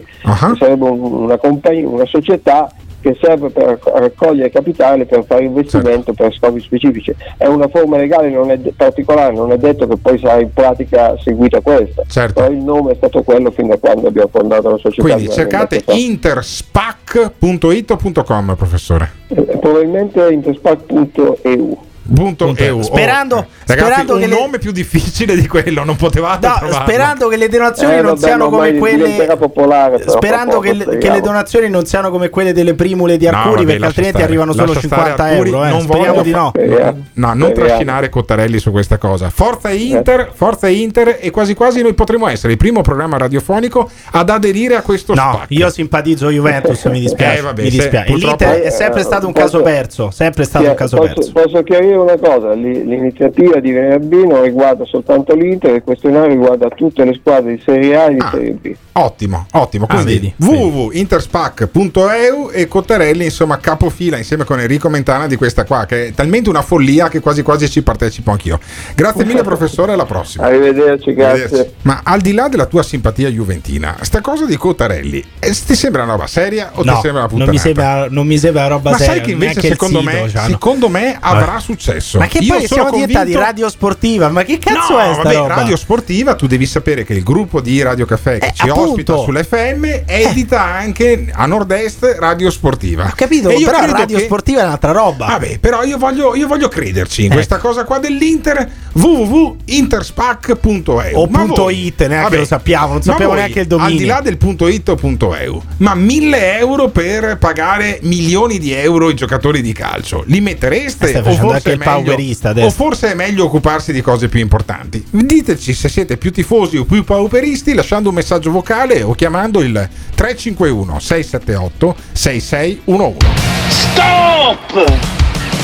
che sarebbe un- una, compagnia, una società che serve per racco- raccogliere capitale per fare investimento per scopi specifici. È una forma legale non è de- particolare, non è detto che poi sarà in pratica seguita questa, però il nome è stato quello fin da quando abbiamo fondato la società. Quindi di- cercate interspac.it o punto .com, professore? Eh, probabilmente interspac.eu. Punto EU. Sperando- Oh, ragazzi, sperando un che le- nome più difficile di quello non potevate No, trovarlo. sperando che le donazioni Eh, non vabbè, siano come quelle popolare, Sperando che, poco, le- che le donazioni non siano come quelle delle primule di No, Arcuri, vabbè, perché altrimenti stare, arrivano solo lascia stare 50 Arcuri, euro. Eh. non Speriamo di no. fa- No, non Speriamo. trascinare Cottarelli su questa cosa. Forza Inter, Forza Inter e quasi quasi noi potremo essere il primo programma radiofonico ad aderire a questo No, SPAC. io simpatizzo Juventus, mi dispiace. Eh, vabbè, mi se- dispiace. purtroppo- L'Inter è sempre Eh, stato un caso perso, sempre stato un caso perso. posso chiarire una cosa, l'iniziativa di venerdì non riguarda soltanto l'Inter, il questionario riguarda tutte le squadre di Serie A e di Serie B. Ottimo, ottimo. Ah, Quindi vedi, www.interspac.eu e Cottarelli, insomma, capofila insieme con Enrico Mentana di questa qua, che è talmente una follia che quasi quasi ci partecipo anch'io. Grazie mille, professore, alla prossima. Arrivederci, grazie. Arrivederci. Ma al di là della tua simpatia juventina, sta cosa di Cottarelli, eh, ti sembra una roba seria o No, ti sembra una non puttanata? mi sembra, non mi sembra roba Ma seria. sai che invece secondo sito me, c'hanno. secondo me avrà Vabbè. Successo. Ma che Io poi sono siamo diventati convinto- radio sportiva? Ma che cazzo no, è sta vabbè, roba? radio sportiva, tu devi sapere che il gruppo di Radio Caffè che ci appunto. ospita sull'FM edita anche a nord-est Radio Sportiva. Ho capito, E io però radio che- sportiva è un'altra roba. Vabbè, però io voglio, io voglio crederci in Ecco. questa cosa qua dell'Inter www.interspac.eu O Ma punto voi- it, neanche vabbè, lo sappiamo, non sappiamo voi, neanche il dominio. Al di là del punto it o punto eu, ma 1000 euro per pagare milioni di euro ai giocatori di calcio, li mettereste? Stai o forse meglio- pauperista adesso. O forse è meglio occuparsi di cose più importanti? Diteci se siete più tifosi o più pauperisti lasciando un messaggio vocale o chiamando il 351 678 6611. Stop!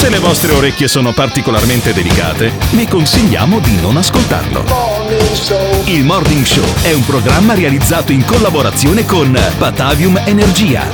Se le vostre orecchie sono particolarmente delicate, vi consigliamo di non ascoltarlo. Il Morning Show è un programma realizzato in collaborazione con Batavium Energia.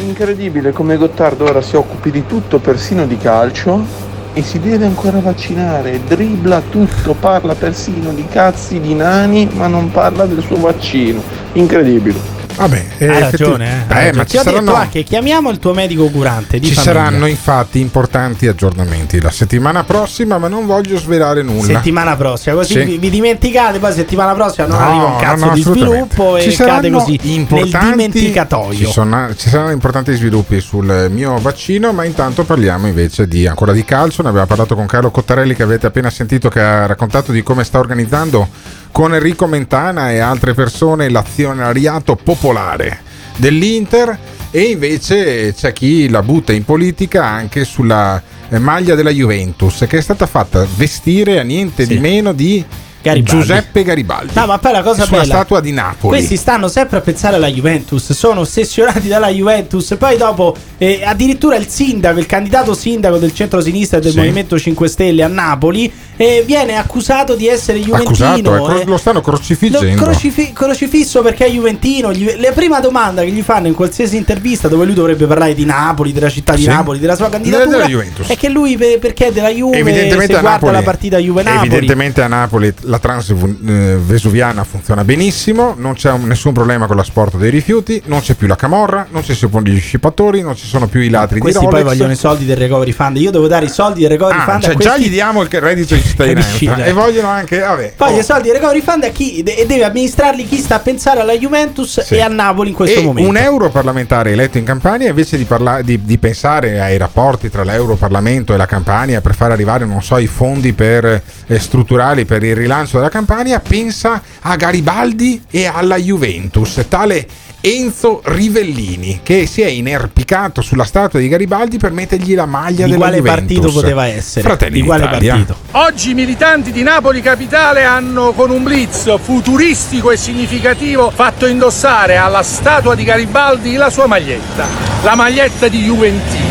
Incredibile come Gottardo ora si occupi di tutto, persino di calcio, e si deve ancora vaccinare, dribbla tutto, parla persino di cazzi di nani, ma non parla del suo vaccino. Incredibile. Vabbè, Hai ragione, eh. hai eh, ma ci ho detto saranno, anche chiamiamo il tuo medico curante ci famiglia. saranno infatti importanti aggiornamenti la settimana prossima, ma non voglio svelare nulla. settimana prossima, così Sì. vi, vi dimenticate, poi settimana prossima non No, arriva un cazzo no, no, di sviluppo Ci e cade così nel importanti- dimenticatoio. Ci, sono- ci saranno importanti sviluppi sul mio vaccino, ma intanto parliamo invece di ancora di calcio. Ne abbiamo parlato con Carlo Cottarelli che avete appena sentito che ha raccontato di come sta organizzando con Enrico Mentana e altre persone l'azionariato popolare dell'Inter. E invece c'è chi la butta in politica anche sulla eh, maglia della Juventus che è stata fatta vestire a niente di meno di Garibaldi. Giuseppe Garibaldi. No, ma poi la cosa sulla bella statua di Napoli. Questi stanno sempre a pensare alla Juventus, sono ossessionati dalla Juventus. Poi dopo eh, addirittura il sindaco, il candidato sindaco del centro-sinistra e del Sì. Movimento 5 Stelle a Napoli eh, viene accusato di essere juventino. Accusato, eh, lo stanno crocifiggendo. Lo crocifi- crocifisso perché è juventino. La prima domanda che gli fanno in qualsiasi intervista dove lui dovrebbe parlare di Napoli, della città di Sì. Napoli, della sua candidatura, della è che lui per- perché è della Juve Evidentemente se a guarda Napoli, la partita Juve-Napoli. evidentemente a Napoli la transvesuviana funziona benissimo, non c'è un- nessun problema con l'asporto dei rifiuti, non c'è più la camorra, non ci sono gli scippatori, non ci sono più i ladri Questi di poi Rolex. vogliono i soldi del recovery fund. Io devo dare i soldi del recovery Ah, fund cioè a questi. già gli diamo il reddito di cittadinanza e vogliono anche vabbè, Poi oh. i soldi del recovery fund a chi e deve amministrarli chi sta a pensare alla Juventus Sì. e a Napoli in questo e momento. un europarlamentare eletto in Campania invece di, parla- di- di pensare ai rapporti tra l'Europarlamento e la Campania per far arrivare non so i fondi per, eh, strutturali per il rilancio della Campania pensa a Garibaldi e alla Juventus tale Enzo Rivellini che si è inerpicato sulla statua di Garibaldi per mettergli la maglia Di della quale Juventus partito poteva essere? Fratelli Di quale d'Italia. partito? Oggi i militanti di Napoli Capitale hanno con un blitz futuristico e significativo fatto indossare alla statua di Garibaldi la sua maglietta, la maglietta di Juventino.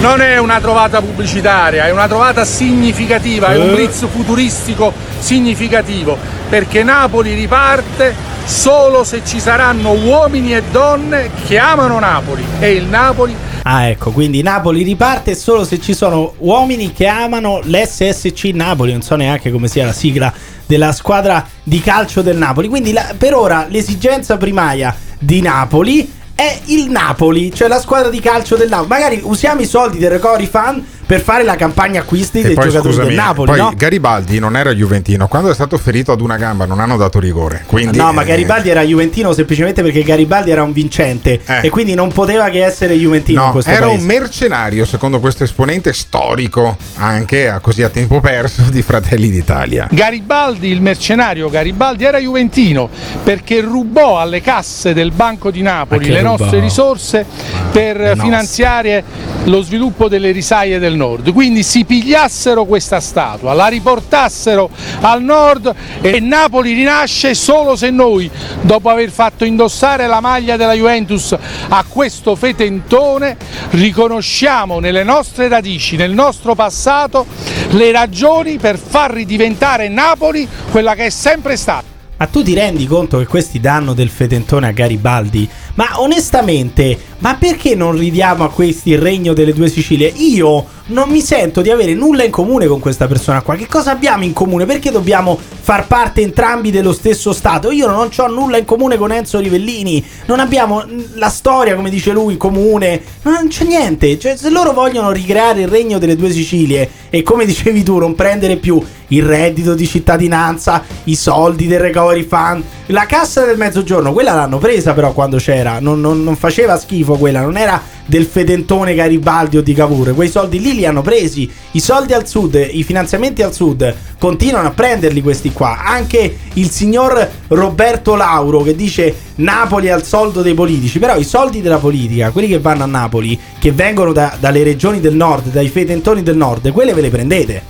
Non è una trovata pubblicitaria, è una trovata significativa, è un Eh. blitz futuristico significativo, perché Napoli riparte solo se ci saranno uomini e donne che amano Napoli e il Napoli Ah, ecco, quindi Napoli riparte solo se ci sono uomini che amano l'SSC Napoli. Non so neanche come sia la sigla della squadra di calcio del Napoli. Quindi la- per ora l'esigenza primaria di Napoli è il Napoli, cioè la squadra di calcio del Napoli. Magari usiamo i soldi del Recovery Fund per fare la campagna acquisti E dei poi giocatori scusami, del Napoli, poi no? Garibaldi non era Juventino, quando è stato ferito ad una gamba non hanno dato rigore. Quindi, No, ma eh, Garibaldi era Juventino semplicemente perché Garibaldi era un vincente e quindi non poteva che essere Juventino in No, questo era paese. un mercenario, secondo questo esponente storico, anche a- così a tempo perso, di Fratelli d'Italia. Garibaldi, il mercenario Garibaldi era juventino perché rubò alle casse del Banco di Napoli Ma che le rubò? nostre risorse per nostre. finanziare lo sviluppo delle risaie del nord, quindi si pigliassero questa statua, la riportassero al nord e Napoli rinasce solo se noi, dopo aver fatto indossare la maglia della Juventus a questo fetentone, riconosciamo nelle nostre radici, nel nostro passato, le ragioni per far ridiventare Napoli quella che è sempre stata. Ma tu ti rendi conto che questi danno del fetentone a Garibaldi? Ma onestamente, ma perché non ridiamo a questi il regno delle due Sicilie? Io non mi sento di avere nulla in comune con questa persona qua. Che cosa abbiamo in comune? Perché dobbiamo far parte entrambi dello stesso Stato? Io non ho nulla in comune con Enzo Rivellini. Non abbiamo la storia, come dice lui, comune. Non c'è niente. Cioè, se loro vogliono ricreare il regno delle due Sicilie e come dicevi tu, non prendere più il reddito di cittadinanza, i soldi del recovery fund, la cassa del mezzogiorno, quella l'hanno presa però quando c'era. Non, non- non faceva schifo quella, non era del fedentone Garibaldi o di Cavour. Quei soldi lì li hanno presi. I soldi al sud, i finanziamenti al sud, continuano a prenderli questi qua. Anche il signor Roberto Lauro che dice Napoli al soldo dei politici. Però i soldi della politica, quelli che vanno a Napoli, che vengono da- dalle regioni del nord, dai fedentoni del nord, quelle ve le prendete.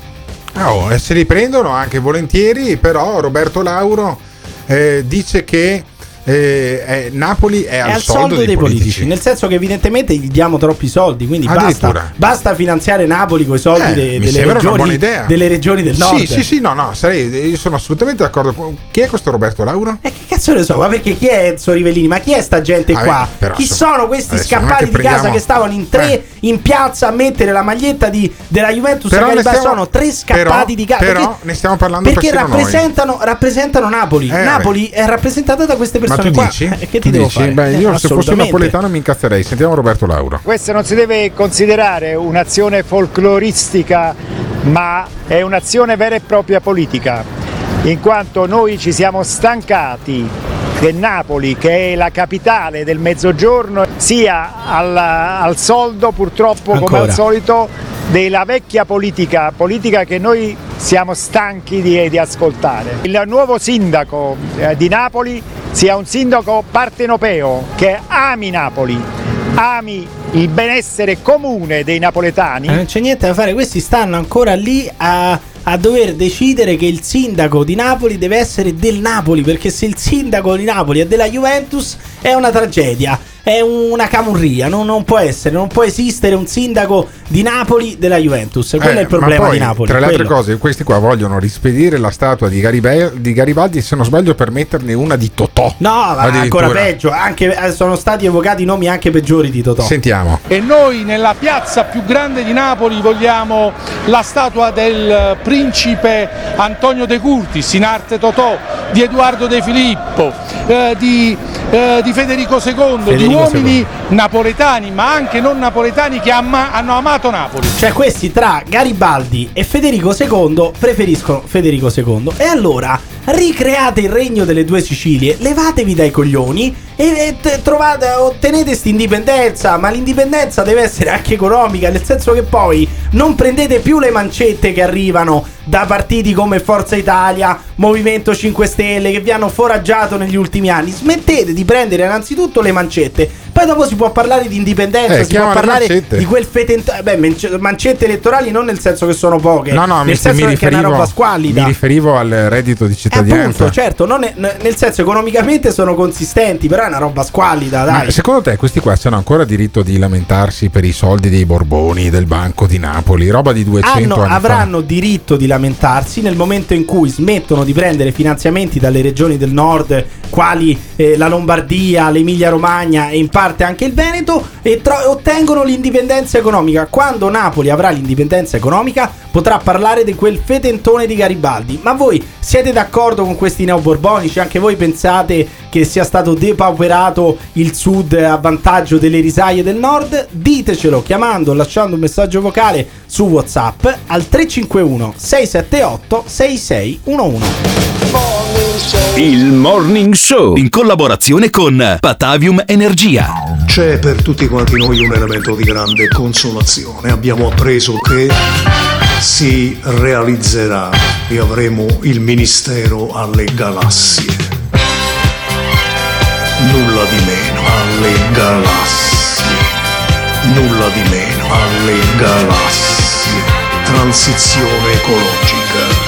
Ah, oh, e se li prendono anche volentieri, però Roberto Lauro eh, dice che eh, eh, Napoli è, È al soldo dei politici. nel senso che evidentemente gli diamo troppi soldi, quindi basta, basta finanziare Napoli con i soldi Eh, de- delle, regioni, delle regioni del nord. Sì, sì, sì, no, no, sarei, io sono assolutamente d'accordo. con- Chi è questo Roberto Lauro? Che cazzo ne so, ma perché chi è Enzo Rivellini? Ma chi è sta gente Ah, qua? però, chi insomma, sono questi scappati di casa che stavano in tre Eh. in piazza a mettere la maglietta di- della Juventus Però stiamo- Sono tre scappati però- di casa. però Perché- ne stiamo parlando perché rappresentano, rappresentano Napoli. Eh, Napoli è rappresentata da queste persone tu qua. dici? Eh, che Tu ti devo dici? fare? Beh, Eh, io se fossi napoletano mi incazzerei. Sentiamo Roberto Lauro. Questa non si deve considerare un'azione folcloristica, ma è un'azione vera e propria politica, in quanto noi ci siamo stancati che Napoli, che è la capitale del mezzogiorno, sia al, al soldo purtroppo come Ancora. al solito della vecchia politica, politica che noi siamo stanchi di, di ascoltare. Il nuovo sindaco eh, di Napoli sia un sindaco partenopeo che ami Napoli, ami il benessere comune dei napoletani. Eh, Non c'è niente da fare, questi stanno ancora lì a, a dover decidere che il sindaco di Napoli deve essere del Napoli, perché se il sindaco di Napoli è della Juventus è una tragedia, è una camurria, non, non può essere, non può esistere un sindaco di Napoli della Juventus, quello Eh, è il problema ma poi, di Napoli. Tra le altre quello. cose, questi qua vogliono rispedire la statua di, Garibe- di Garibaldi, se non sbaglio, per metterne una di Totò. No, ancora peggio, anche, eh, sono stati evocati nomi anche peggiori di Totò. Sentiamo. E noi nella piazza più grande di Napoli vogliamo la statua del principe Antonio De Curtis in arte Totò, di Edoardo De Filippo, eh, di, eh, di Federico II, di Federico uomini napoletani ma anche non napoletani che amma- hanno amato Napoli. Cioè questi tra Garibaldi e Federico II preferiscono Federico II. E allora ricreate il regno delle due Sicilie, levatevi dai coglioni e, e trovate, ottenete sta indipendenza, ma l'indipendenza deve essere anche economica, nel senso che poi non prendete più le mancette che arrivano da partiti come Forza Italia, Movimento 5 Stelle che vi hanno foraggiato negli ultimi anni. Smettete di prendere innanzitutto le mancette, poi dopo si può parlare di indipendenza, Eh, si può parlare mancette. di quel fetentone. Beh, mance- mancette elettorali non nel senso che sono poche, No, no, mi, nel senso mi che è una riferivo, roba squallida. mi riferivo al reddito di Eh, cittadinanza. appunto, certo, non è- nel senso economicamente sono consistenti, però è una roba squallida, Ma dai. secondo te questi qua hanno ancora diritto di lamentarsi per i soldi dei Borboni, del Banco di Napoli, roba di 200 Hanno- anni fa? avranno diritto di lamentarsi nel momento in cui smettono di prendere finanziamenti dalle regioni del nord, quali eh, la Lombardia, l'Emilia Romagna e in parte anche il Veneto, e tro- ottengono l'indipendenza economica. Quando Napoli avrà l'indipendenza economica, potrà parlare di quel fetentone di Garibaldi. Ma voi siete d'accordo con questi neoborbonici? Anche voi pensate che sia stato depauperato il sud a vantaggio delle risaie del nord? Ditecelo chiamando lasciando un messaggio vocale su WhatsApp al 351 678 6611. Il Morning Show in collaborazione con Patavium Energia. C'è per tutti quanti noi un elemento di grande consolazione. Abbiamo appreso che si realizzerà e avremo il ministero alle galassie. Nulla di meno alle galassie. nulla di meno, alle galassie, transizione ecologica.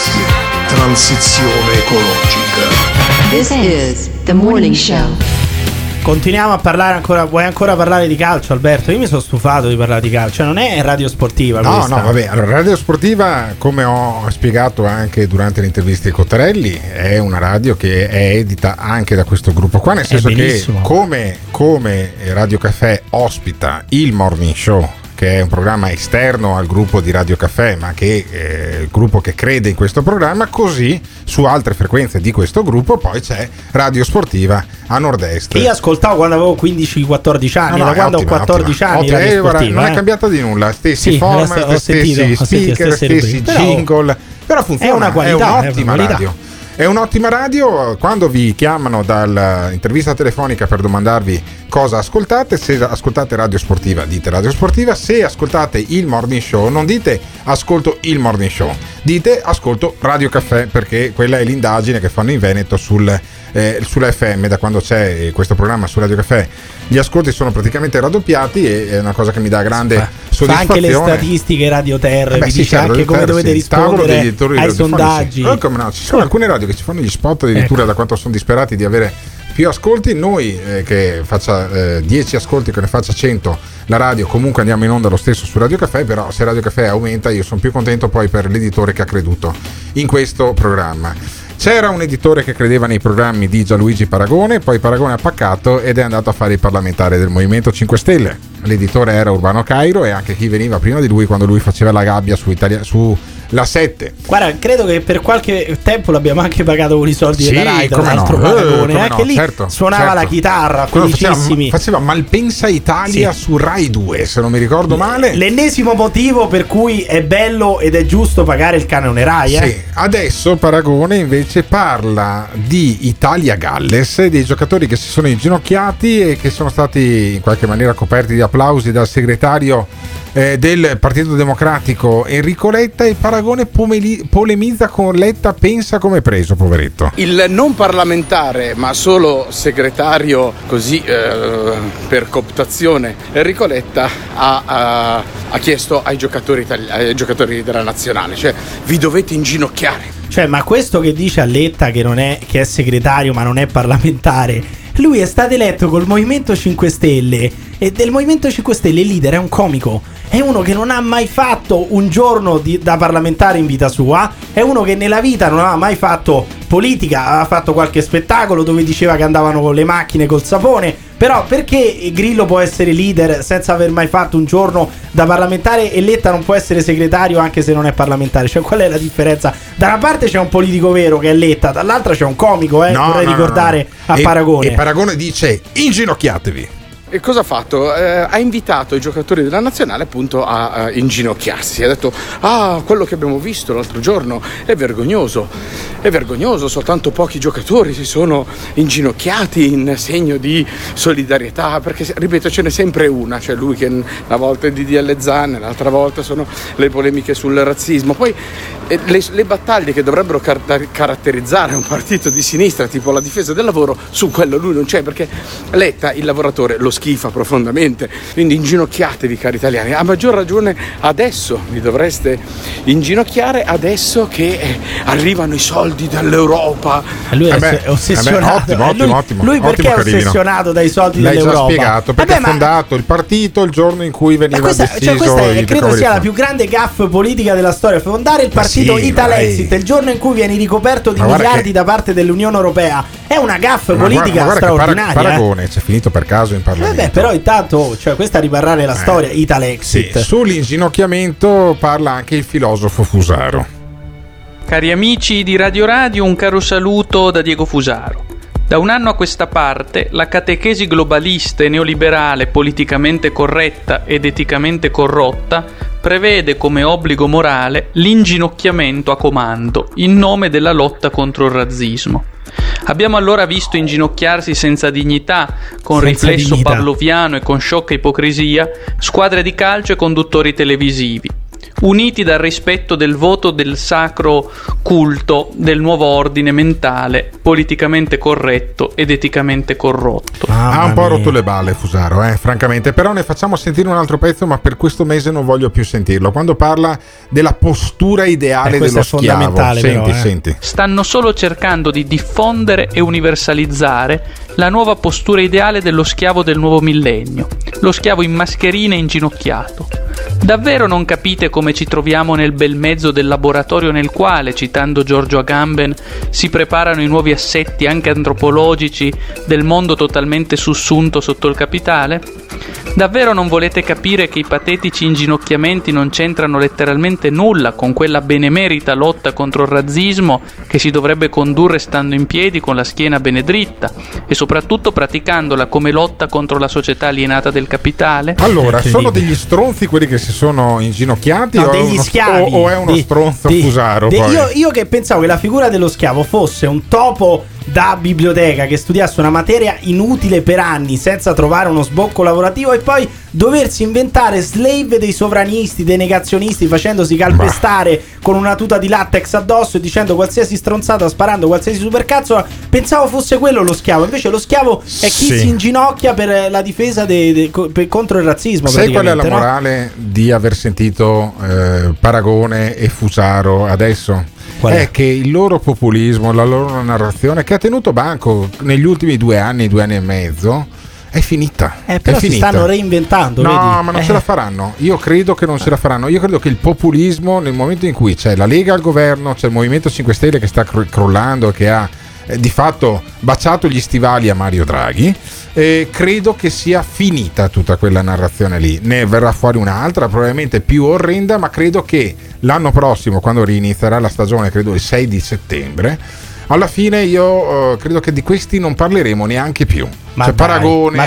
Transizione ecologica. This is the morning show. Continuiamo a parlare ancora. Vuoi ancora parlare di calcio, Alberto? Io mi sono stufato di parlare di calcio. Non è radio sportiva. No, questa. no, vabbè. Allora, Radio Sportiva, come ho spiegato anche durante l'intervista di Cottarelli, è una radio che è edita anche da questo gruppo qua. Nel senso che, come, come Radio Caffè ospita il morning show. Che è un programma esterno al gruppo di Radio Caffè, ma che è il gruppo che crede in questo programma. Così su altre frequenze di questo gruppo poi c'è Radio Sportiva a nord-est. Io ascoltavo quando avevo 15-14 anni. No, no, da è quando ottima, ho 14 ottima. anni. Ottima. radio Eh, sportiva, non è eh. cambiata di nulla, stessi Sì, format, stessi sentito, speaker, stesse stessi rubriche. Però jingle. Però funziona, è una qualità, è è un'ottima una qualità. radio. È un'ottima radio quando vi chiamano dall'intervista telefonica per domandarvi cosa ascoltate. Se ascoltate radio sportiva, dite radio sportiva. Se ascoltate il morning show, non dite ascolto il morning show, dite ascolto radio caffè perché quella è l'indagine che fanno in Veneto sul, eh, sulla FM da quando c'è eh, questo programma su Radio Caffè. Gli ascolti sono praticamente raddoppiati e è una cosa che mi dà grande Fa soddisfazione. anche le statistiche Radio Terra, Eh beh, vi sì, dice certo, anche come dovete sì. Rispondere ai radiofonici. sondaggi. Eh, come no, ci sono alcune radio che ci fanno gli spot addirittura da quanto sono disperati di avere più ascolti. Noi eh, che faccia eh, 10 ascolti, che ne faccia 100 la radio, comunque andiamo in onda lo stesso su Radio Caffè, però se Radio Caffè aumenta io sono più contento poi per l'editore che ha creduto in questo programma. C'era un editore che credeva nei programmi di Gianluigi Paragone, poi Paragone ha paccato ed è andato a fare il parlamentare del Movimento 5 Stelle. L'editore era Urbano Cairo e anche chi veniva prima di lui quando lui faceva la gabbia su, Italia, su La 7. Guarda, credo che per qualche tempo l'abbiamo anche pagato con i soldi Sì, della Rai, tra l'altro no, Paragone, eh, no, che lì certo, suonava certo. la chitarra, Quello faceva, felicissimi. faceva Malpensa Italia Sì. su Rai 2, se non mi ricordo male. L'ennesimo motivo per cui è bello ed è giusto pagare il canone Rai, eh? Sì, adesso Paragone invece parla di Italia Galles e dei giocatori che si sono inginocchiati e che sono stati in qualche maniera coperti di applausi dal segretario eh, del Partito Democratico Enrico Letta e Paragone pomeli- polemizza con Letta, pensa come preso, poveretto. Il non parlamentare, ma solo segretario così eh, per cooptazione, Enrico Letta ha, ha- ha chiesto ai giocatori, itali- ai giocatori della nazionale, cioè vi dovete inginocchiare. Cioè, ma questo che dice a Letta che, non è, che è segretario ma non è parlamentare, lui è stato eletto col Movimento 5 Stelle e del Movimento 5 Stelle il leader è un comico. È uno che non ha mai fatto un giorno di- da parlamentare in vita sua. È uno che nella vita non aveva mai fatto politica. Aveva fatto qualche spettacolo dove diceva che andavano con le macchine col sapone. Però perché Grillo può essere leader senza aver mai fatto un giorno da parlamentare e Letta non può essere segretario anche se non è parlamentare? Cioè, qual è la differenza? Da una parte c'è un politico vero che è Letta, dall'altra c'è un comico, eh, No, vorrei no, no, ricordare no. a E- Paragone. E Paragone dice inginocchiatevi. E cosa ha fatto? Eh, ha invitato i giocatori della nazionale appunto a, a inginocchiarsi. Ha detto: Ah, quello che abbiamo visto l'altro giorno è vergognoso. È vergognoso, soltanto pochi giocatori si sono inginocchiati in segno di solidarietà. Perché, ripeto, ce n'è sempre una. Cioè lui che una volta è DDL Zanne, l'altra volta sono le polemiche sul razzismo. Poi eh, le, le battaglie che dovrebbero car- caratterizzare un partito di sinistra, tipo la difesa del lavoro, su quello lui non c'è perché Letta il lavoratore lo schifa profondamente. Quindi inginocchiatevi, cari italiani. A maggior ragione adesso vi dovreste inginocchiare, adesso che eh, arrivano i soldi dall'Europa. Lui è Eh beh, oss- ossessionato. eh beh, ottimo, Eh, ottimo, lui, ottimo, lui perché ottimo è ossessionato dai soldi L'hai già dell'Europa? spiegato perché Vabbè, ha ma- fondato il partito il giorno in cui Ma veniva questa, deciso cioè questa è- credo sia la più grande gaffe politica della storia. Fondare il Ma partito sì, Italexit il giorno in cui vieni ricoperto di Ma guarda miliardi che- da parte dell'Unione Europea è una gaffe Ma guarda- politica ma guarda Para- straordinaria. eh. Paragone c'è finito per caso in Parlamento. Vabbè, però intanto, cioè, questa rimarrà nella storia Sì, Italexit. sull'inginocchiamento parla anche il filosofo Fusaro. Cari amici di Radio Radio, un caro saluto da Diego Fusaro. Da un anno a questa parte, la catechesi globalista e neoliberale politicamente corretta ed eticamente corrotta prevede come obbligo morale l'inginocchiamento a comando in nome della lotta contro il razzismo. Abbiamo allora visto inginocchiarsi senza dignità, con Senza riflesso dignità. pavloviano e con sciocca ipocrisia, squadre di calcio e conduttori televisivi, uniti dal rispetto del voto del sacro culto del nuovo ordine mentale, politicamente corretto ed eticamente corrotto. ha un po' rotto le balle Fusaro, eh, francamente. Però ne facciamo sentire un altro pezzo, ma per questo mese non voglio più sentirlo. Quando parla della postura ideale Eh, dello schiavo. però, Senti, eh. senti. Stanno solo cercando di diffondere e universalizzare la nuova postura ideale dello schiavo del nuovo millennio, lo schiavo in mascherina e inginocchiato. Davvero non capite come ci troviamo nel bel mezzo del laboratorio nel quale, citando Giorgio Agamben, si preparano i nuovi assetti anche antropologici del mondo totalmente sussunto sotto il capitale? Davvero non volete capire che i patetici inginocchiamenti non c'entrano letteralmente nulla con quella benemerita lotta contro il razzismo che si dovrebbe condurre stando in piedi con la schiena bene dritta e soprattutto praticandola come lotta contro la società alienata del capitale? Allora, sono degli stronzi quelli che si sono inginocchiati No, o, è degli uno, schiavi. o- o è uno Di- stronzo di- Fusaro? poi? io, io che pensavo che la figura dello schiavo fosse un topo da biblioteca che studiasse una materia inutile per anni senza trovare uno sbocco lavorativo e poi doversi inventare slave dei sovranisti, dei negazionisti, facendosi calpestare con una tuta di latex addosso e dicendo qualsiasi stronzata, sparando qualsiasi supercazzo. Pensavo fosse quello lo schiavo. Invece lo schiavo è chi Sì. si inginocchia per la difesa de- de- co- per- contro il razzismo. Sai qual è la praticamente, no? morale di aver sentito eh, Paragone e Fusaro adesso? Qual è? è che il loro populismo, la loro narrazione che ha tenuto banco negli ultimi due anni, due anni e mezzo, è finita. Eh, però è si finita. stanno reinventando. No, vedi? ma non Eh. ce la faranno. Io credo che non ce la faranno. Io credo che il populismo, nel momento in cui c'è la Lega al governo, c'è il Movimento 5 Stelle che sta cro- crollando, che ha eh, di fatto baciato gli stivali a Mario Draghi, eh, credo che sia finita tutta quella narrazione lì. Ne verrà fuori un'altra, probabilmente più orrenda, ma credo che l'anno prossimo, quando rinizierà la stagione, credo il 6 di settembre, alla fine io eh, credo che di questi non parleremo neanche più. Ma Cioè dai, Paragone.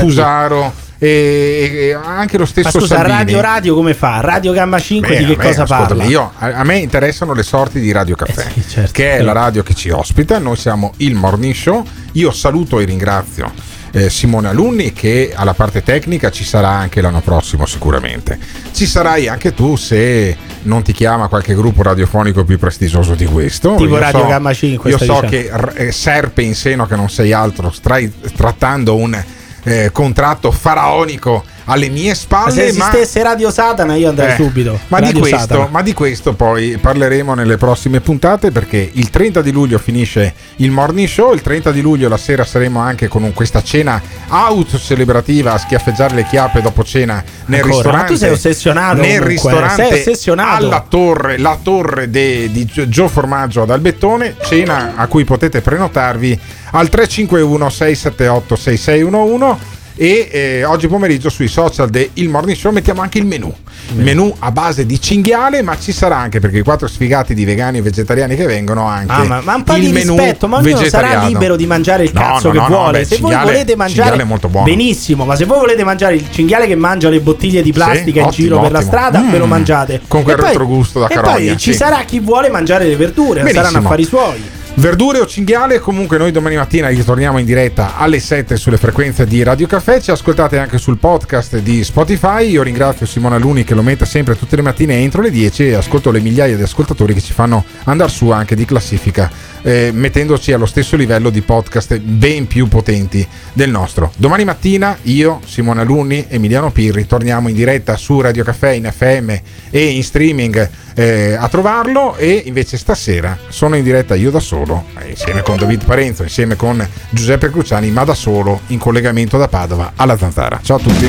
Fusaro e, anche lo stesso Ma scusa, Salvini. Radio Radio come fa? Radio Gamma 5 Beh, di che me, cosa parla? Eh io- a, a me interessano le sorti di Radio Caffè, certo. che è la radio che ci ospita. Noi siamo il Morning Show. Io saluto e ringrazio eh, Simone Alunni che alla parte tecnica ci sarà anche l'anno prossimo sicuramente. Ci sarai anche tu se non ti chiama qualche gruppo radiofonico più prestigioso di questo. Tipo Io Radio so- Gamma 5, Io so dicendo. che r- eh, serpe in seno che non sei altro, stai trattando un eh, contratto faraonico alle mie Ma spalle. se ma- esistesse Radio Satana io andrei eh, subito. Ma di, questo, ma di questo poi parleremo nelle prossime puntate perché il 30 di luglio finisce il morning show, il 30 di luglio la sera saremo anche con un- questa cena autocelebrativa a schiaffeggiare le chiappe dopo cena nel Ancora? ristorante. Ma tu sei ossessionato Nel comunque, ristorante sei ossessionato. alla torre, la torre de- di Gio Gio Formaggio ad Albettone, cena a cui potete prenotarvi al 351 678 6611 e eh, oggi pomeriggio sui social del Il Morning Show mettiamo anche il menù. Menù a base di cinghiale, ma ci sarà anche perché i quattro sfigati di vegani e vegetariani che vengono anche Ah, ma, ma un po' il di rispetto, ma ognuno sarà libero di mangiare il No, cazzo no, che no, no, vuole. beh, se voi volete mangiare benissimo, ma se voi volete mangiare il cinghiale che mangia le bottiglie di plastica in ottimo, giro per la strada, ve lo Mm, mangiate. con quel E poi- retrogusto da E carogna, poi ci sì. sarà chi vuole mangiare le verdure, Benissimo. saranno affari suoi. Verdure o cinghiale, comunque noi domani mattina ritorniamo in diretta alle 7 sulle frequenze di Radio Caffè, ci ascoltate anche sul podcast di Spotify, io ringrazio Simona Luni che lo mette sempre tutte le mattine entro le 10 e ascolto le migliaia di ascoltatori che ci fanno andare su anche di classifica, eh, mettendoci allo stesso livello di podcast ben più potenti del nostro. Domani mattina io, Simona Luni, Emiliano Pirri, torniamo in diretta su Radio Caffè in FM e in streaming eh, a trovarlo e invece stasera sono in diretta io da solo, eh, insieme con David Parenzo, insieme con Giuseppe Cruciani, ma da solo in collegamento da Padova alla Zanzara. Ciao a tutti.